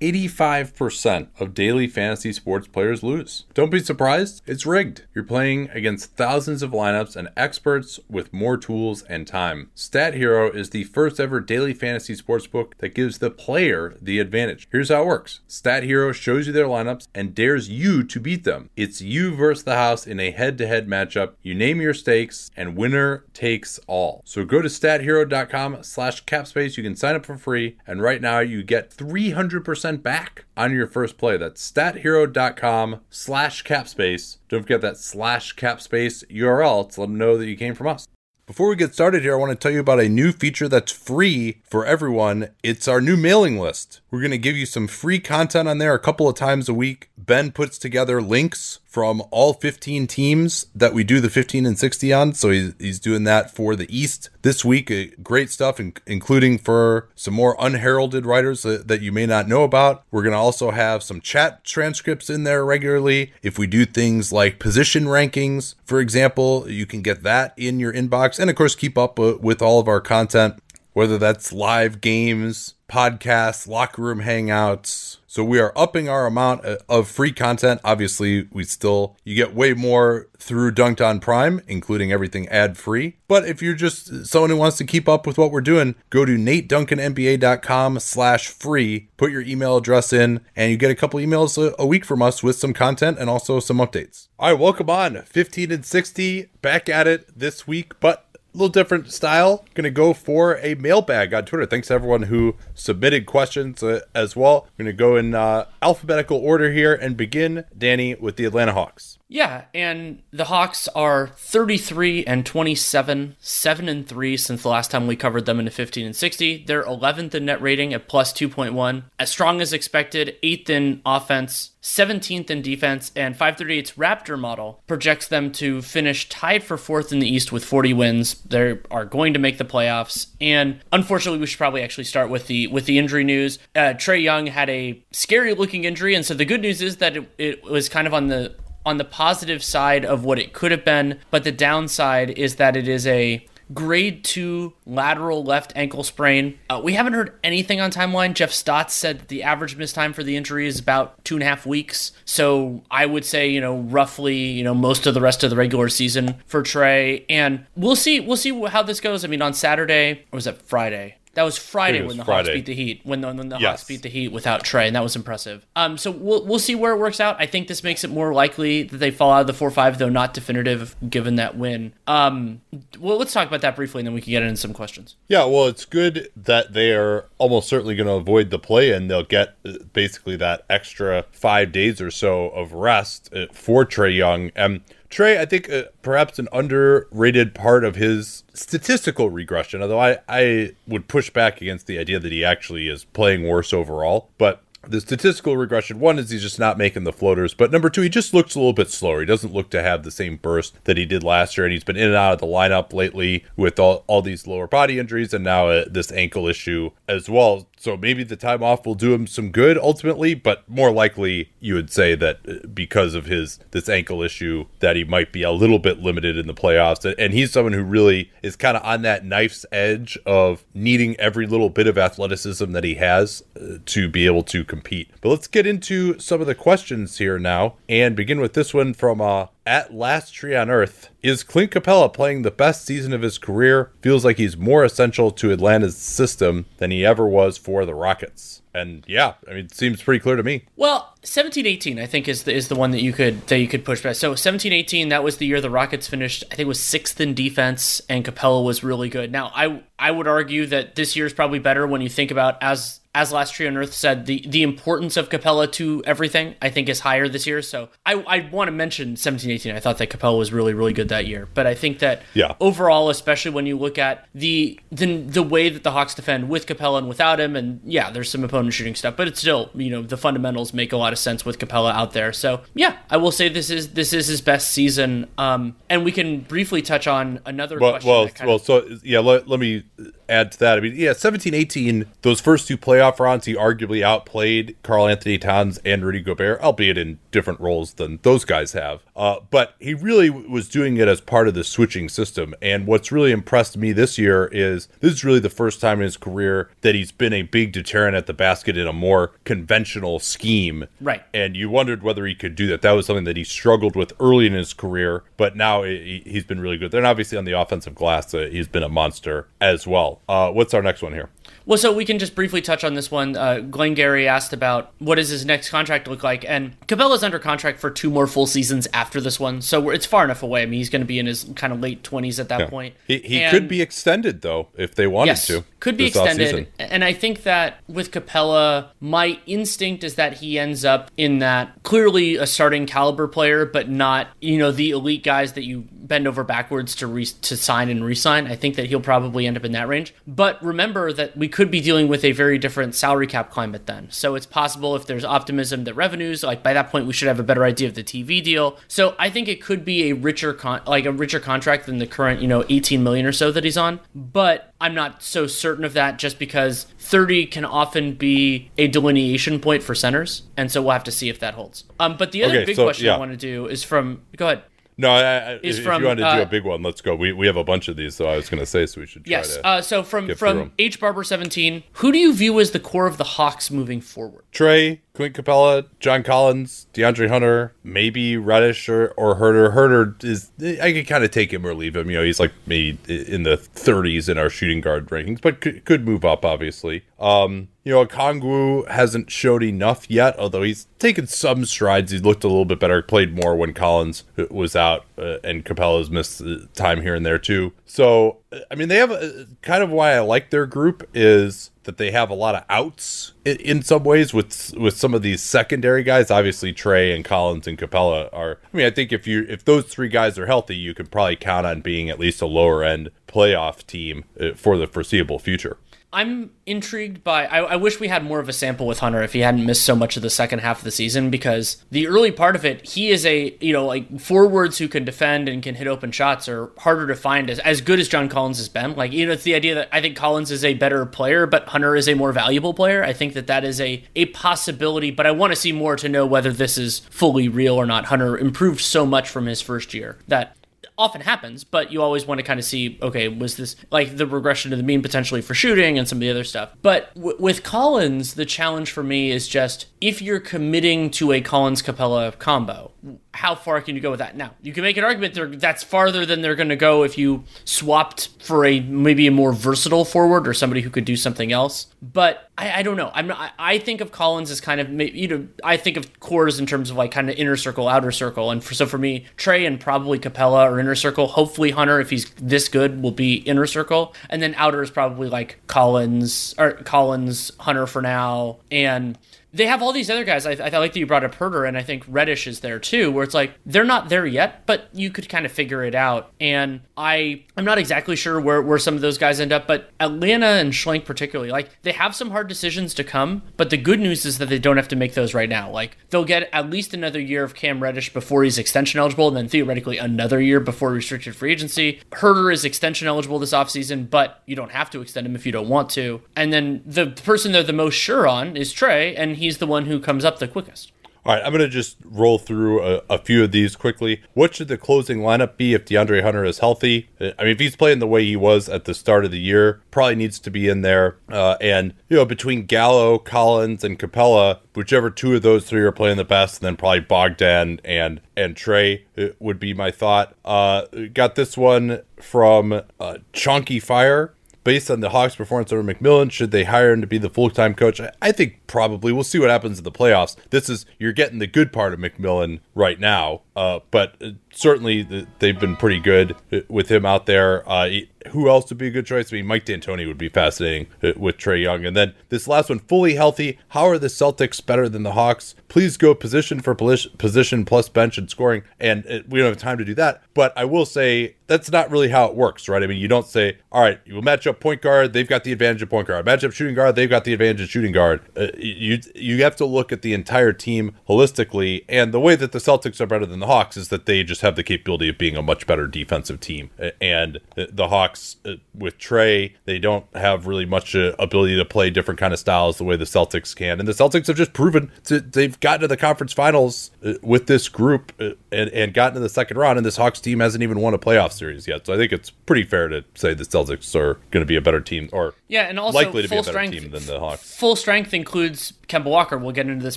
85% of daily fantasy sports players lose. Don't be surprised, it's rigged. You're playing against thousands of lineups and experts with more tools and time. Stat Hero is the first ever daily fantasy sports book that gives the player the advantage. Here's how it works Stat Hero shows you their lineups and dares you to beat them. It's you versus the house in a head to head matchup. You name your stakes, and winner takes all. So go to stathero.com slash capspace. You can sign up for free, and right now you get 300% back on your first play. That's stathero.com slash capspace. Don't forget that slash capspace URL to let them know that you came from us. Before we get started here, I want to tell you about a new feature that's free for everyone. It's our new mailing list. We're going to give you some free content on there a couple of times a week. Ben puts together links from all 15 teams that we do the 15 and 60 on. So he's, he's doing that for the East this week. Uh, great stuff, including for some more unheralded writers that, that you may not know about. We're going to also have some chat transcripts in there regularly. If we do things like position rankings, for example, you can get that in your inbox. And of course, keep up uh, with all of our content, whether that's live games, podcasts, locker room hangouts. So we are upping our amount uh, of free content. Obviously, we still you get way more through Dunc'd On Prime, including everything ad free. But if you're just uh, someone who wants to keep up with what we're doing, go to nateduncanNBA.com slash free, put your email address in, and you get a couple emails a week from us with some content and also some updates. All right, welcome on 15 and 60, back at it this week, but little different style. Going to go for a mailbag on Twitter. Thanks to everyone who submitted questions uh, as well. Going to go in uh, alphabetical order here and begin, Danny, with the Atlanta Hawks. Yeah, and the Hawks are 33 and 27, 7 and 3 since the last time we covered them in a 15 and 60. They're 11th in net rating at plus 2.1, as strong as expected, 8th in offense, 17th in defense, and 538's Raptor model projects them to finish tied for 4th in the East with 40 wins. They are going to make the playoffs, and unfortunately, we should probably actually start with the with the injury news. Uh, Trae Young had a scary looking injury, and so the good news is that it, it was kind of on the on the positive side of what it could have been, but the downside is that it is a grade two lateral left ankle sprain. Uh, we haven't heard anything on timeline. Jeff Stotts said the average missed time for the injury is about two and a half weeks. So I would say, you know, roughly, you know, most of the rest of the regular season for Trae. And we'll see, we'll see how this goes. I mean, on Saturday, or was it Friday? That was Friday was when the Friday. Hawks beat the Heat. When the, when the yes. Hawks beat the Heat without Trae, and that was impressive. Um, so we'll we'll see where it works out. I think this makes it more likely that they fall out of the four five, though not definitive given that win. Um, well, let's talk about that briefly, and then we can get into some questions. Yeah, well, it's good that they are almost certainly going to avoid the play, and they'll get uh, basically that extra five days or so of rest uh, for Trae Young. And Trae, I think uh, perhaps an underrated part of his statistical regression, although I, I would push back against the idea that he actually is playing worse overall. But the statistical regression one is he's just not making the floaters but number two he just looks a little bit slower he doesn't look to have the same burst that he did last year and he's been in and out of the lineup lately with all, all these lower body injuries and now uh, this ankle issue as well so maybe the time off will do him some good ultimately but more likely you would say that uh, because of his this ankle issue that he might be a little bit limited in the playoffs and he's someone who really is kind of on that knife's edge of needing every little bit of athleticism that he has uh, to be able to compete. But let's get into some of the questions here now and begin with this one from uh, at last tree on earth. Is Clint Capela playing the best season of his career? Feels like he's more essential to Atlanta's system than he ever was for the Rockets. And yeah, I mean, it seems pretty clear to me. Well, 17-18 I think is the, is the one that you could that you could push back. So 17-18 that was the year the Rockets finished I think was 6th in defense and Capela was really good. Now, I I would argue that this year is probably better when you think about as as Last Tree on Earth said, the, the importance of Capela to everything, I think, is higher this year. So I, I want to mention 17 18. I thought that Capela was really, really good that year. But I think that yeah. overall, especially when you look at the, the the way that the Hawks defend with Capela and without him, and yeah, there's some opponent shooting stuff, but it's still, you know, the fundamentals make a lot of sense with Capela out there. So yeah, I will say this is this is his best season. Um, and we can briefly touch on another well, question. Well, well, of... so yeah, let, let me add to that. I mean, yeah, 17 18, those first two playoff rounds, he arguably outplayed Karl Anthony Towns and Rudy Gobert, albeit in different roles than those guys have. Uh, but he really was doing it as part of the switching system. And what's really impressed me this year is this is really the first time in his career that he's been a big deterrent at the basket in a more conventional scheme. Right. And you wondered whether he could do that. That was something that he struggled with early in his career, but now he, he's been really good. And obviously on the offensive glass, uh, he's been a monster as well. Uh, what's our next one here? Well, so we can just briefly touch on this one. Uh, Glenn Gary asked about what does his next contract look like, and Capela's under contract for two more full seasons after this one, so it's far enough away. I mean, he's going to be in his kind of late twenties at that yeah. point. He, he could be extended though if they wanted yes, to. Could be extended, and I think that with Capela, my instinct is that he ends up in that clearly a starting caliber player, but not you know the elite guys that you bend over backwards to re- to sign and resign. I think that he'll probably end up in that range. But remember that we could be dealing with a very different salary cap climate then. So it's possible if there's optimism that revenues, like by that point, we should have a better idea of the TV deal. So I think it could be a richer con- like a richer contract than the current, you know, 18 million or so that he's on. But I'm not so certain of that just because 30 can often be a delineation point for centers. And so we'll have to see if that holds. Um, but the other okay, big so, question yeah. I want to do is from, go ahead. No, I, I, if, from, if, you want to uh, do a big one, let's go. We, we have a bunch of these, so I was going to say, so we should. yes. Uh, so from from H Barber seventeen, who do you view as the core of the Hawks moving forward? Trae, Clint Capela, John Collins, DeAndre Hunter, maybe Reddish or, or Herder. Huerter is I could kind of take him or leave him. You know, he's like maybe in the 30s in our shooting guard rankings, but could, could move up obviously. Um, you know, Okongwu hasn't showed enough yet, although he's taken some strides. He looked a little bit better, played more when Collins was out, uh, and Capela's missed time here and there too. So, I mean, they have a, kind of why I like their group is that they have a lot of outs in, in, some ways with with some of these secondary guys. Obviously, Trae and Collins and Capela are. I mean, I think if you if those three guys are healthy, you can probably count on being at least a lower end playoff team uh, for the foreseeable future. I'm intrigued by. I, I, wish we had more of a sample with Hunter if he hadn't missed so much of the second half of the season because the early part of it, he is a you know like forwards who can defend and can hit open shots are harder to find as as good as John Collins has been. Like you know, it's the idea that I think Collins is a better player, but Hunter is a more valuable player. I think that that is a a possibility, but I want to see more to know whether this is fully real or not. Hunter improved so much from his first year that often happens, but you always want to kind of see, okay, was this like the regression to the mean potentially for shooting and some of the other stuff. But w- with Collins, the challenge for me is just if you're committing to a Collins Capela combo, how far can you go with that? Now, you can make an argument that's farther than they're going to go if you swapped for a maybe a more versatile forward or somebody who could do something else. But I, I don't know. I'm not, I think of Collins as kind of you know I think of cores in terms of like kind of inner circle, outer circle, and for, so for me, Trae and probably Capela are inner circle. Hopefully, Hunter, if he's this good, will be inner circle, and then outer is probably like Collins or Collins, Hunter for now, and they have all these other guys. I, I like that you brought up Huerter, and I think Reddish is there too, where it's like they're not there yet, but you could kind of figure it out. And I, I'm not exactly sure where, where some of those guys end up, but Atlanta and Schlenk particularly, like they have some hard decisions to come. But the good news is that they don't have to make those right now. Like they'll get at least another year of Cam Reddish before he's extension eligible, and then theoretically another year before restricted free agency. Huerter is extension eligible this offseason, but you don't have to extend him if you don't want to. And then the person they're the most sure on is Trae, and he's the one who comes up the quickest. All right, I'm going to just roll through a, a, few of these quickly. What should the closing lineup be if DeAndre Hunter is healthy? I mean, if he's playing the way he was at the start of the year, probably needs to be in there. Uh, and, you know, between Gallo, Collins, and Capela, whichever two of those three are playing the best, and then probably Bogdan and and Trae uh, would be my thought. Uh, got this one from uh, Chunky Fire based on the Hawks' performance over McMillan, should they hire him to be the full time coach? I think probably. We'll see what happens in the playoffs. This is you're getting the good part of McMillan right now, uh, but uh, certainly they've been pretty good uh, with him out there. Uh, who else would be a good choice? I mean, Mike D'Antoni would be fascinating uh, with Trae Young. And then this last one, fully healthy. How are the Celtics better than the Hawks? Please go position for position plus bench and scoring. And uh, we don't have time to do that. But I will say that's not really how it works, right? I mean, you don't say, all right, you will match up point guard, they've got the advantage of point guard. Match up shooting guard, they've got the advantage of shooting guard. Uh, you you have to look at the entire team holistically. And the way that the Celtics are better than the Hawks is that they just have the capability of being a much better defensive team. And the Hawks Hawks uh, with Trae, they don't have really much uh, ability to play different kind of styles the way the Celtics can. And the Celtics have just proven to, they've gotten to the conference finals uh, with this group uh, and, and gotten to the second round. And this Hawks team hasn't even won a playoff series yet. So I think it's pretty fair to say the Celtics are going to be a better team or yeah, and also likely to be a better strength, team than the Hawks. Full strength includes Kemba Walker. We'll get into this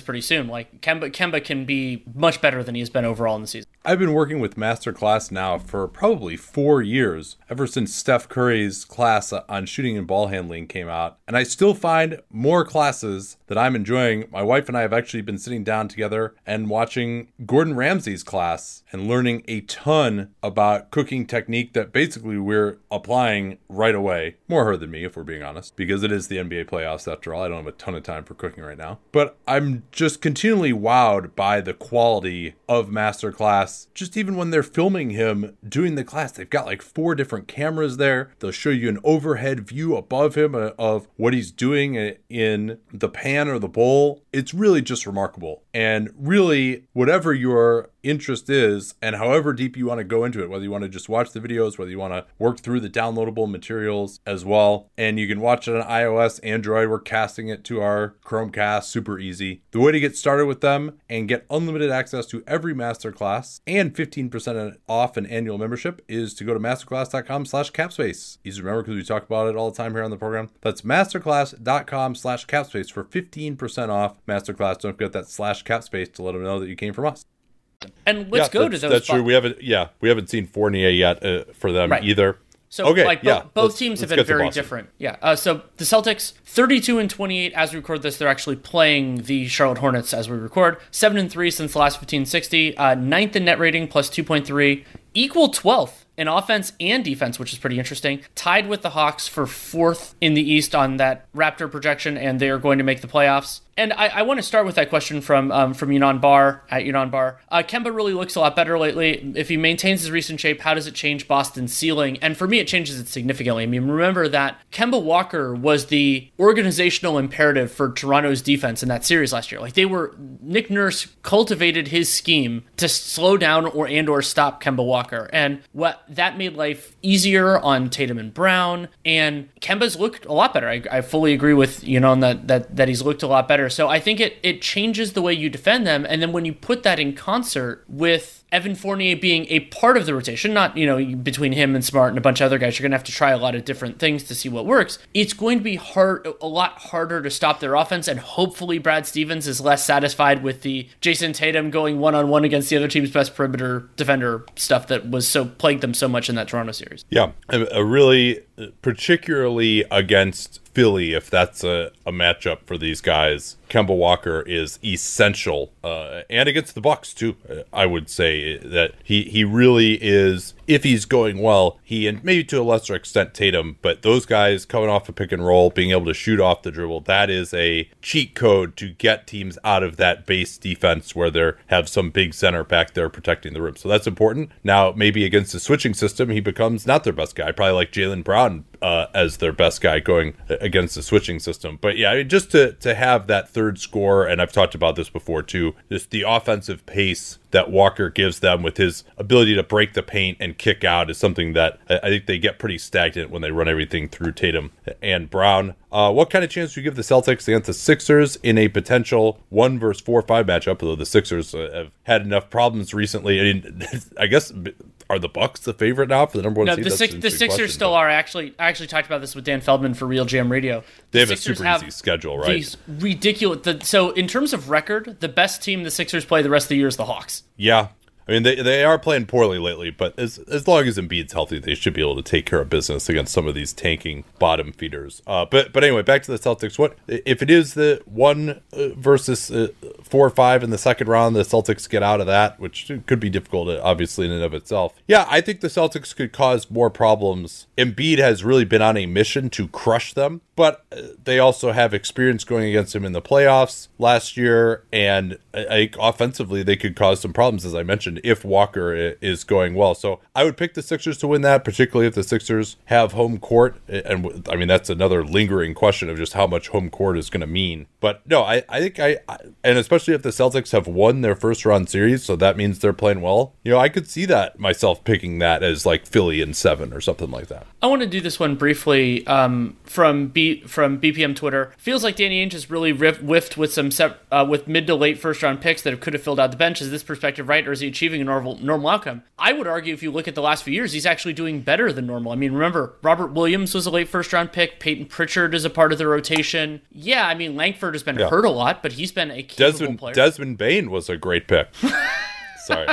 pretty soon. Like Kemba, Kemba can be much better than he has been overall in the season. I've been working with Masterclass now for probably four years, ever since Steph Curry's class on shooting and ball handling came out. And I still find more classes that I'm enjoying. My wife and I have actually been sitting down together and watching Gordon Ramsay's class and learning a ton about cooking technique that basically we're applying right away. More her than me, if we're being honest, because it is the NBA playoffs after all. I don't have a ton of time for cooking right now. But I'm just continually wowed by the quality of Masterclass. Just even when they're filming him doing the class, they've got like four different cameras there. They'll show you an overhead view above him uh, of what he's doing in the pan or the bowl. It's really just remarkable. And really, whatever your interest is and however deep you want to go into it, whether you want to just watch the videos, whether you want to work through the downloadable materials as well. And you can watch it on iOS, Android. We're casting it to our Chromecast, super easy. The way to get started with them and get unlimited access to every masterclass and 15% off an annual membership is to go to masterclass.com slash capspace. Easy to remember because we talk about it all the time here on the program. That's masterclass.com slash capspace for 15% off masterclass. Don't forget that slash capspace to let them know that you came from us. And let's yeah, go to those. That's true. We haven't. Yeah, we haven't seen Fournier yet uh, for them Right. either. So okay, like bo- yeah, both let's- teams have been very different. Yeah. Uh, so the Celtics 32 and 28 as we record this, they're actually playing the Charlotte Hornets as we record. 7 and 3 since the last 1560. Uh, ninth in net rating plus 2.3, equal 12th in offense and defense, which is pretty interesting. Tied with the Hawks for fourth in the East on that Raptor projection, and they are going to make the playoffs. And I, I want to start with that question from um, from Yunan Bar at Yunan Bar. Uh, Kemba really looks a lot better lately. If he maintains his recent shape, how does it change Boston's ceiling? And for me, it changes it significantly. I mean, remember that Kemba Walker was the organizational imperative for Toronto's defense in that series last year. Like they were, Nick Nurse cultivated his scheme to slow down or and or stop Kemba Walker, and what that made life easier on Tatum and Brown. And Kemba's looked a lot better. I, I fully agree with you know that that that he's looked a lot better. So I think it it changes the way you defend them, and then when you put that in concert with Evan Fournier being a part of the rotation, not you know between him and Smart and a bunch of other guys, you're gonna have to try a lot of different things to see what works. It's going to be hard, a lot harder to stop their offense, and hopefully Brad Stevens is less satisfied with the Jayson Tatum going one on one against the other team's best perimeter defender stuff that was so plagued them so much in that Toronto series. Yeah, a really, particularly against Philly, if that's a, a matchup for these guys, Kemba Walker is essential, uh, and against the Bucks too. uh, I would say that he he really is. If he's going well, he and maybe to a lesser extent Tatum, but those guys coming off a pick and roll, being able to shoot off the dribble, that is a cheat code to get teams out of that base defense where they have some big center back there protecting the rim. So that's important. Now maybe against the switching system, he becomes not their best guy, probably like Jaylen Brown uh, as their best guy going against the switching system. But yeah, just to to have that third score, and I've talked about this before too, just the offensive pace that Walker gives them with his ability to break the paint and kick out is something that I I think they get pretty stagnant when they run everything through Tatum and Brown. Uh, what kind of chance do you give the Celtics against the Sixers in a potential one versus four five matchup? Although the Sixers uh, have had enough problems recently. I mean, I guess are the Bucks the favorite now for the number one No, seed? the, six, the Sixers question, still but are actually. I actually talked about this with Dan Feldman for RealGM Radio. They The have a Sixers super easy schedule, right? These ridiculous. The, so in terms of record, the best team the Sixers play the rest of the year is the Hawks. Yeah. I mean, they, they are playing poorly lately, but as as long as Embiid's healthy, they should be able to take care of business against some of these tanking bottom feeders. Uh, but but anyway, back to the Celtics. What if it is the one uh, versus uh, four or five in the second round? The Celtics get out of that, which could be difficult, obviously in and of itself. Yeah, I think the Celtics could cause more problems. Embiid has really been on a mission to crush them but uh, they also have experience going against him in the playoffs last year, and I, I, offensively they could cause some problems, as I mentioned, if Walker is going well. So I would pick the Sixers to win that, particularly if the Sixers have home court. And I mean, that's another lingering question of just how much home court is going to mean. But no, I, I think I, I, and especially if the Celtics have won their first round series, so that means they're playing well. You know, I could see that myself picking that as like Philly in seven or something like that. I want to do this one briefly um, from B from BPM Twitter. Feels like Danny Ainge has really riff- whiffed with some set, uh, with mid to late first round picks that could have filled out the bench. Is this perspective right, or is he achieving a normal normal outcome? I would argue if you look at the last few years, he's actually doing better than normal. I mean, remember Robert Williams was a late first round pick. Peyton Pritchard is a part of the rotation. Yeah, I mean Langford has been yeah. hurt a lot, but he's been a capable Desmond, player. Desmond Bane was a great pick. Sorry.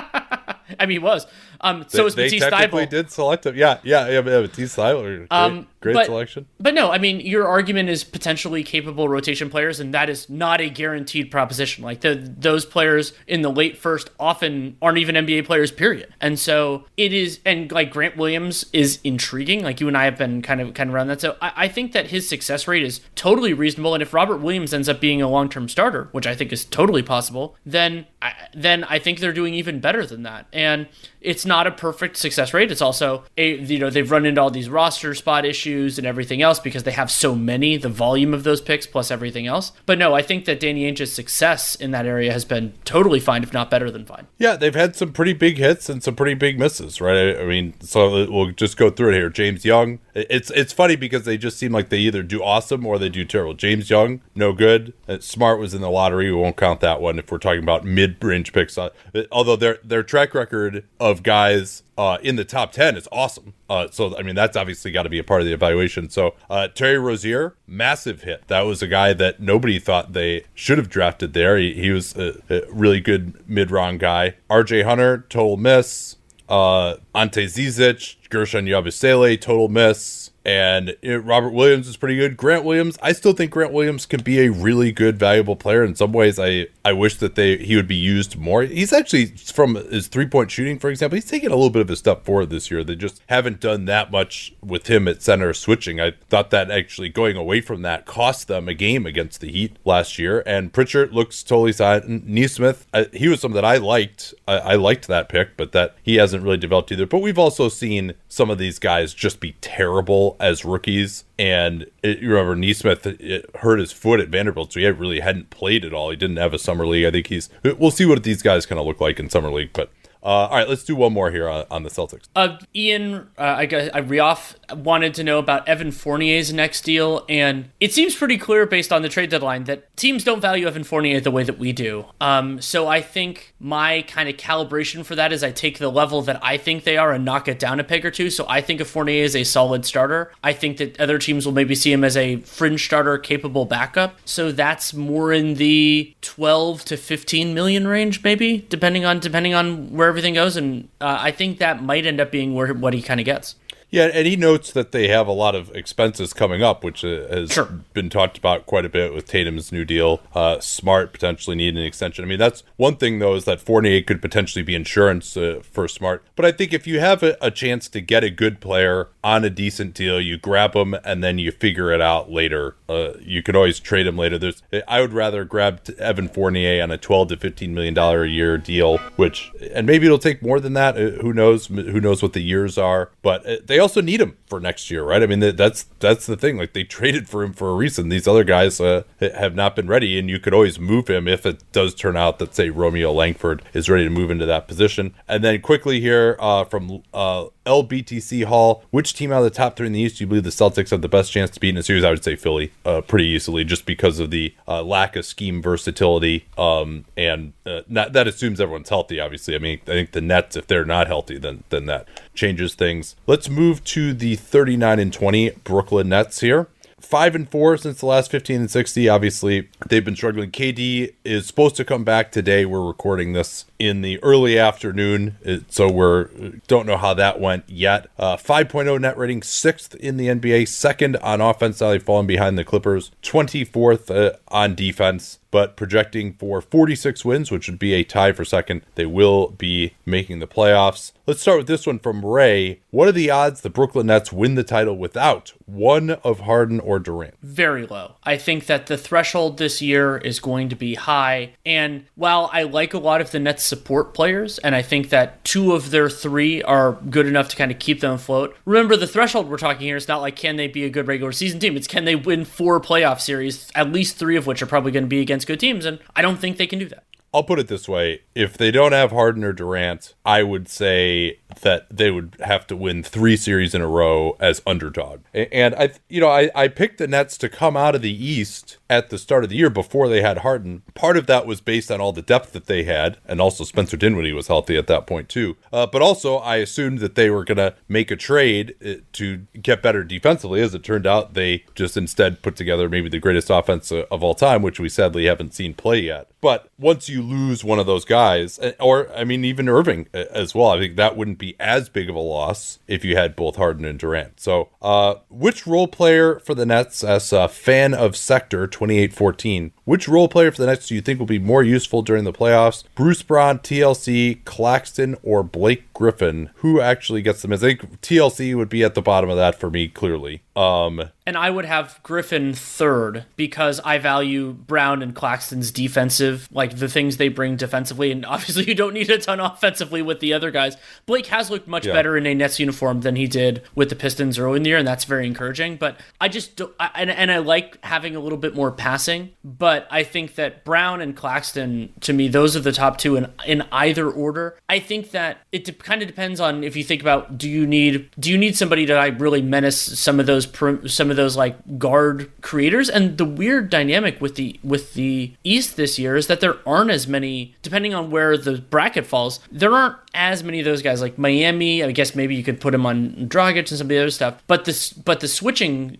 I mean, he was. Um, so they, they technically did select him. Yeah, yeah, yeah. yeah Matisse Thybulle, um, great but, selection. But no, I mean, your argument is potentially capable rotation players, and that is not a guaranteed proposition. Like the, those players in the late first often aren't even NBA players. Period. And so it is, and like Grant Williams is intriguing. Like you and I have been kind of kind of around that. So I, I think that his success rate is totally reasonable. And if Robert Williams ends up being a long term starter, which I think is totally possible, then I, then I think they're doing even better than that. And it's not a perfect success rate. It's also a you know they've run into all these roster spot issues and everything else because they have so many, the volume of those picks plus everything else. But no, I think that Danny Ainge's success in that area has been totally fine, if not better than fine. Yeah, they've had some pretty big hits and some pretty big misses, right? I mean, so we'll just go through it here. James Young, it's it's funny because they just seem like they either do awesome or they do terrible. James Young, no good. Uh, Smart was in the lottery. We won't count that one if we're talking about mid-range picks. Uh, although their their track record of guys uh, in the top 10 is awesome. Uh, so, I mean, that's obviously got to be a part of the evaluation. So, uh, Terry Rozier, massive hit. That was a guy that nobody thought they should have drafted there. He, he was a, a, really good mid round guy. RJ Hunter, total miss. Uh, Ante Zizic, Guerschon Yabusele, total miss and it, Robert Williams is pretty good. Grant Williams, I still think Grant Williams can be a really good, valuable player. In some ways, I I wish that they he would be used more. He's actually from his three point shooting, for example, he's taken a little bit of a step forward this year. They just haven't done that much with him at center switching. I thought that actually going away from that cost them a game against the Heat last year. And Pritchard looks totally silent. Nesmith, I, he was something that I liked. I, I liked that pick, but that he hasn't really developed either. But we've also seen some of these guys just be terrible as rookies. And it, you remember Nesmith it hurt his foot at Vanderbilt, so he really hadn't played at all. He didn't have a summer league. I think he's. We'll see what these guys kind of look like in summer league, but uh, all right, let's do one more here on, on the Celtics. Uh, Ian, uh, I guess I Rioff wanted to know about Evan Fournier's next deal, and it seems pretty clear based on the trade deadline that teams don't value Evan Fournier the way that we do. Um, so I think my kind of calibration for that is I take the level that I think they are and knock it down a peg or two. So I think if Fournier is a solid starter, I think that other teams will maybe see him as a fringe starter, capable backup. So that's more in the 12 to 15 million range, maybe depending on depending on where everything goes. And uh, I think that might end up being where what he kind of gets. Yeah, and he notes that they have a lot of expenses coming up, which uh, has sure. been talked about quite a bit with Tatum's new deal. Uh, Smart potentially need an extension. I mean, that's one thing though is that Fournier could potentially be insurance uh, for Smart. But I think if you have a, a, chance to get a good player on a decent deal, you grab them and then you figure it out later. Uh, you can always trade him later. There's, I would rather grab Evan Fournier on a 12 to 15 million dollar a year deal, which and maybe it'll take more than that. Uh, who knows? Who knows what the years are? But uh, they also need him for next year, right? I mean, that's that's the thing. Like they traded for him for a reason. These other guys uh, have not been ready, and you could always move him if it does turn out that say Romeo Langford is ready to move into that position. And then quickly here uh, from uh, LBTC Hall, which team out of the top three in the East do you believe the Celtics have the best chance to beat in a series? I would say Philly, uh, pretty easily, just because of the uh, lack of scheme versatility. Um, and uh, not, that assumes everyone's healthy. Obviously, I mean, I think the Nets, if they're not healthy, then then that changes things. Let's move to the 39 and 20 Brooklyn Nets here five and four since the last 15 and 60. Obviously, they've been struggling. KD is supposed to come back today. We're recording this in the early afternoon, so we're don't know how that went yet. Uh, 5.0 net rating, sixth in the NBA, second on offense. They've fallen behind the Clippers, 24th uh, on defense. but projecting for 46 wins, which would be a tie for second. They will be making the playoffs. Let's start with this one from Ray. What are the odds the Brooklyn Nets win the title without one of Harden or Durant? Very low. I think that the threshold this year is going to be high. And while I like a lot of the Nets support players, and I think that two of their three are good enough to kind of keep them afloat, remember the threshold we're talking here is not like can they be a good regular season team? It's can they win four playoff series, at least three of which are probably going to be against good teams. And I don't think they can do that. I'll put it this way: if they don't have Harden or Durant, I would say that they would have to win three series in a row as underdog. And I, you know, I, I picked the Nets to come out of the East at the start of the year before they had Harden. Part of that was based on all the depth that they had, and also Spencer Dinwiddie was healthy at that point too. Uh, but also, I assumed that they were going to make a trade uh, to get better defensively. As it turned out, they just instead put together maybe the greatest offense of all time, which we sadly haven't seen play yet. But once you lose one of those guys, uh, or I mean, even Irving uh, as well, I think that wouldn't be as big of a loss if you had both Harden and Durant. So, uh, which role player for the Nets, as a fan of Sector 2814, which role player for the Nets do you think will be more useful during the playoffs? Bruce Brown, TLC, Claxton, or Blake Griffin? Who actually gets them? I think TLC would be at the bottom of that for me, clearly. Um, and I would have Griffin third because I value Brown and Claxton's defensive, like the things they bring defensively. And obviously, you don't need a ton offensively with the other guys. Blake has looked much yeah. better in a Nets uniform than he did with the Pistons early in the year, and that's very encouraging. But I just don't, I, and, and I like having a little bit more passing. But I think that Brown and Claxton, to me, those are the top two in, in either order. I think that it de- kind of depends on if you think about do you need do you need somebody to like really menace some of those those some of those like guard creators. And the weird dynamic with the with the east this year is that there aren't as many depending on where the bracket falls there aren't as many of those guys. Like Miami I guess maybe you could put him on Dragic and some of the other stuff. But this but the switching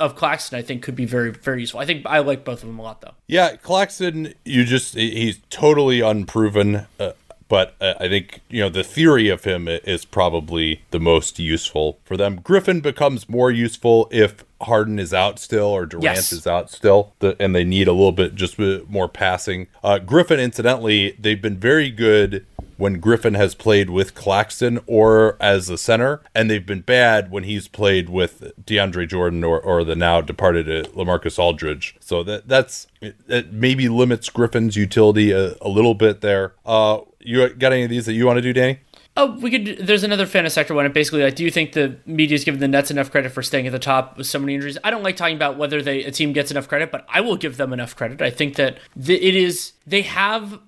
of Claxton I think could be very very useful. I think I like both of them a lot though. Yeah Claxton you just he's totally unproven uh, but uh, I think you know the theory of him is probably the most useful for them. Griffin becomes more useful if Harden is out still or Durant yes. is out still, the, and they need a little bit just more passing. Uh, Griffin, incidentally, they've been very good when Griffin has played with Claxton or as a center, and they've been bad when he's played with DeAndre Jordan or, or the now departed uh, LaMarcus Aldridge. So that that's it maybe limits Griffin's utility a, a little bit there. Uh, you got any of these that you want to do, Danny? Oh, we could. There's another fan sector one. Basically, like, do you think the media is giving the Nets enough credit for staying at the top with so many injuries? I don't like talking about whether they a team gets enough credit, but I will give them enough credit. I think that the, it is they have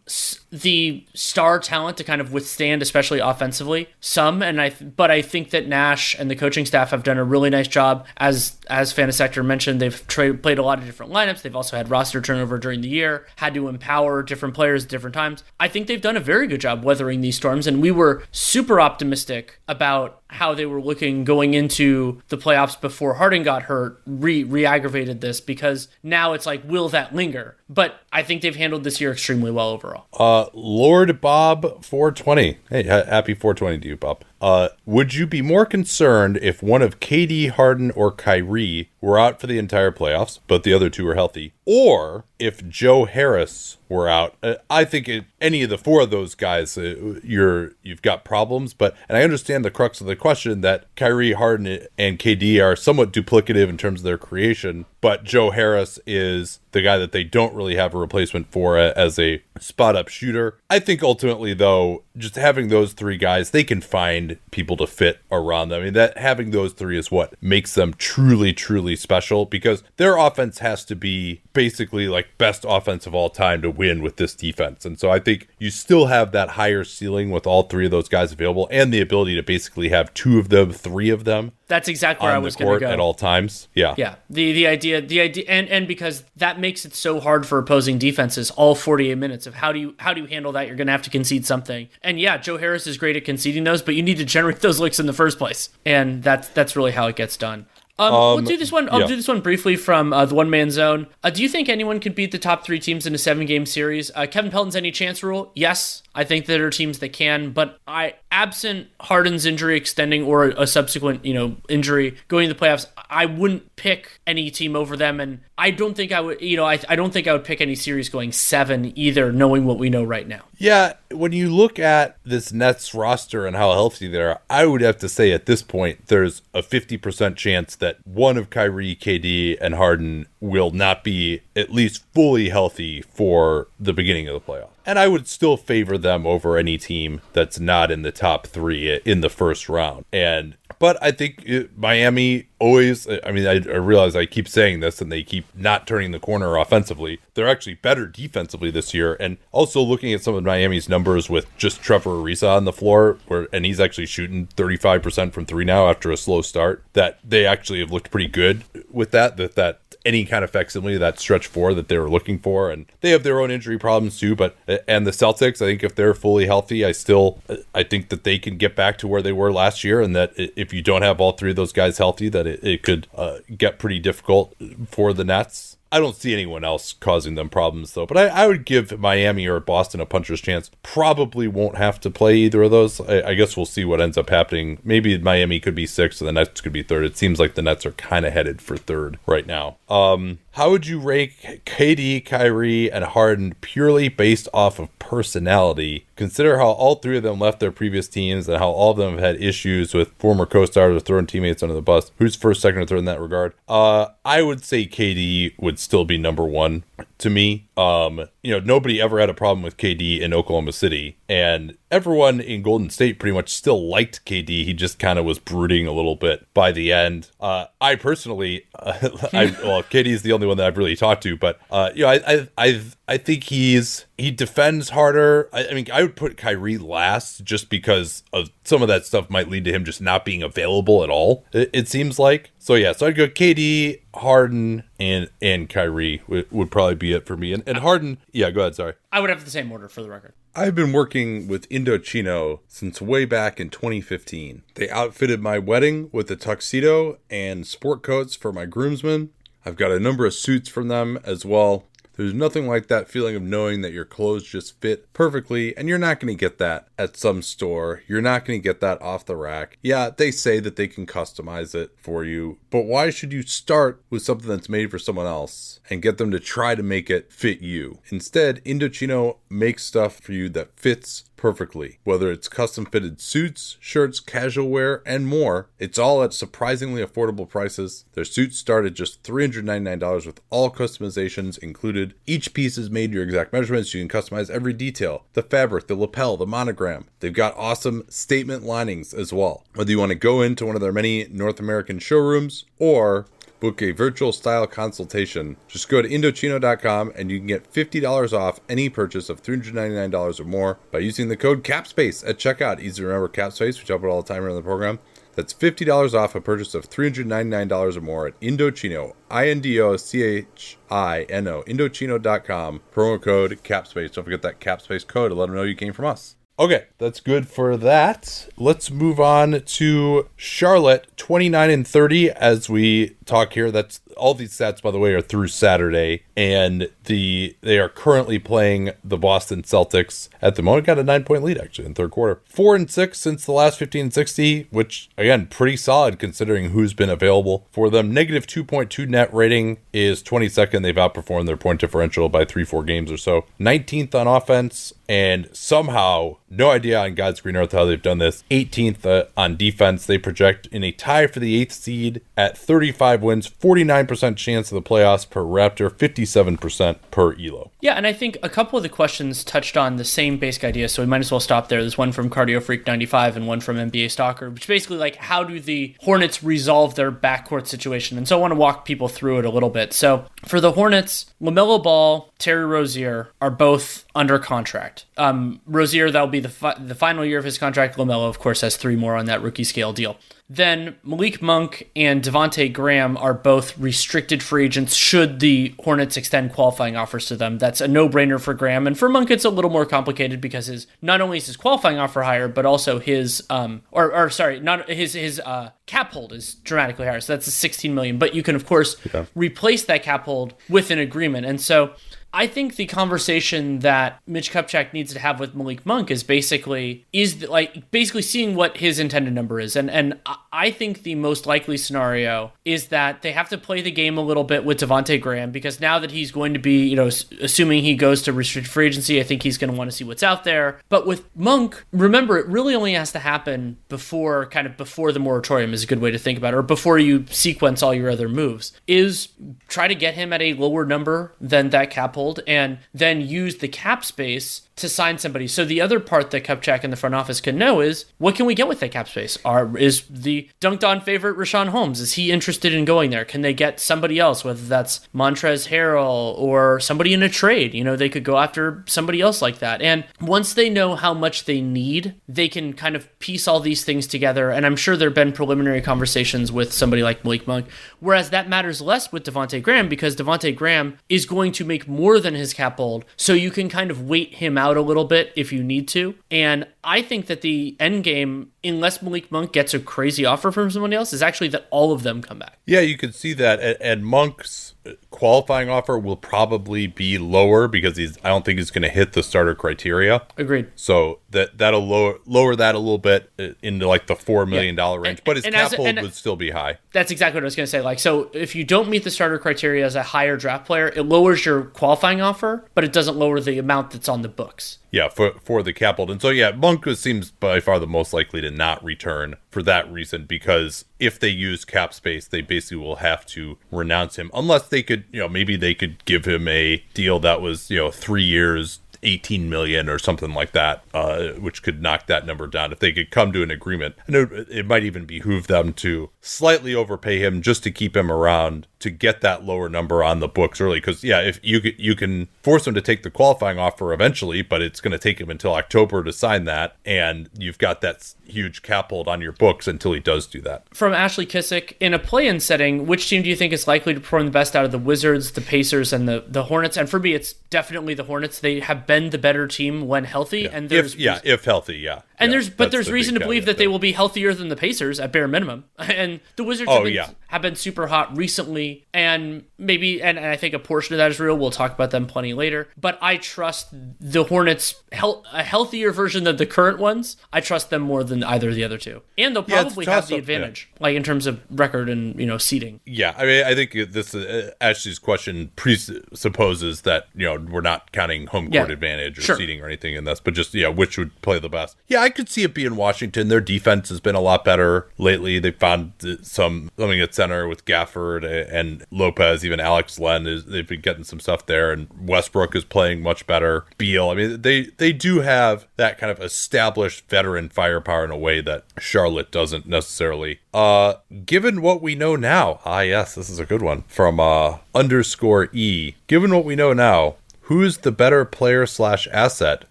the star talent to kind of withstand, especially offensively, some. And I, but I think that Nash and the coaching staff have done a really nice job. As as Fanisector mentioned, they've tra- played a lot of different lineups. They've also had roster turnover during the year, had to empower different players at different times. I think they've done a very good job weathering these storms, and we were super optimistic about how they were looking going into the playoffs before Harden got hurt re re-aggravated this because now it's like will that linger? But I think they've handled this year extremely well overall. Uh Lord Bob 420. Hey, happy 420 to you, Bob. Uh, would you be more concerned if one of KD, Harden, or Kyrie were out for the entire playoffs, but the other two are healthy, or if Joe Harris were out? Uh, I think it, any of the four of those guys, uh, you're you've got problems. But and I understand the crux of the question that Kyrie, Harden, and KD are somewhat duplicative in terms of their creation, but Joe Harris is the guy that they don't really have a replacement for as a spot up shooter. I think ultimately, though, just having those three guys, they can find people to fit around them. I mean, that having those three is what makes them truly, truly special because their offense has to be basically like best offense of all time to win with this defense. And so I think you still have that higher ceiling with all three of those guys available and the ability to basically have two of them, three of them that's exactly where I was going to go at all times. Yeah, yeah. The the idea, the idea, and and because that makes it so hard for opposing defenses. All 48 minutes of how do you how do you handle that? You're going to have to concede something. And yeah, Joe Harris is great at conceding those, but you need to generate those looks in the first place, and that's that's really how it gets done. Um, Um, we'll do this one. I'll yeah. do this one briefly from uh, the one man zone. Uh, do you think anyone could beat the top three teams in a seven game series? Uh, Kevin Pelton's any chance rule? Yes, I think there are teams that can, but I absent Harden's injury extending or a subsequent you know injury going to the playoffs, I wouldn't pick any team over them, and I don't think I would. You know, I, I don't think I would pick any series going seven either, knowing what we know right now. Yeah, when you look at this Nets roster and how healthy they are, I would have to say at this point there's a 50% chance that one of Kyrie, KD, and Harden will not be at least fully healthy for the beginning of the playoff. And I would still favor them over any team that's not in the top three in the first round. And but I think it, Miami always. Uh, I mean, I, I realize I keep saying this, and they keep not turning the corner offensively. They're actually better defensively this year, and also looking at some of Miami's numbers with just Trevor Ariza on the floor, where and he's actually shooting thirty five percent from three now after a slow start. That they actually have looked pretty good with that. That that any kind of facsimile of that stretch four that they were looking for. And they have their own injury problems too but and the celtics i think if they're fully healthy i still i think that they can get back to where they were last year and that if you don't have all three of those guys healthy that it, it could uh, get pretty difficult for the nets I don't see anyone else causing them problems though, but I, I, would give Miami or Boston a puncher's chance. Probably won't have to play either of those. I, I, guess we'll see what ends up happening. Maybe Miami could be sixth and the Nets could be third. It seems like the Nets are kind of headed for third right now. Um, how would you rank KD, Kyrie, and Harden purely based off of personality? Consider how all three of them left their previous teams and how all of them have had issues with former co-stars or throwing teammates under the bus. Who's first, second, or third in that regard? Uh, I would say KD would still be number one to me. Um, you know, nobody ever had a problem with KD in Oklahoma City, and everyone in Golden State pretty much still liked KD. He just kind of was brooding a little bit by the end. Uh, I personally, uh, I, well, KD is the only one that I've really talked to, but uh, you know, I, I, I, I think he's he defends harder. I, I mean, I would put Kyrie last just because of some of that stuff might lead to him just not being available at all. It, it seems like so. Yeah, so I'd go KD, Harden, and and Kyrie would, would probably be it for me. And, and Harden, yeah, go ahead. Sorry. I would have the same order for the record. I've been working with Indochino since way back in 2015. They outfitted my wedding with a tuxedo and sport coats for my groomsmen. I've got a number of suits from them as well. There's nothing like that feeling of knowing that your clothes just fit perfectly, and you're not going to get that at some store. You're not going to get that off the rack. Yeah, they say that they can customize it for you, but why should you start with something that's made for someone else and get them to try to make it fit you? Instead, Indochino makes stuff for you that fits perfectly. Whether it's custom fitted suits, shirts, casual wear, and more, it's all at surprisingly affordable prices. Their suits start at just $399 with all customizations included. Each piece is made to your exact measurements. You can customize every detail the fabric, the lapel, the monogram. They've got awesome statement linings as well. Whether you want to go into one of their many North American showrooms or book a virtual style consultation. Just go to Indochino.com and you can get $50 off any purchase of $399 or more by using the code CAPSPACE at checkout. Easy to remember CAPSPACE, we talk about all the time around the program. That's $50 off a purchase of $399 or more at Indochino, I N D O C H I N O, Indochino.com, promo code CAPSPACE. Don't forget that CAPSPACE code to let them know you came from us. Okay, that's good for that. Let's move on to Charlotte, 29 and 30 as we talk here. That's all these stats by the way are through Saturday and the they are currently playing the Boston Celtics at the moment got a 9-point lead actually in third quarter. 4 and 6 since the last 15 and 60, which again, pretty solid considering who's been available for them. Negative 2.2 net rating is 22nd. They've outperformed their point differential by 3-4 games or so. 19th on offense and somehow no idea on God's green earth how they've done this. 18th uh, on defense. They project in a tie for the eighth seed at 35 wins, 49% chance of the playoffs per Raptor, 57% per Elo. Yeah, and I think a couple of the questions touched on the same basic idea, so we might as well stop there. There's one from Cardio Freak 95 and one from NBA Stalker, which basically like how do the Hornets resolve their backcourt situation? And so I want to walk people through it a little bit. So for the Hornets, LaMelo Ball, Terry Rozier are both under contract. Um, Rozier, that'll be the fi- the final year of his contract. LaMelo, of course, has three more on that rookie scale deal. then Malik Monk and Devonte Graham are both restricted free agents should the Hornets extend qualifying offers to them. That's a no-brainer for Graham. And for Monk, it's a little more complicated because his not only is his qualifying offer higher, but also his um or or sorry, not his his uh cap hold is dramatically higher. So that's a 16 million. But you can of course yeah. replace that cap hold with an agreement. And so I think the conversation that Mitch Kupchak needs to have with Malik Monk is basically is like basically seeing what his intended number is, and and I think the most likely scenario is that they have to play the game a little bit with Devonte Graham because now that he's going to be, you know, assuming he goes to restricted free agency, I think he's going to want to see what's out there. But with Monk, remember it really only has to happen before kind of before the moratorium is a good way to think about it, or before you sequence all your other moves. Is try to get him at a lower number than that cap and then use the cap space to sign somebody. So the other part that Kupchak in the front office can know is what can we get with that cap space? Are is the Dunc'd On favorite Richaun Holmes? Is he interested in going there? Can they get somebody else, whether that's Montrezl Harrell or somebody in a trade? You know, they could go after somebody else like that. And once they know how much they need, they can kind of piece all these things together. And I'm sure there have been preliminary conversations with somebody like Malik Monk. Whereas that matters less with Devonte Graham because Devonte Graham is going to make more than his cap hold. So you can kind of wait him out out a little bit if you need to. And I think that the end game, unless Malik Monk gets a crazy offer from someone else, is actually that all of them come back. Yeah, you can see that. And Monk's qualifying offer will probably be lower because he's I don't think he's going to hit the starter criteria. Agreed. So that that'll lower lower that a little bit uh, into like the four million dollar yeah. range, and, but his cap hold would still be high. That's exactly what I was going to say. Like, so if you don't meet the starter criteria as a higher draft player, it lowers your qualifying offer, but it doesn't lower the amount that's on the books. Yeah, for for the and so yeah, Monk seems by far the most likely to not return for that reason because if they use cap space, they basically will have to renounce him unless they could, you know, maybe they could give him a deal that was, you know, three years, 18 million or something like that, uh, which could knock that number down if they could come to an agreement. I know it might even behoove them to slightly overpay him just to keep him around to get that lower number on the books early. Because yeah, if you you can force him to take the qualifying offer eventually, but it's going to take him until October to sign that, and you've got that huge cap hold on your books until he does do that. From Ashley Kissick, in a play-in setting, which team do you think is likely to perform the best out of the Wizards, the Pacers, and the the Hornets? And for me, it's definitely the Hornets. They have been the better team when healthy, yeah. and there's if, yeah, if healthy, yeah. And yeah, there's but there's the reason to believe that they will be healthier than the Pacers at bare minimum. And the Wizards oh, have, been, yeah. have been super hot recently, and maybe and, and, I think a portion of that is real. We'll talk about them plenty later. But I trust the Hornets a healthier version than the current ones. I trust them more than either of the other two, and they'll probably yeah, have the advantage, like in terms of record and you know seating. Yeah, I mean, I think this uh, Ashley's question presupposes that you know we're not counting home court advantage or sure. seating or anything in this, but just yeah, which would play the best. Yeah, I could see it being Washington. Their defense has been a lot better lately. They found some something at center with Gafford and Lopez. Even Alex Len is they've been getting some stuff there, and Westbrook is playing much better. Beal, I mean, they they do have that kind of established veteran firepower in a way that Charlotte doesn't necessarily. Uh, given what we know now, ah yes, this is a good one from uh underscore e. Given what we know now, who's the better player slash asset,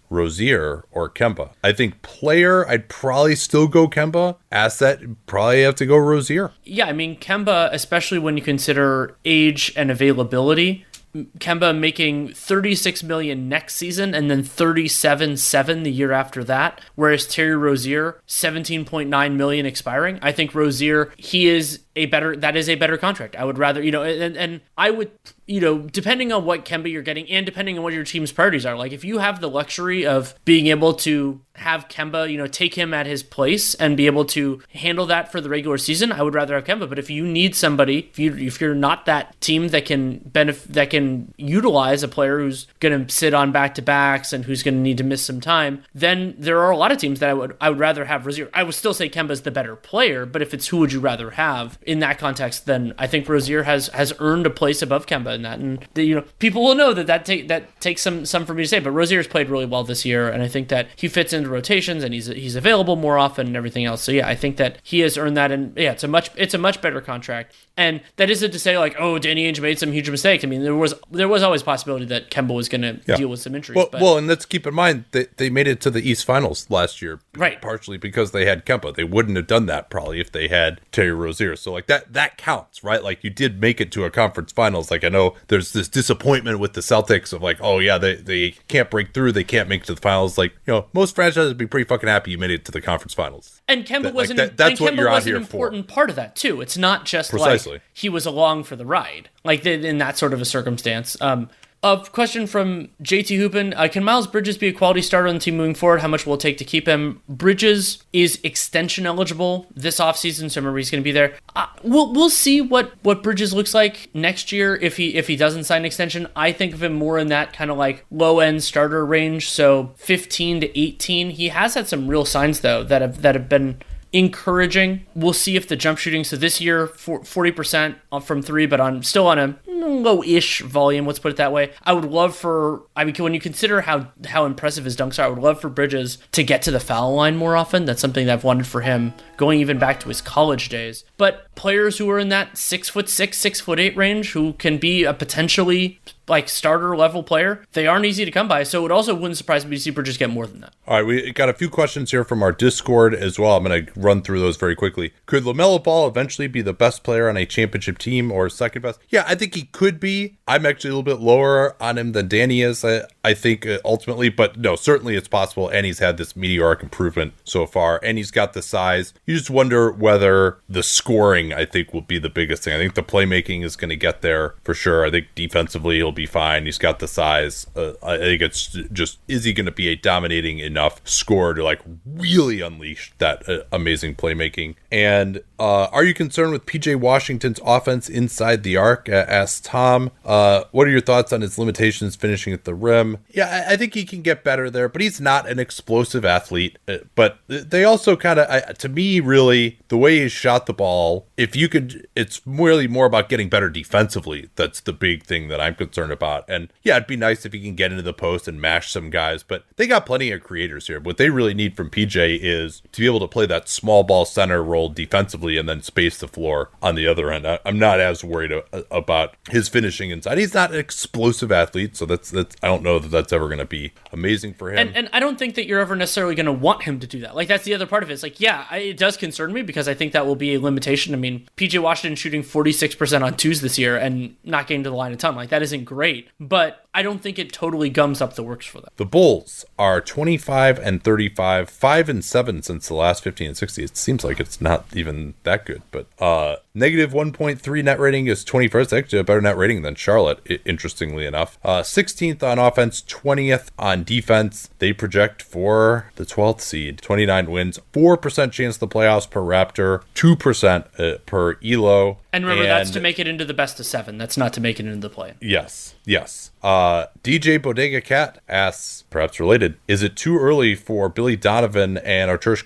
Rozier or Kemba? I think player, I'd probably still go Kemba. Asset, probably have to go Rozier. Yeah, I mean Kemba, especially when you consider age and availability. Kemba making 36 million next season and then 37.7 the year after that, whereas Terry Rozier 17.9 million expiring. I think Rozier he is a better that is a better contract. I would rather, you know, and and I would you know, depending on what Kemba you're getting and depending on what your team's priorities are. Like if you have the luxury of being able to have Kemba, you know, take him at his place and be able to handle that for the regular season, I would rather have Kemba. But if you need somebody, if you if you're not that team that can benefit that can utilize a player who's going to sit on back to backs and who's going to need to miss some time, then there are a lot of teams that I would I would rather have Rozier. I would still say Kemba's the better player, but if it's who would you rather have, in that context, then I think Rozier has has earned a place above Kemba in that, and the, you know people will know that that take that takes some some for me to say. But Rozier's played really well this year, and I think that he fits into rotations and he's he's available more often and everything else. So yeah, I think that he has earned that, and yeah, it's a much it's a much better contract. And that isn't to say like, oh, Danny Ainge made some huge mistakes. I mean, there was there was always possibility that Kemba was going to Yeah. deal with some injuries. Well, but well, and let's keep in mind that they made it to the East Finals last year, Right. Partially because they had Kemba. They wouldn't have done that probably if they had Terry Rozier. So like that that counts, right? Like you did make it to a conference finals. Like I know there's this disappointment with the Celtics of like, oh yeah, they they can't break through, they can't make it to the finals. Like you know, most franchises would be pretty fucking happy you made it to the conference finals. And Kemba That- was like an, that- that's what Kemba you're was an here for. important part of that too. It's not just Precisely. like he was along for the ride, like in that sort of a circumstance. Um, a question from JT Hoopin: uh, Can Miles Bridges be a quality starter on the team moving forward? How much will it take to keep him? Bridges is extension eligible this offseason, so remember he's going to be there. Uh, we'll we'll see what what Bridges looks like next year if he if he doesn't sign an extension. I think of him more in that kind of like low end starter range, so 15 to 18. He has had some real signs though that have that have been encouraging. We'll see if the jump shooting. So this year, 40% from three, but on still on a low-ish volume. Let's put it that way. I would love for. I mean, when you consider how how impressive his dunks are, I would love for Bridges to get to the foul line more often. That's something that I've wanted for him going even back to his college days. But players who are in that six foot six, six foot eight range, who can be a potentially like starter level player, they aren't easy to come by. So it also wouldn't surprise me to see Bridges get more than that. All right, we got a few questions here from our Discord as well. I'm going to run through those very quickly. Could LaMelo Ball eventually be the best player on a championship team or second best? Yeah, I think he could be. I'm actually a little bit lower on him than Danny is, I, I think, uh, ultimately. But no, certainly it's possible. And he's had this meteoric improvement so far. And he's got the size. You just wonder whether the scoring, I think, will be the biggest thing. I think the playmaking is going to get there for sure. I think defensively he'll be fine. He's got the size. Uh, I think it's just, is he going to be a dominating enough scorer to like really unleash that uh, amazing playmaking? And uh, are you concerned with PJ Washington's offense inside the arc? Uh, asked Tom. Uh, what are your thoughts on his limitations finishing at the rim? Yeah, I, I think he can get better there, but he's not an explosive athlete. Uh, but they also kind of, to me, really, the way he shot the ball, if you could, it's really more about getting better defensively. That's the big thing that I'm concerned about. And yeah, it'd be nice if he can get into the post and mash some guys, but they got plenty of creators here. What they really need from PJ is to be able to play that small ball center role defensively and then space the floor on the other end. I, I'm not as worried a, about his finishing inside. He's not an explosive athlete, so that's that's I don't know that that's ever going to be amazing for him. And, and I don't think that you're ever necessarily going to want him to do that. Like that's the other part of it. It's like, yeah, I, it does concern me because I think that will be a limitation. I mean, PJ Washington shooting 46% on twos this year and not getting to the line a ton. Like that isn't great, but I don't think it totally gums up the works for them. The Bulls are 25 and 35, 5 and 7 since the last 15 and 60. It seems like it's not even that good, but uh negative 1.3 net rating is 21st, actually a better net rating than Charlotte, interestingly enough. Uh 16th on offense, 20th on defense. They project for the 12th seed, 29 wins, 4% chance the playoffs per Raptor, 2% uh, per Elo. And remember, that's to make it into the best of seven. That's not to make it into the play. Yes, yes. Uh, DJ Bodega Cat asks, perhaps related, is it too early for Billy Donovan and Arturas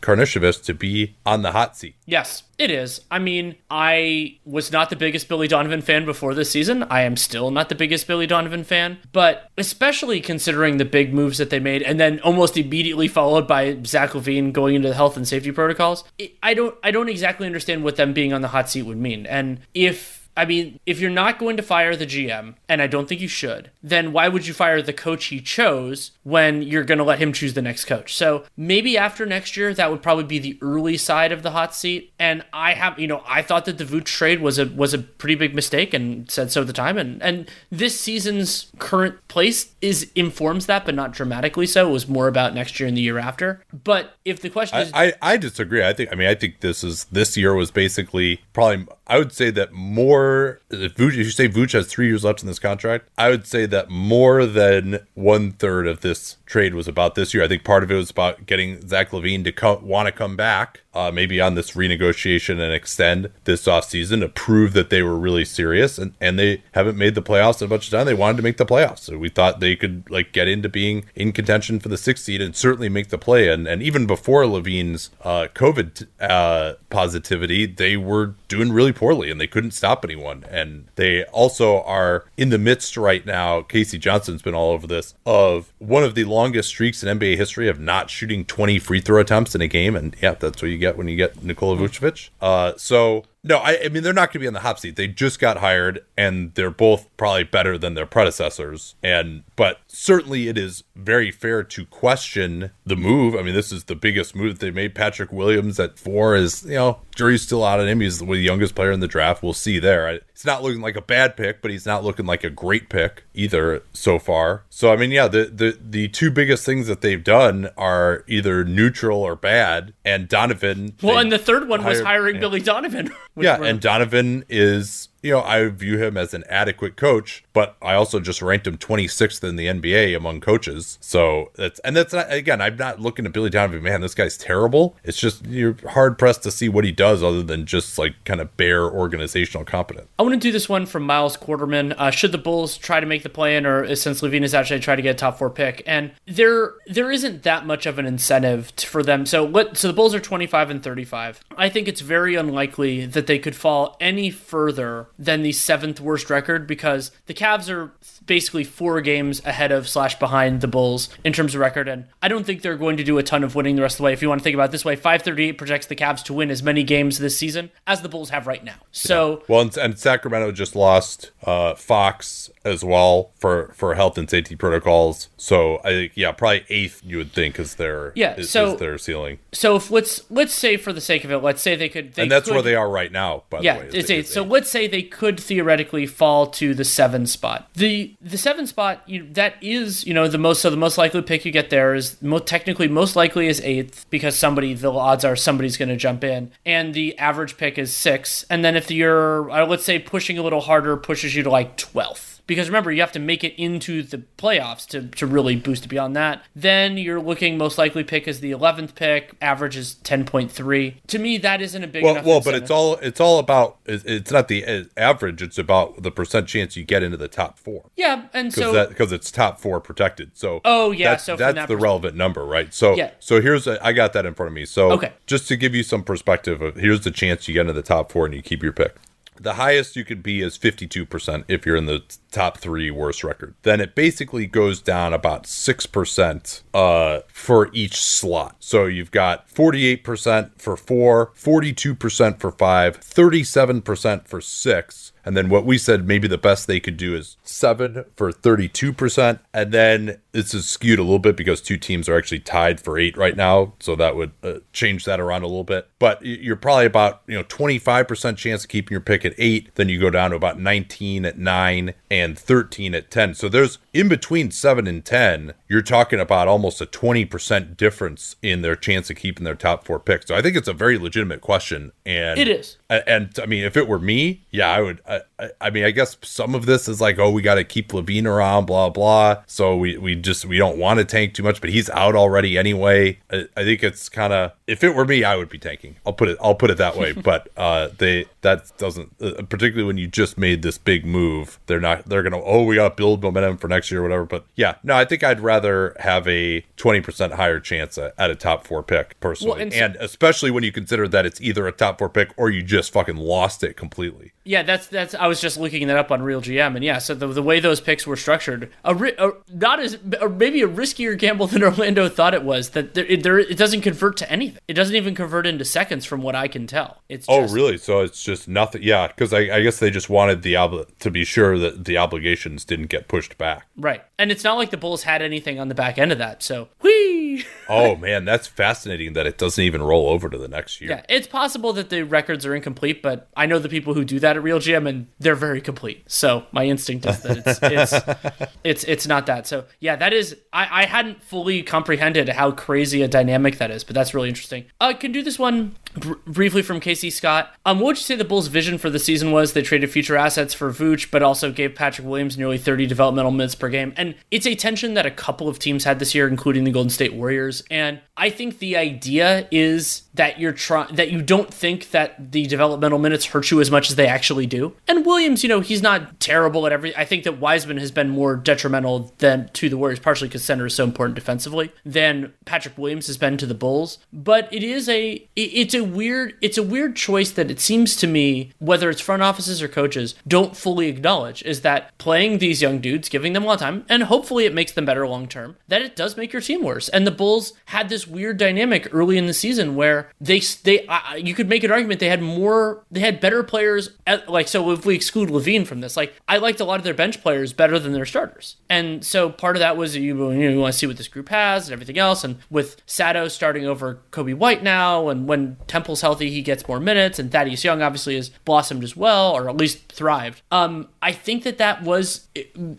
Karnisovas to be on the hot seat? Yes, it is. I mean, I was not the biggest Billy Donovan fan before this season. I am still not the biggest Billy Donovan fan, but especially considering the big moves that they made and then almost immediately followed by Zach LaVine going into the health and safety protocols, I don't I don't exactly understand what them being on the hot seat would mean. And if I mean, if you're not going to fire the GM, and I don't think you should, then why would you fire the coach he chose when you're going to let him choose the next coach? So maybe after next year, that would probably be the early side of the hot seat. And I have, you know, I thought that the Vooch trade was a was a pretty big mistake, and said so at the time. And and this season's current place is informs that, but not dramatically so. It was more about next year and the year after. But if the question is, I, I, I disagree. I think I mean I think this is this year was basically probably I would say that more if, if you say Vooch has three years left in this contract, I would say that more than one third of this trade was about this year. I think part of it was about getting Zach LaVine to come, want to come back uh, maybe on this renegotiation and extend this offseason to prove that they were really serious. And, and they haven't made the playoffs in a bunch of time. They wanted to make the playoffs. So we thought they could like get into being in contention for the sixth seed and certainly make the play. And, and even before LaVine's uh, COVID uh, positivity, they were doing really poorly and they couldn't stop anyone. And they also are in the midst right now. Casey Johnson's been all over this of one of the longest streaks in NBA history of not shooting 20 free throw attempts in a game. And yeah, that's what you get when you get Nikola Vucevic. Uh, so no, I, I mean they're not going to be on the hot seat. They just got hired, and they're both probably better than their predecessors. And but certainly it is very fair to question the move. I mean, this is the biggest move that they made. Patrick Williams at four is you know jury's still out on him. He's the youngest player in the draft. We'll see there. It's not looking like a bad pick, but he's not looking like a great pick either so far. So I mean, yeah, the the the two biggest things that they've done are either neutral or bad. And Donovan. Well, and the third one hired, was hiring yeah. Billy Donovan. Yeah, and Donovan is you know, I view him as an adequate coach, but I also just ranked him 26th in the NBA among coaches. So that's, and that's not, again, I'm not looking at Billy Donovan, man, this guy's terrible. It's just, you're hard pressed to see what he does other than just like kind of bare organizational competence. I want to do this one from Miles Quarterman. Uh, should the Bulls try to make the play in, or since LaVine is actually try to get a top four pick? And there, there isn't that much of an incentive for them. So what, so the Bulls are 25 and 35. I think it's very unlikely that they could fall any further than the seventh worst record because the Cavs are basically four games ahead of slash behind the Bulls in terms of record, and I don't think they're going to do a ton of winning the rest of the way. If you want to think about it this way, 538 projects the Cavs to win as many games this season as the Bulls have right now. So yeah. well, and, and, Sacramento just lost uh, Fox as well for for health and safety protocols. So I think yeah, probably eighth you would think is their yeah is, so is their ceiling. So if let's let's say for the sake of it, let's say they could, they and that's could, where they are right now. By yeah, the way, it's. So let's say they could theoretically fall to the seven spot. The the seven spot you, that is you know the most so the most likely pick you get there is most technically most likely is eighth because somebody the odds are somebody's going to jump in, and the average pick is six. And then if you're uh, let's say pushing a little harder pushes you to like twelfth because remember you have to make it into the playoffs to, to really boost it beyond that. Then you're looking most likely pick as the 11th pick average is 10.3 to me that isn't a big well, well but it's all it's all about it's not the average it's about the percent chance you get into the top four. Yeah and so because it's top four protected. So oh yeah that's, so that's that the relevant number right? So yeah. so here's a, I got that in front of me. So okay. just to give you some perspective of here's the chance you get into the top four and you keep your pick the highest you could be is 52% if you're in the top three worst record. Then it basically goes down about 6% uh, for each slot. So you've got 48% for four, 42% for five, 37% for six, and then what we said maybe the best they could do is seven for 32%. And then this is skewed a little bit because two teams are actually tied for eight right now. So that would uh, change that around a little bit. But you're probably about, you know, 25% chance of keeping your pick at eight. Then you go down to about 19 at nine and 13 at 10. So there's in between seven and 10, you're talking about almost a 20% difference in their chance of keeping their top four picks. So I think it's a very legitimate question. And it is. And, and I mean, if it were me, yeah, I would. I, I mean, I guess some of this is like, oh, we got to keep LaVine around, blah blah. So we we just we don't want to tank too much, but he's out already anyway. I, I think it's kind of if it were me, I would be tanking. I'll put it I'll put it that way. but uh, they that doesn't uh, particularly when you just made this big move, they're not they're gonna oh we got to build momentum for next year or whatever. But yeah, no, I think I'd rather have a twenty percent higher chance at, at, a top four pick personally, well, and, so- and especially when you consider that it's either a top four pick or you just fucking lost it completely. Yeah, that's that's. I was just looking that up on RealGM, and yeah, so the, the way those picks were structured, a, a not as or maybe a riskier gamble than Orlando thought it was. That there, it, there, it doesn't convert to anything. It doesn't even convert into seconds, from what I can tell. It's oh really? So it's just nothing. Yeah, because I, I, guess they just wanted the obli- to be sure that the obligations didn't get pushed back. Right, and it's not like the Bulls had anything on the back end of that. So whee. oh man, that's fascinating that it doesn't even roll over to the next year. Yeah, it's possible that the records are incomplete, but I know the people who do that at RealGM, and they're very complete. So my instinct is that it's it's it's, it's not that. So yeah, that is. I, I hadn't fully comprehended how crazy a dynamic that is, but that's really interesting. I uh, can do this one br- briefly from Casey Scott. Um, what would you say the Bulls' vision for the season was? They traded future assets for Vooch, but also gave Patrick Williams nearly 30 developmental minutes per game. And it's a tension that a couple of teams had this year, including the Golden State Warriors. And I think the idea is that you're trying that you don't think that the developmental minutes hurt you as much as they actually do. And Williams, you know, he's not terrible at every. I think that Wiseman has been more detrimental than to the Warriors, partially because center is so important defensively than Patrick Williams has been to the Bulls. But it is a it's a weird it's a weird choice that it seems to me whether it's front offices or coaches don't fully acknowledge is that playing these young dudes, giving them a lot of time, and hopefully it makes them better long term. That it does make your team worse. And the Bulls had this weird dynamic early in the season where they they uh, you could make an argument they had more they had better players at, like so if we exclude LaVine from this like I liked a lot of their bench players better than their starters and so part of that was you, know, you want to see what this group has and everything else and with Sato starting over Coby White now and when Temple's healthy he gets more minutes and Thaddeus Young obviously has blossomed as well or at least thrived um I think that that was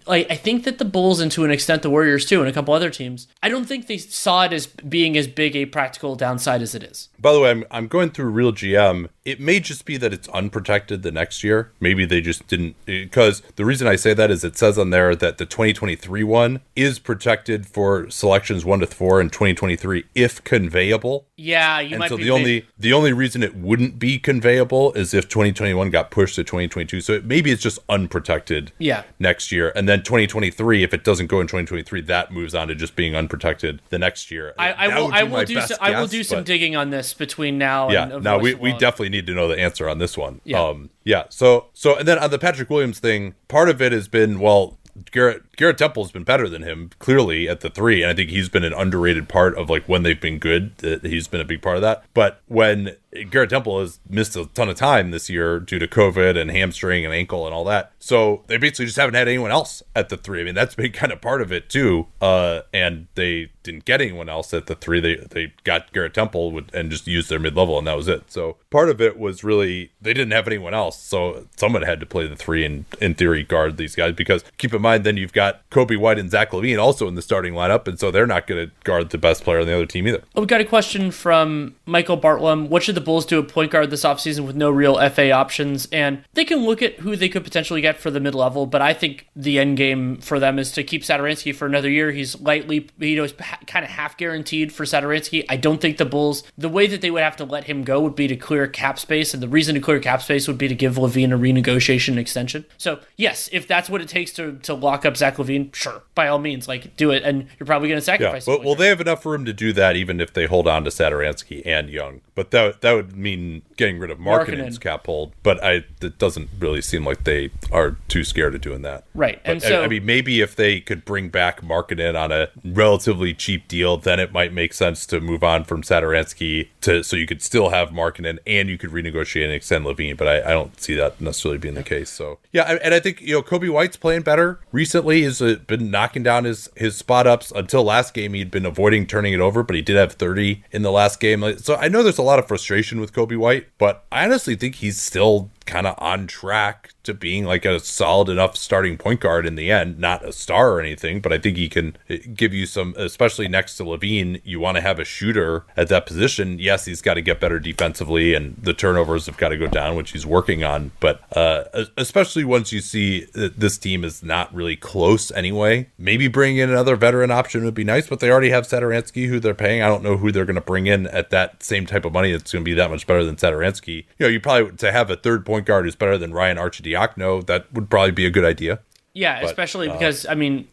like I think that the Bulls and to an extent the Warriors too and a couple other teams I don't think they saw it as being as big a practical downside as it is by the way, I'm I'm going through RealGM. It may just be that it's unprotected the next year. Maybe they just didn't because the reason I say that is it says on there that the 2023 one is protected for selections 1 to 4 in 2023 if conveyable. Yeah, you and might so be the only the only reason it wouldn't be conveyable is if 2021 got pushed to 2022. So it, maybe it's just unprotected. Yeah. Next year, and then 2023, if it doesn't go in 2023, that moves on to just being unprotected the next year. I, I will I will do some, I will do some but- digging on this between now yeah and now we, we definitely need to know the answer on this one Yeah. um yeah so so and then on the patrick williams thing part of it has been well Garrett Garrett Temple's been better than him clearly at the three, and I think he's been an underrated part of like when they've been good. He's been a big part of that. But when Garrett Temple has missed a ton of time this year due to COVID and hamstring and ankle and all that, so they basically just haven't had anyone else at the three. I mean, that's been kind of part of it too. Uh, and they didn't get anyone else at the three. They they got Garrett Temple with, and just used their mid level, and that was it. So part of it was really they didn't have anyone else, so someone had to play the three and in theory guard these guys. Because keep in mind, then you've got Coby White and Zach LaVine also in the starting lineup, and so they're not going to guard the best player on the other team either. Oh, we got a question from Michael Bartlum. What should the Bulls do at point guard this offseason with no real FA options? And they can look at who they could potentially get for the mid level, but I think the end game for them is to keep Satoransky for another year. He's lightly, you know, kind of half guaranteed for Satoransky. I don't think the Bulls, the way that they would have to let him go would be to clear cap space, and the reason to clear cap space would be to give LaVine a renegotiation extension. So, yes, if that's what it takes to, to lock up Zach LaVine, sure, by all means, like do it, and you're probably going to Yeah, sacrifice. well, him. well, they have enough room to do that, even if they hold on to Satoransky and Young. But that that would mean getting rid of Markkanen's Markkanen. cap hold. But I, it doesn't really seem like they are too scared of doing that. Right, But, and I- so- I mean, maybe if they could bring back Markkanen on a relatively cheap deal, then it might make sense to move on from Satoransky to so you could still have Markkanen and you could renegotiate and extend LaVine. But I, I don't see that necessarily being the case. So yeah, I- and I think you know Coby White's playing better recently. He's uh, been knocking down his his spot ups until last game. He'd been avoiding turning it over, but he did have 30 in the last game. So I know there's a lot of frustration with Coby White, but I honestly think he's still kind of on track to being like a solid enough starting point guard in the end. Not a star or anything, but I think he can uh, give you some, especially next to LaVine. You want to have a shooter at that position. Yes, he's got to get better defensively, and the turnovers have got to go down, which he's working on. But uh, especially once you see that this team is not really close anyway, maybe bringing in another veteran option would be nice. But they already have Satoransky, who they're paying. I don't know who they're going to bring in at that same type of money. That's going to be that much better than Satoransky. You know, you probably to have a third point guard who's better than Ryan Arcidiacono. That would probably be a good idea. Yeah, But, especially uh, because I mean,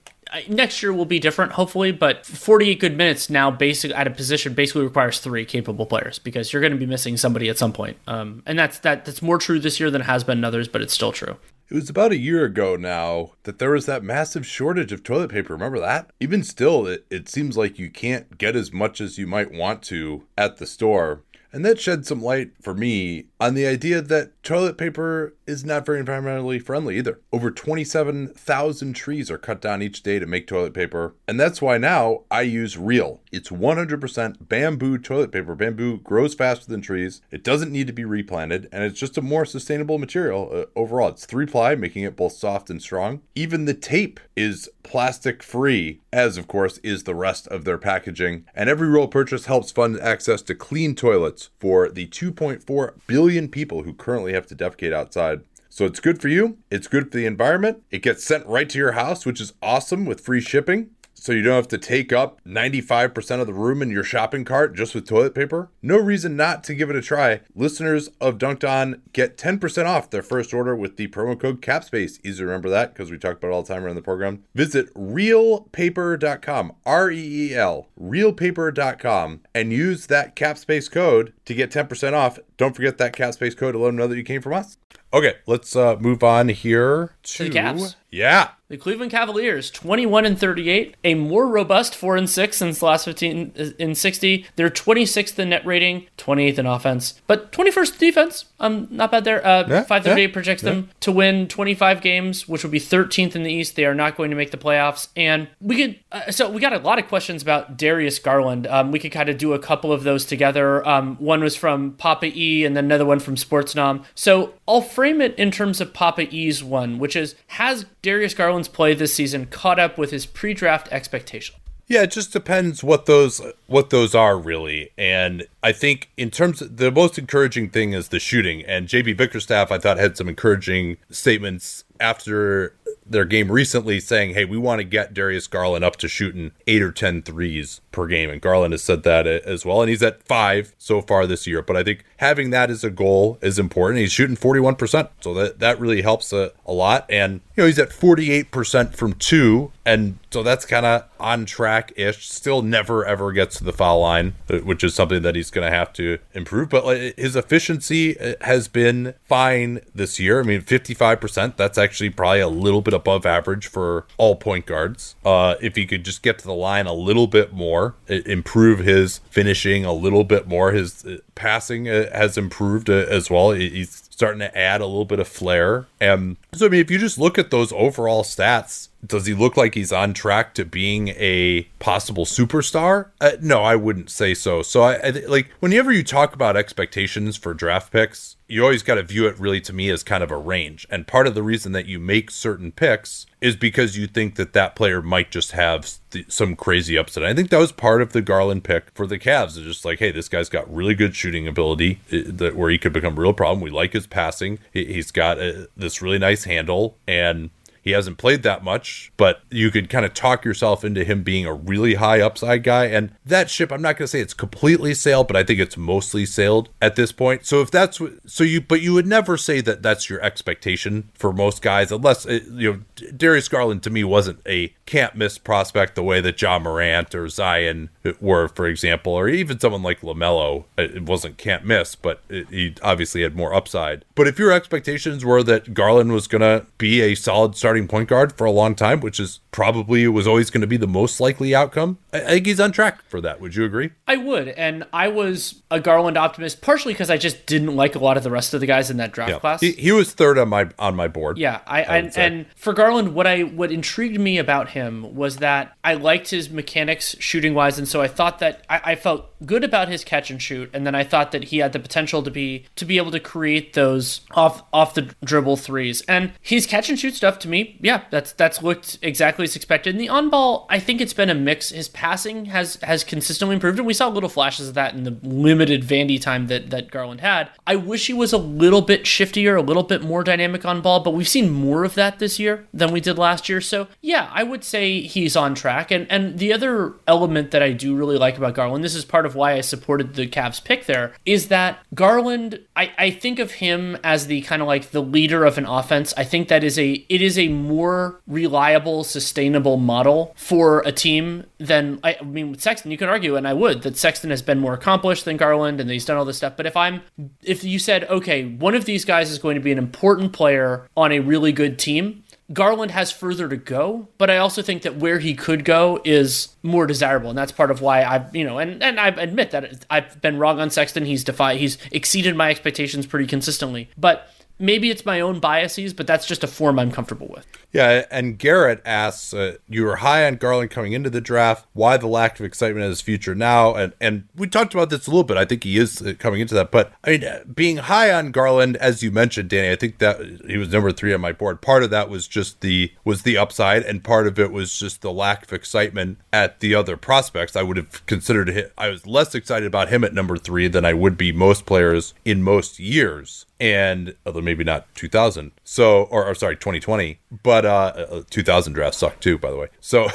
next year will be different, hopefully. But 48 good minutes now, basically at a position, basically requires three capable players because you're going to be missing somebody at some point. Um, and that's that. That's more true this year than it has been in others, but it's still true. It was about a year ago now that there was that massive shortage of toilet paper. Remember that? Even still, it, it seems like you can't get as much as you might want to at the store. And that shed some light for me on the idea that toilet paper is not very environmentally friendly either. Over 27,000 trees are cut down each day to make toilet paper, and that's why now I use Reel. It's 100% bamboo toilet paper. Bamboo grows faster than trees. It doesn't need to be replanted, and it's just a more sustainable material uh, overall. It's three ply, making it both soft and strong. Even the tape is plastic free, as of course is the rest of their packaging. And every roll purchase helps fund access to clean toilets for the 2.4 billion people who currently have to defecate outside. So it's good for you, it's good for the environment. It gets sent right to your house, which is awesome with free shipping so you don't have to take up 95% of the room in your shopping cart just with toilet paper? No reason not to give it a try. Listeners of Dunc'd On get 10% off their first order with the promo code CAPSPACE. Easy to remember that because we talk about it all the time around the program. Visit reelpaper.com, R E E L, reelpaper.com, and use that CAPSPACE code to get 10% off. Don't forget that CAPSPACE code to let them know that you came from us. Okay, let's uh, move on here to, To the Cavs. Yeah, The Cleveland Cavaliers, 21 and 38, a more robust 4 and 6 since the last 15 uh, in 60. They're 26th in net rating, 28th in offense, but 21st defense. Um, not bad there. Uh, Yeah, 538 yeah, projects them to win 25 games, which would be 13th in the East. They are not going to make the playoffs, and we could. Uh, so we got a lot of questions about Darius Garland. Um, we could kind of do a couple of those together. Um, one was from Papa E, and then another one from Sportsnom. So I'll frame it in terms of Papa E's one, which is has Darius Play this season caught up with his pre-draft expectation? Yeah, it just depends what those what those are really. And I think in terms of the most encouraging thing is the shooting. And JB Bickerstaff I thought had some encouraging statements after their game recently saying, "Hey, we want to get Darius Garland up to shooting 8 or 10 threes per game." And Garland has said that as well, and he's at 5 so far this year. But I think having that as a goal is important. He's shooting 41%. So that that really helps a, a lot and you know, he's at 48% from 2 and so that's kind of on track ish. Still never ever gets to the foul line, uh, which is something that he's going to have to improve. But like, his efficiency uh, has been fine this year. I mean, 55%, that's actually probably a little bit above average for all point guards. Uh, if he could just get to the line a little bit more, improve his finishing a little bit more, his uh, passing has improved as well. He's starting to add a little bit of flair. And so, I mean, if you just look at those overall stats, does he look like he's on track to being a possible superstar? Uh, no, I wouldn't say so. So, I, I th- like whenever you talk about expectations for draft picks, you always got to view it really to me as kind of a range. And part of the reason that you make certain picks is because you think that that player might just have st- some crazy upside. I think that was part of the Garland pick for the Cavs. It's just like, hey, this guy's got really good shooting ability uh, that where he could become a real problem. We like his passing. He- He's got uh, this really nice handle and he hasn't played that much, but you could kind of talk yourself into him being a really high upside guy. And that ship, I'm not going to say it's completely sailed, but I think it's mostly sailed at this point. So if that's so you, but you would never say that that's your expectation for most guys, unless, uh, you know, Darius Garland to me wasn't a can't miss prospect the way that Ja Morant or Zion were, for example, or even someone like LaMelo. It wasn't can't miss, but it, he obviously had more upside. But if your expectations were that Garland was going to be a solid starting point guard for a long time, which is probably was always going to be the most likely outcome, I, I think he's on track for that. Would you agree? I would, and I was a Garland optimist partially because I just didn't like a lot of the rest of the guys in that draft class. He, he was third on my on my board. Yeah, I, would and, and for Garland, what I what intrigued me about him was that I liked his mechanics shooting wise, and so I thought that I, I felt good about his catch and shoot, and then I thought that he had the potential to be to be able to create those off off the dribble threes, and his catch and shoot stuff to me, yeah, that's that's looked exactly as expected. In the on ball, I think it's been a mix. His passing has has consistently improved, and we saw little flashes of that in the limited Vandy time that that Garland had. I wish he was a little bit shiftier, a little bit more dynamic on ball, but we've seen more of that this year than we did last year. So yeah, I would say he's on track. And and the other element that I do really like about Garland, this is part of why I supported the Cavs pick there, is that Garland, I, I think of him as the kind of like the leader of an offense. I think that is a it is a more reliable, sustainable model for a team than I, I mean with Sexton, you can argue, and I would, that Sexton has been more accomplished than Garland and he's done all this stuff. But if I'm if you said, okay, one of these guys is going to be an important player on a really good team, Garland has further to go, but I also think that where he could go is more desirable, and that's part of why I've you know, and and I admit that I've been wrong on Sexton. He's defied, he's exceeded my expectations pretty consistently, but maybe it's my own biases, but that's just a form I'm comfortable with. Yeah, and Garrett asks, uh, you were high on Garland coming into the draft. Why the lack of excitement in his future now? And and we talked about this a little bit. I think he is uh, coming into that. But I mean, uh, being high on Garland, as you mentioned, Danny, I think that he was number three on my board. Part of that was just the was the upside, and part of it was just the lack of excitement at the other prospects. I would have considered it. I was less excited about him at number three than I would be most players in most years and although maybe not 2000 so or, or sorry 2020 but uh, uh 2000 draft sucked too by the way so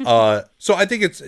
uh so i think it's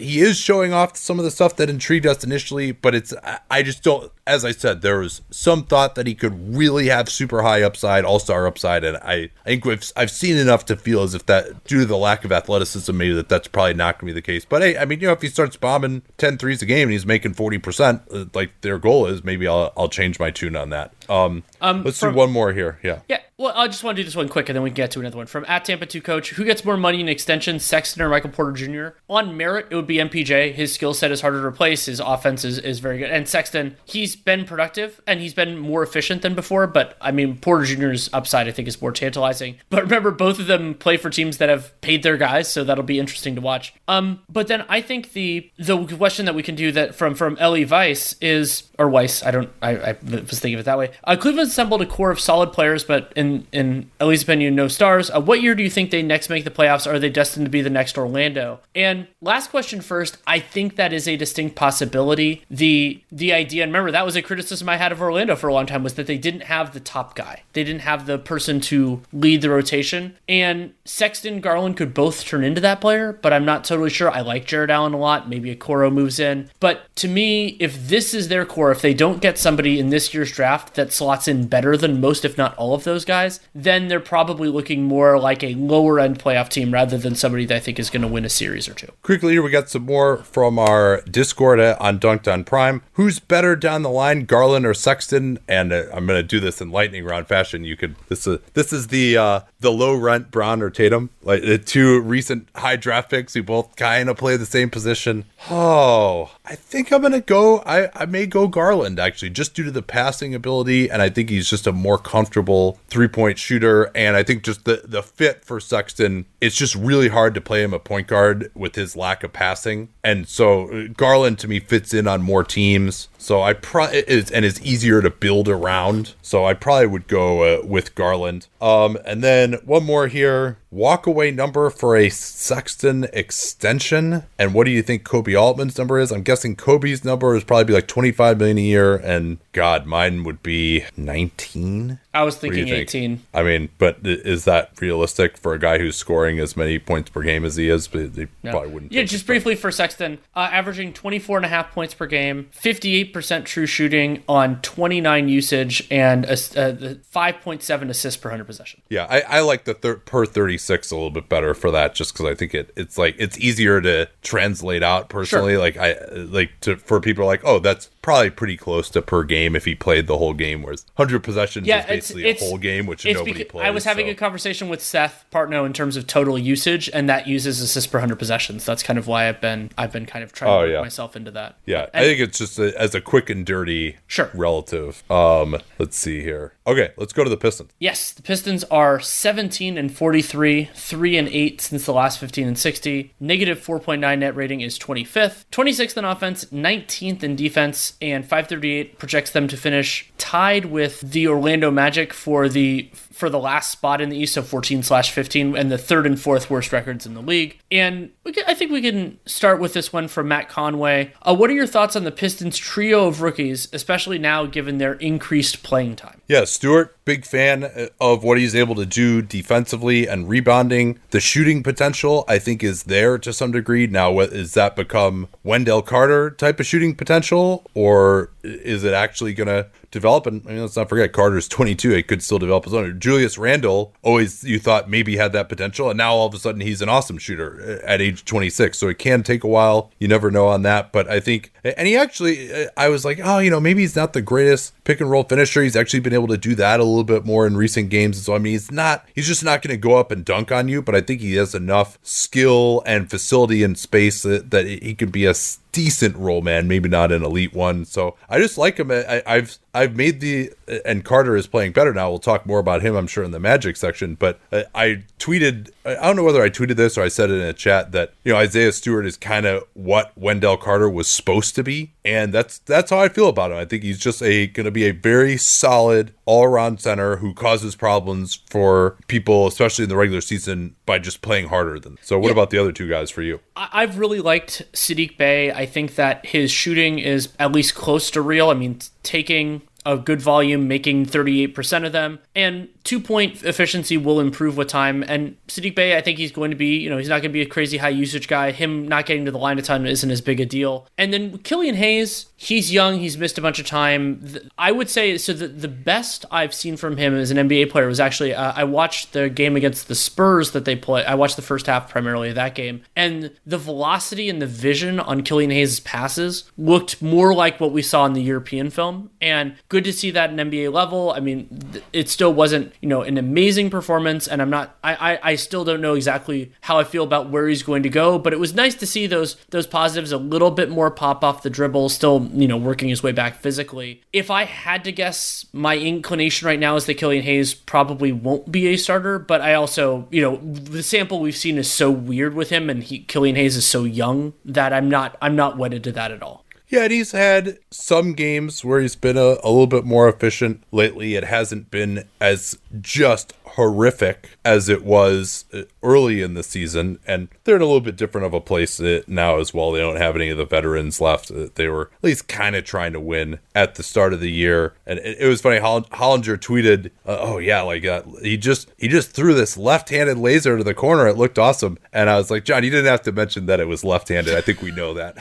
he is showing off some of the stuff that intrigued us initially, but it's I just don't. As I said, there was some thought that he could really have super high upside, all star upside, and I, I think we've I've seen enough to feel as if that due to the lack of athleticism, maybe that that's probably not going to be the case. But hey, I mean, you know, if he starts bombing 10 threes a game and he's making forty percent, uh, like their goal is, maybe I'll I'll change my tune on that. Um, um let's from, do one more here. Yeah. Yeah. Well, I just want to do this one quick, and then we can get to another one from at Tampa Two Coach. Who gets more money in extension, Sexton or Michael Porter Jr. On merit, it would be MPJ. His skill set is harder to replace. His offense is, is very good, and Sexton he's been productive and he's been more efficient than before. But I mean, Porter Jr.'s upside I think is more tantalizing. But remember, both of them play for teams that have paid their guys, so that'll be interesting to watch. Um, but then I think the the question that we can do that from from Ellie Weiss is or Weiss. I don't. I, I was thinking of it that way. Uh, Cleveland assembled a core of solid players, but in in Ellie's opinion, no stars. Uh, what year do you think they next make the playoffs? Are they destined to be the next Orlando? And last question first. I think that is a distinct possibility. The the idea, and remember that was a criticism I had of Orlando for a long time, was that they didn't have the top guy. They didn't have the person to lead the rotation. And Sexton Garland could both turn into that player, but I'm not totally sure. I like Jarrett Allen a lot. Maybe Okoro moves in. But to me, if this is their core, if they don't get somebody in this year's draft that slots in better than most, if not all of those guys, then they're probably looking more like a lower end playoff team rather than somebody that I think is going to win a series or two. Quickly here, we got some more from our Discord on Dunc'd On Prime. Who's better down the line, Garland or Sexton? And uh, I'm going to do this in lightning round fashion. You could this is this is the uh, the low rent Brown or Tatum, like the two recent high draft picks who both kind of play the same position. Oh, I think I'm gonna go. I, I may go Garland actually, just due to the passing ability, and I think he's just a more comfortable three point shooter. And I think just the the fit for Sexton, it's just really hard to play him a point guard with his lack of passing. And so uh, Garland to me fits in on more teams. So I probably is and is easier to build around. So I probably would go uh, with Garland. Um, and then one more here walkaway number for a Sexton extension. And what do you think Koby Altman's number is? I'm guessing Koby's number is probably be like 25 million a year, and God, mine would be 19. I was thinking 18. I mean, but is that realistic for a guy who's scoring as many points per game as he is? But they no. probably wouldn't. Yeah, just briefly for Sexton, uh, averaging 24 and a half points per game, 58% true shooting on 29 usage, and a, uh, 5.7 assists per 100 possession. Yeah, I, I like the thir- per 36 a little bit better for that, just because I think it it's like it's easier to translate out personally. Sure. Like I like to for people like, oh, that's probably pretty close to per game if he played the whole game. Whereas 100 possessions yeah, is basically it's, a whole game, which nobody plays. I was having so. a conversation with Seth Partnow in terms of total usage, and that uses assists per 100 possessions. That's kind of why I've been I've been kind of trying oh, to yeah. myself into that. Yeah, and, I think it's just a, as a quick and dirty sure. relative. Um, let's see here. Okay, let's go to the Pistons. Yes, the Pistons are 17 and 43, 3 and 8 since the last 15 and 60. Negative 4.9 net rating is 25th. 26th in offense, 19th in defense, and 538 projects them to finish tied with the Orlando Magic for the for the last spot in the East, so 14 slash 15, and the third and fourth worst records in the league. And can, I think we can start with this one from Matt Conway. Uh, what are your thoughts on the Pistons trio of rookies, especially now given their increased playing time? Yeah, Stewart, big fan of what he's able to do defensively and rebounding. The shooting potential, I think, is there to some degree. Now, is that become Wendell Carter type of shooting potential, or is it actually going to develop. And I mean, let's not forget Carter's 22. He could still develop his own. Julius Randle always you thought maybe had that potential, and now all of a sudden he's an awesome shooter at age 26. So it can take a while. You never know on that. But I think, and he actually, I was like, oh, you know, maybe he's not the greatest pick and roll finisher. He's actually been able to do that a little bit more in recent games. So I mean, he's not, he's just not going to go up and dunk on you. But I think he has enough skill and facility and space that, that he could be a decent role man, maybe not an elite one. So I just like him. I, have I've made the and Carter is playing better now. We'll talk more about him, I'm sure, in the Magic section. But uh, I tweeted, I don't know whether I tweeted this or I said it in a chat that you know Isaiah Stewart is kind of what Wendell Carter was supposed to be, and that's that's how I feel about him. I think he's just a going to be a very solid all around center who causes problems for people, especially in the regular season, by just playing harder than. So, what yeah. about the other two guys for you? I've really liked Saddiq Bey. I think that his shooting is at least close to real. I mean, taking a good volume, making 38% of them. And two point efficiency will improve with time. And Saddiq Bey, I think he's going to be, you know, he's not going to be a crazy high usage guy. Him not getting to the line a ton isn't as big a deal. And then Killian Hayes, he's young, he's missed a bunch of time. I would say, so the, the best I've seen from him as an NBA player was actually, uh, I watched the game against the Spurs that they play. I watched the first half primarily of that game. And the velocity and the vision on Killian Hayes' passes looked more like what we saw in the European film. And good to see that in NBA level. I mean, it still wasn't, you know, an amazing performance, and I'm not, I, I, I still don't know exactly how I feel about where he's going to go, but it was nice to see those those positives a little bit more pop off the dribble, still, you know, working his way back physically. If I had to guess, my inclination right now is that Killian Hayes probably won't be a starter, but I also, you know, the sample we've seen is so weird with him, and he, Killian Hayes is so young that I'm not, I'm not wedded to that at all. Yeah, and he's had some games where he's been a, a little bit more efficient lately. It hasn't been as just horrific as it was uh, early in the season, and they're in a little bit different of a place uh, now as well. They don't have any of the veterans left. Uh, they were at least kind of trying to win at the start of the year, and it, was funny. Hollinger tweeted, uh, "Oh yeah, like uh, he just he just threw this left-handed laser to the corner. It looked awesome." And I was like, "John, you didn't have to mention that it was left-handed. I think we know that."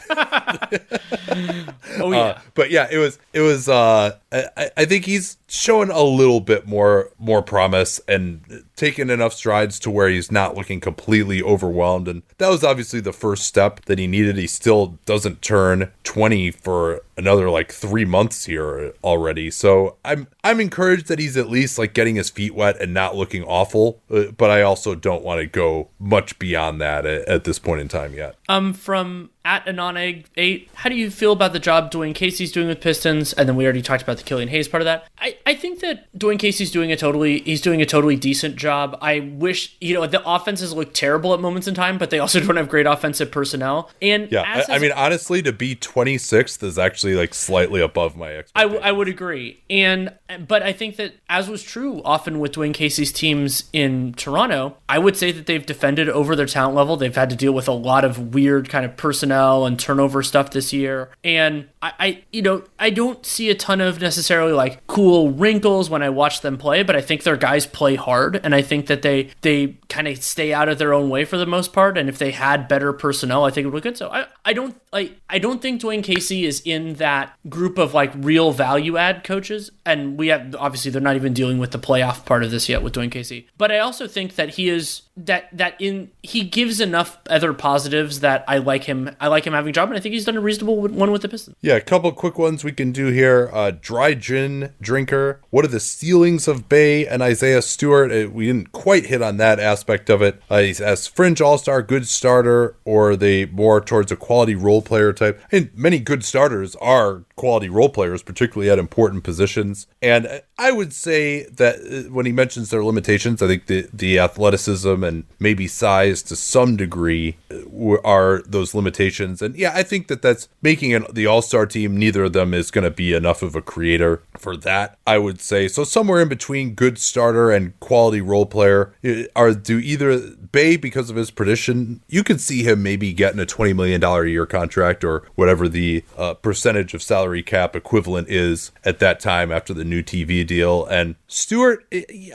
oh yeah, uh, but yeah, it was it was. I, I think he's showing a little bit more more promise and taken enough strides to where he's not looking completely overwhelmed and that was obviously the first step that he needed he still doesn't turn 20 for another like 3 months here already so i'm i'm encouraged that he's at least like getting his feet wet and not looking awful uh, but i also don't want to go much beyond that at, at this point in time yet um from at Anon 8, how do you feel about the job Dwane Casey's doing with Pistons? And then we already talked about the Killian Hayes part of that. I, I think that Dwane Casey's doing a totally he's doing a totally decent job. I wish you know the offenses look terrible at moments in time, but they also don't have great offensive personnel. And yeah, I, I, mean honestly, to be 26th is actually like slightly above my expectations. I, I would agree, and but I think that as was true often with Dwane Casey's teams in Toronto, I would say that they've defended over their talent level. They've had to deal with a lot of weird kind of personnel and turnover stuff this year, and I, I you know I don't see a ton of necessarily like cool wrinkles when I watch them play, but I think their guys play hard, and I think that they they kind of stay out of their own way for the most part. And if they had better personnel, I think it would be good. So I, I don't like I don't think Dwane Casey is in that group of like real value add coaches. And we have obviously they're not even dealing with the playoff part of this yet with Dwane Casey. But I also think that he is that that in he gives enough other positives that I like him. I like him having a job, and I think he's done a reasonable one with the Pistons. Yeah, a couple quick ones we can do here. Uh, dry gin drinker. What are the ceilings of Bey and Isaiah Stewart? Uh, we didn't quite hit on that aspect of it. Uh, he's as fringe all star, good starter, or they more towards a quality role player type. And many good starters are quality role players, particularly at important positions. And I would say that uh, when he mentions their limitations, I think the the athleticism and maybe size to some degree uh, are those limitations. And yeah, I think that that's making an, the All Star team. Neither of them is going to be enough of a creator for that. I would say so. Somewhere in between good starter and quality role player are do either Bey because of his prediction. You could see him maybe getting a twenty million dollar a year contract or whatever the uh, percentage of salary cap equivalent is at that time after the new TV deal. And Stewart,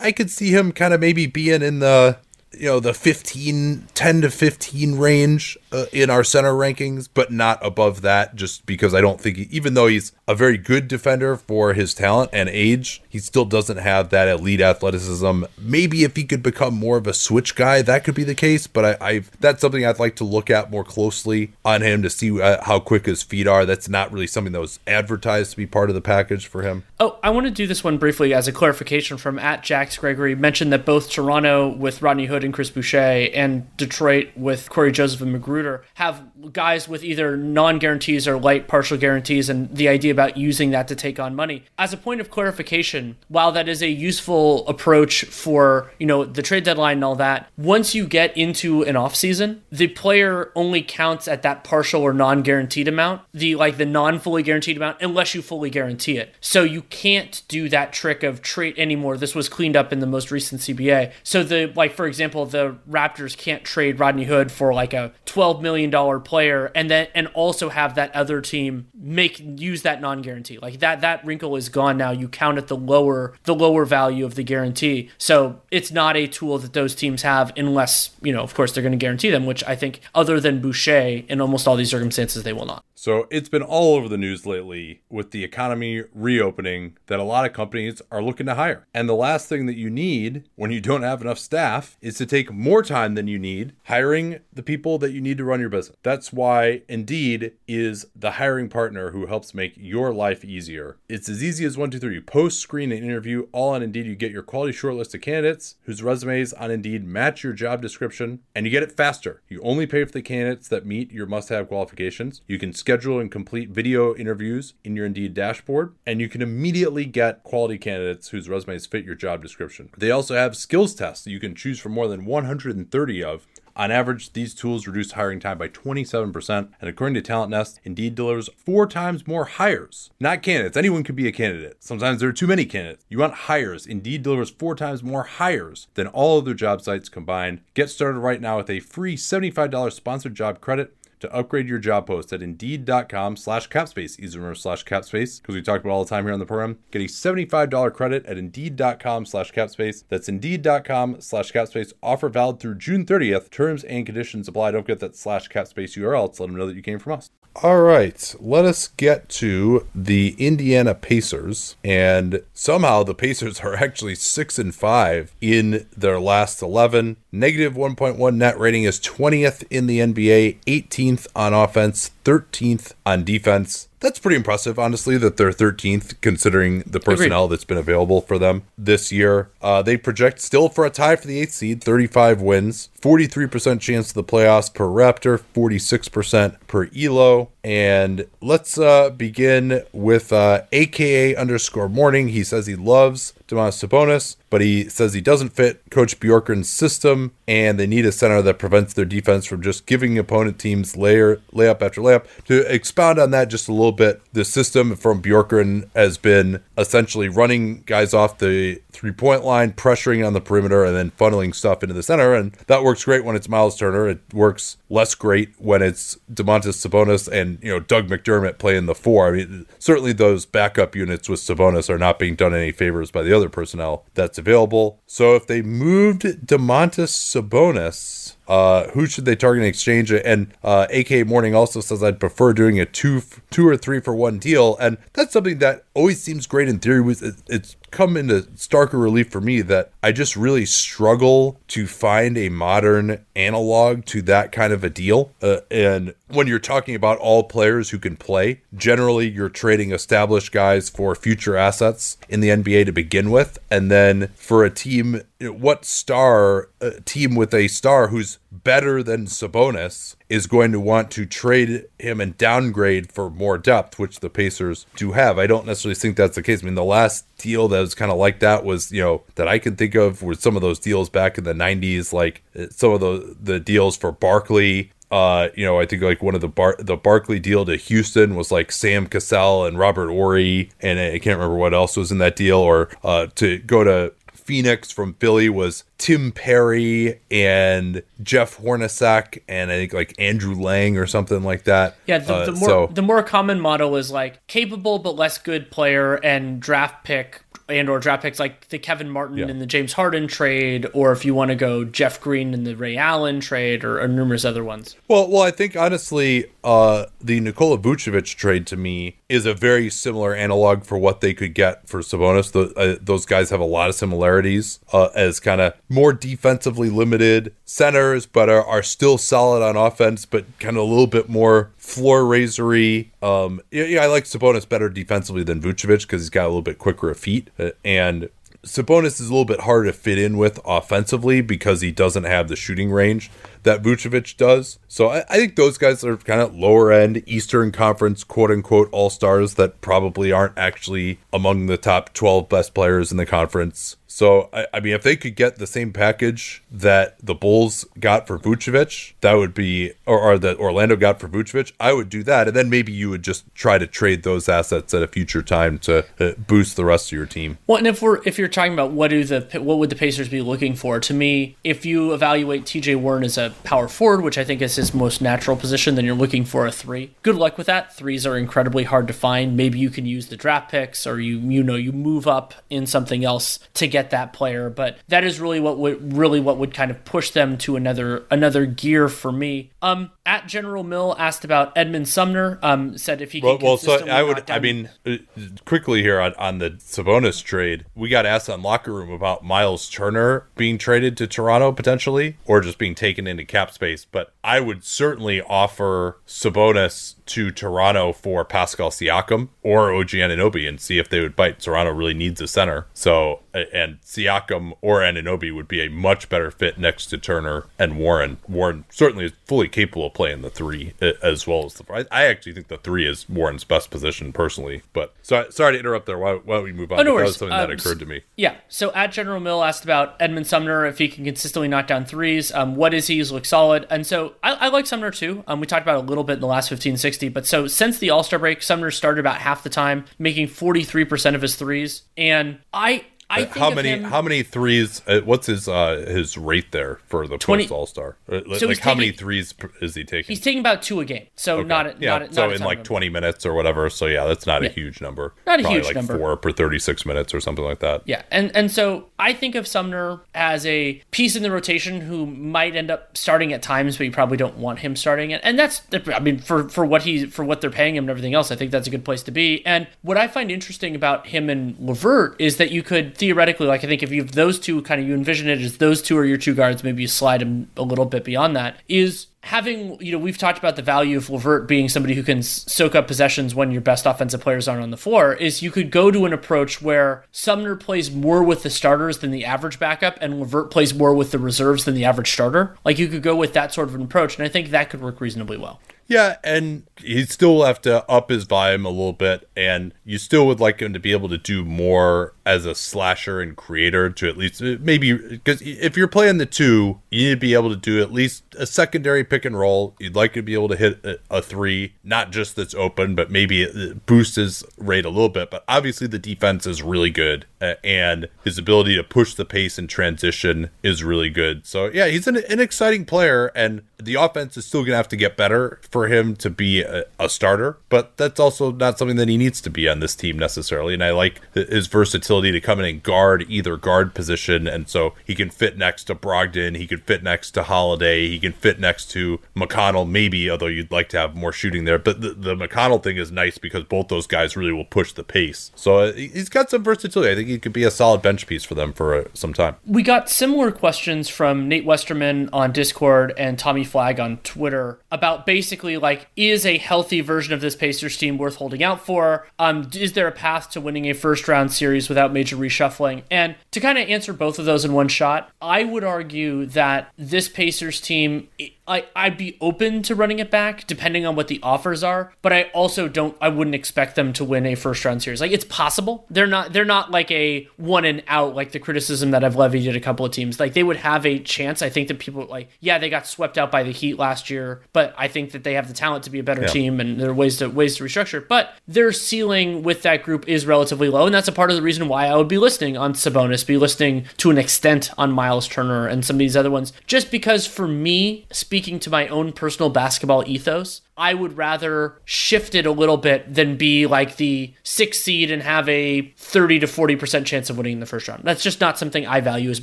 I could see him kind of maybe being in the you know the 15 10 to 15 range uh, in our center rankings but not above that just because i don't think he, even though he's a very good defender for his talent and age he still doesn't have that elite athleticism. Maybe if he could become more of a switch guy that could be the case but I, I that's something i'd like to look at more closely on him to see uh, how quick his feet are. That's not really something that was advertised to be part of the package for him. Oh i want to do this one briefly as a clarification from at jax gregory. Mentioned that both toronto with rodney hood and Chris Boucher and Detroit with Cory Joseph and McGruder have guys with either non guarantees or light partial guarantees, and the idea about using that to take on money. As a point of clarification, while that is a useful approach for you know the trade deadline and all that, once you get into an off season, the player only counts at that partial or non guaranteed amount, the like the non fully guaranteed amount, unless you fully guarantee it. So you can't do that trick of trade anymore. This was cleaned up in the most recent CBA. So the like for example, the Raptors can't trade Rodney Hood for like a twelve million dollar and then and also have that other team make use that non guarantee. Like that that wrinkle is gone now. You count at the lower the lower value of the guarantee. So it's not a tool that those teams have unless, you know, of course they're going to guarantee them, which I think other than Boucher in almost all these circumstances they will not. So it's been all over the news lately with the economy reopening that a lot of companies are looking to hire. And the last thing that you need when you don't have enough staff is to take more time than you need hiring the people that you need to run your business. That's why Indeed is the hiring partner who helps make your life easier. It's as easy as one, two, three. You post, screen, and interview all on Indeed. You get your quality shortlist of candidates whose resumes on Indeed match your job description, and you get it faster. You only pay for the candidates that meet your must have qualifications. You can schedule schedule and complete video interviews in your Indeed dashboard, and you can immediately get quality candidates whose resumes fit your job description. They also have skills tests that you can choose from more than 130 of on average, these tools reduce hiring time by 27%, and according to Talent Nest, Indeed delivers four times more hires. Not candidates. Anyone could be a candidate. Sometimes there are too many candidates. You want hires. Indeed delivers four times more hires than all other job sites combined. Get started right now with a free $75 sponsored job credit to upgrade your job post at indeed.com slash capspace. Easy remember slash capspace because we talked about all the time here on the program. Get a $75 credit at indeed.com slash capspace. That's indeed.com slash capspace. Offer valid through June 30th. Terms and conditions apply. Don't get that slash capspace URL. To let them know that you came from us. All right, let us get to the Indiana Pacers. And somehow the Pacers are actually 6 and 5 in their last 11. Negative 1.1 net rating is 20th in the NBA, 18th on offense, 13th on defense. That's pretty impressive, honestly, that they're 13th considering the personnel Agreed. that's been available for them this year. Uh, they project still for a tie for the eighth seed, 35 wins, 43% chance of the playoffs per Raptor, 46% per Elo. And let's uh, begin with uh, AKA underscore morning. He says he loves Domantas Sabonis, but he says he doesn't fit Coach Bjorkgren's system, and they need a center that prevents their defense from just giving opponent teams layer layup after layup. To expound on that just a little bit, the system from Bjorkgren has been essentially running guys off the three point line, pressuring on the perimeter, and then funneling stuff into the center, and that works great when it's Miles Turner. It works less great when it's Domantas Sabonis and you know Doug McDermott playing the four. I mean, certainly those backup units with Sabonis are not being done any favors by the other personnel that's available. So if they moved Domantas Sabonis, uh, who should they target in exchange? And uh, AK Morning also says I'd prefer doing a two, two or three for one deal, and that's something that always seems great in theory. It's come into starker relief for me that I just really struggle to find a modern analog to that kind of a deal. Uh, and when you're talking about all players who can play, generally you're trading established guys for future assets in the NBA to begin with. And then for a team, what star, a team with a star who's better than Sabonis is going to want to trade him and downgrade for more depth, which the Pacers do have. I don't necessarily think that's the case. I mean, the last deal that was kind of like that was, you know, that I can think of were some of those deals back in the 90s, like uh, some of the, the deals for Barkley uh, you know, I think like one of the Bar- the Barkley deal to Houston was like Sam Cassell and Robert Horry, and I can't remember what else was in that deal. Or uh, to go to Phoenix from Philly was Tim Perry and Jeff Hornacek and I think like Andrew Lang or something like that. Yeah, the, uh, the more so, the more common model is like capable but less good player and draft pick and or draft picks like the Kevin Martin yeah. and the James Harden trade, or if you want to go Jeff Green and the Ray Allen trade, or, or, numerous other ones. Well, well, I think honestly, uh, the Nikola Vucevic trade to me is a very similar analog for what they could get for Sabonis. The, uh, those guys have a lot of similarities uh, as kind of more defensively limited centers, but are, are still solid on offense, but kind of a little bit more floor raisery. Um, yeah, I like Sabonis better defensively than Vucevic because he's got a little bit quicker of feet, uh, and Sabonis is a little bit harder to fit in with offensively because he doesn't have the shooting range that Vucevic does. So I, I think those guys are kind of lower end Eastern Conference quote unquote all stars that probably aren't actually among the top 12 best players in the conference. So I, I, mean, if they could get the same package that the Bulls got for Vucevic, that would be, or, or that Orlando got for Vucevic, I would do that, and then maybe you would just try to trade those assets at a future time to uh, boost the rest of your team. Well, and if we're if you're talking about what do the what would the Pacers be looking for? To me, if you evaluate T.J. Warren as a power forward, which I think is his most natural position, then you're looking for a three. Good luck with that. Threes are incredibly hard to find. Maybe you can use the draft picks, or you you know you move up in something else to get that player. But that is really what would really what would kind of push them to another another gear for me. Um, at General Mill asked about Edmond Sumner. Um, said if he well, well, so I would. I mean, uh, quickly here on on the Sabonis trade, we got asked on locker room about Miles Turner being traded to Toronto potentially, or just being taken into cap space. But I would certainly offer Sabonis to Toronto for Pascal Siakam or OG Anunoby and see if they would bite. Toronto really needs a center. So, and Siakam or Anunoby would be a much better fit next to Turner and Warren. Warren certainly is fully capable of playing the three as well as the. I actually think the three is Warren's best position personally. But sorry, sorry to interrupt there. Why, why don't we move on? Oh, no that was something um, that occurred to me. Yeah. So at General Mill asked about Edmond Sumner if he can consistently knock down threes. Um, what is he? He's look solid. And so I, I like Sumner too. Um, we talked about a little bit in the last 15, 16 60. But so since the All Star break, Sumner started about half the time, making 43% of his threes. And I I how many him, how many threes? Uh, what's his uh, his rate there for the 20, post All Star? Uh, so like how taking, many threes is he taking? He's taking about two a game. So okay. not yeah. Not, so in like twenty minutes or whatever. So yeah, that's not yeah. a huge number. Not a Probably huge like number. Four per thirty six minutes or something like that. Yeah, and and so I think of Sumner as a piece in the rotation who might end up starting at times, but you probably don't want him starting it. And that's I mean for for what he for what they're paying him and everything else, I think that's a good place to be. And what I find interesting about him and LeVert is that you could theoretically like I think if you have those two kind of you envision it as those two are your two guards, maybe you slide them a little bit beyond that, is having, you know, we've talked about the value of LeVert being somebody who can soak up possessions when your best offensive players aren't on the floor, is you could go to an approach where Sumner plays more with the starters than the average backup, and LeVert plays more with the reserves than the average starter. Like you could go with that sort of an approach, and I think that could work reasonably well. Yeah, and he still have to up his volume a little bit, and you still would like him to be able to do more as a slasher and creator to at least maybe because if you're playing the two, you need to be able to do at least a secondary pick and roll. You'd like to be able to hit a, a three, not just that's open, but maybe boost his rate a little bit. But obviously, the defense is really good, and his ability to push the pace and transition is really good. So yeah, he's an, an exciting player, and the offense is still gonna have to get better for him to be a, a, starter, but that's also not something that he needs to be on this team necessarily. And I like his versatility to come in and guard either guard position, and so he can fit next to Brogdon, he can fit next to Holiday, he can fit next to McConnell, maybe, although you'd like to have more shooting there. But the, the McConnell thing is nice because both those guys really will push the pace. So uh, he's got some versatility. I think he could be a solid bench piece for them for uh, some time. We got similar questions from Nate Westerman on Discord and Tommy Flag on Twitter about basically like, is a healthy version of this Pacers team worth holding out for? Um, is there a path to winning a first round series without major reshuffling? And to kind of answer both of those in one shot, I would argue that this Pacers team I I'd be open to running it back depending on what the offers are, but I also don't I wouldn't expect them to win a first round series. Like it's possible. They're not they're not like a one and out like the criticism that I've levied at a couple of teams. Like they would have a chance. I think that people like yeah, they got swept out by the Heat last year, but I think that they have the talent to be a better yeah. team and there are ways to ways to restructure. But their ceiling with that group is relatively low, and that's a part of the reason why I would be listening on Sabonis, be listening to an extent on Miles Turner and some of these other ones. Just because for me, speaking to my own personal basketball ethos, I would rather shift it a little bit than be like the sixth seed and have a 30 to 40% chance of winning in the first round. That's just not something I value as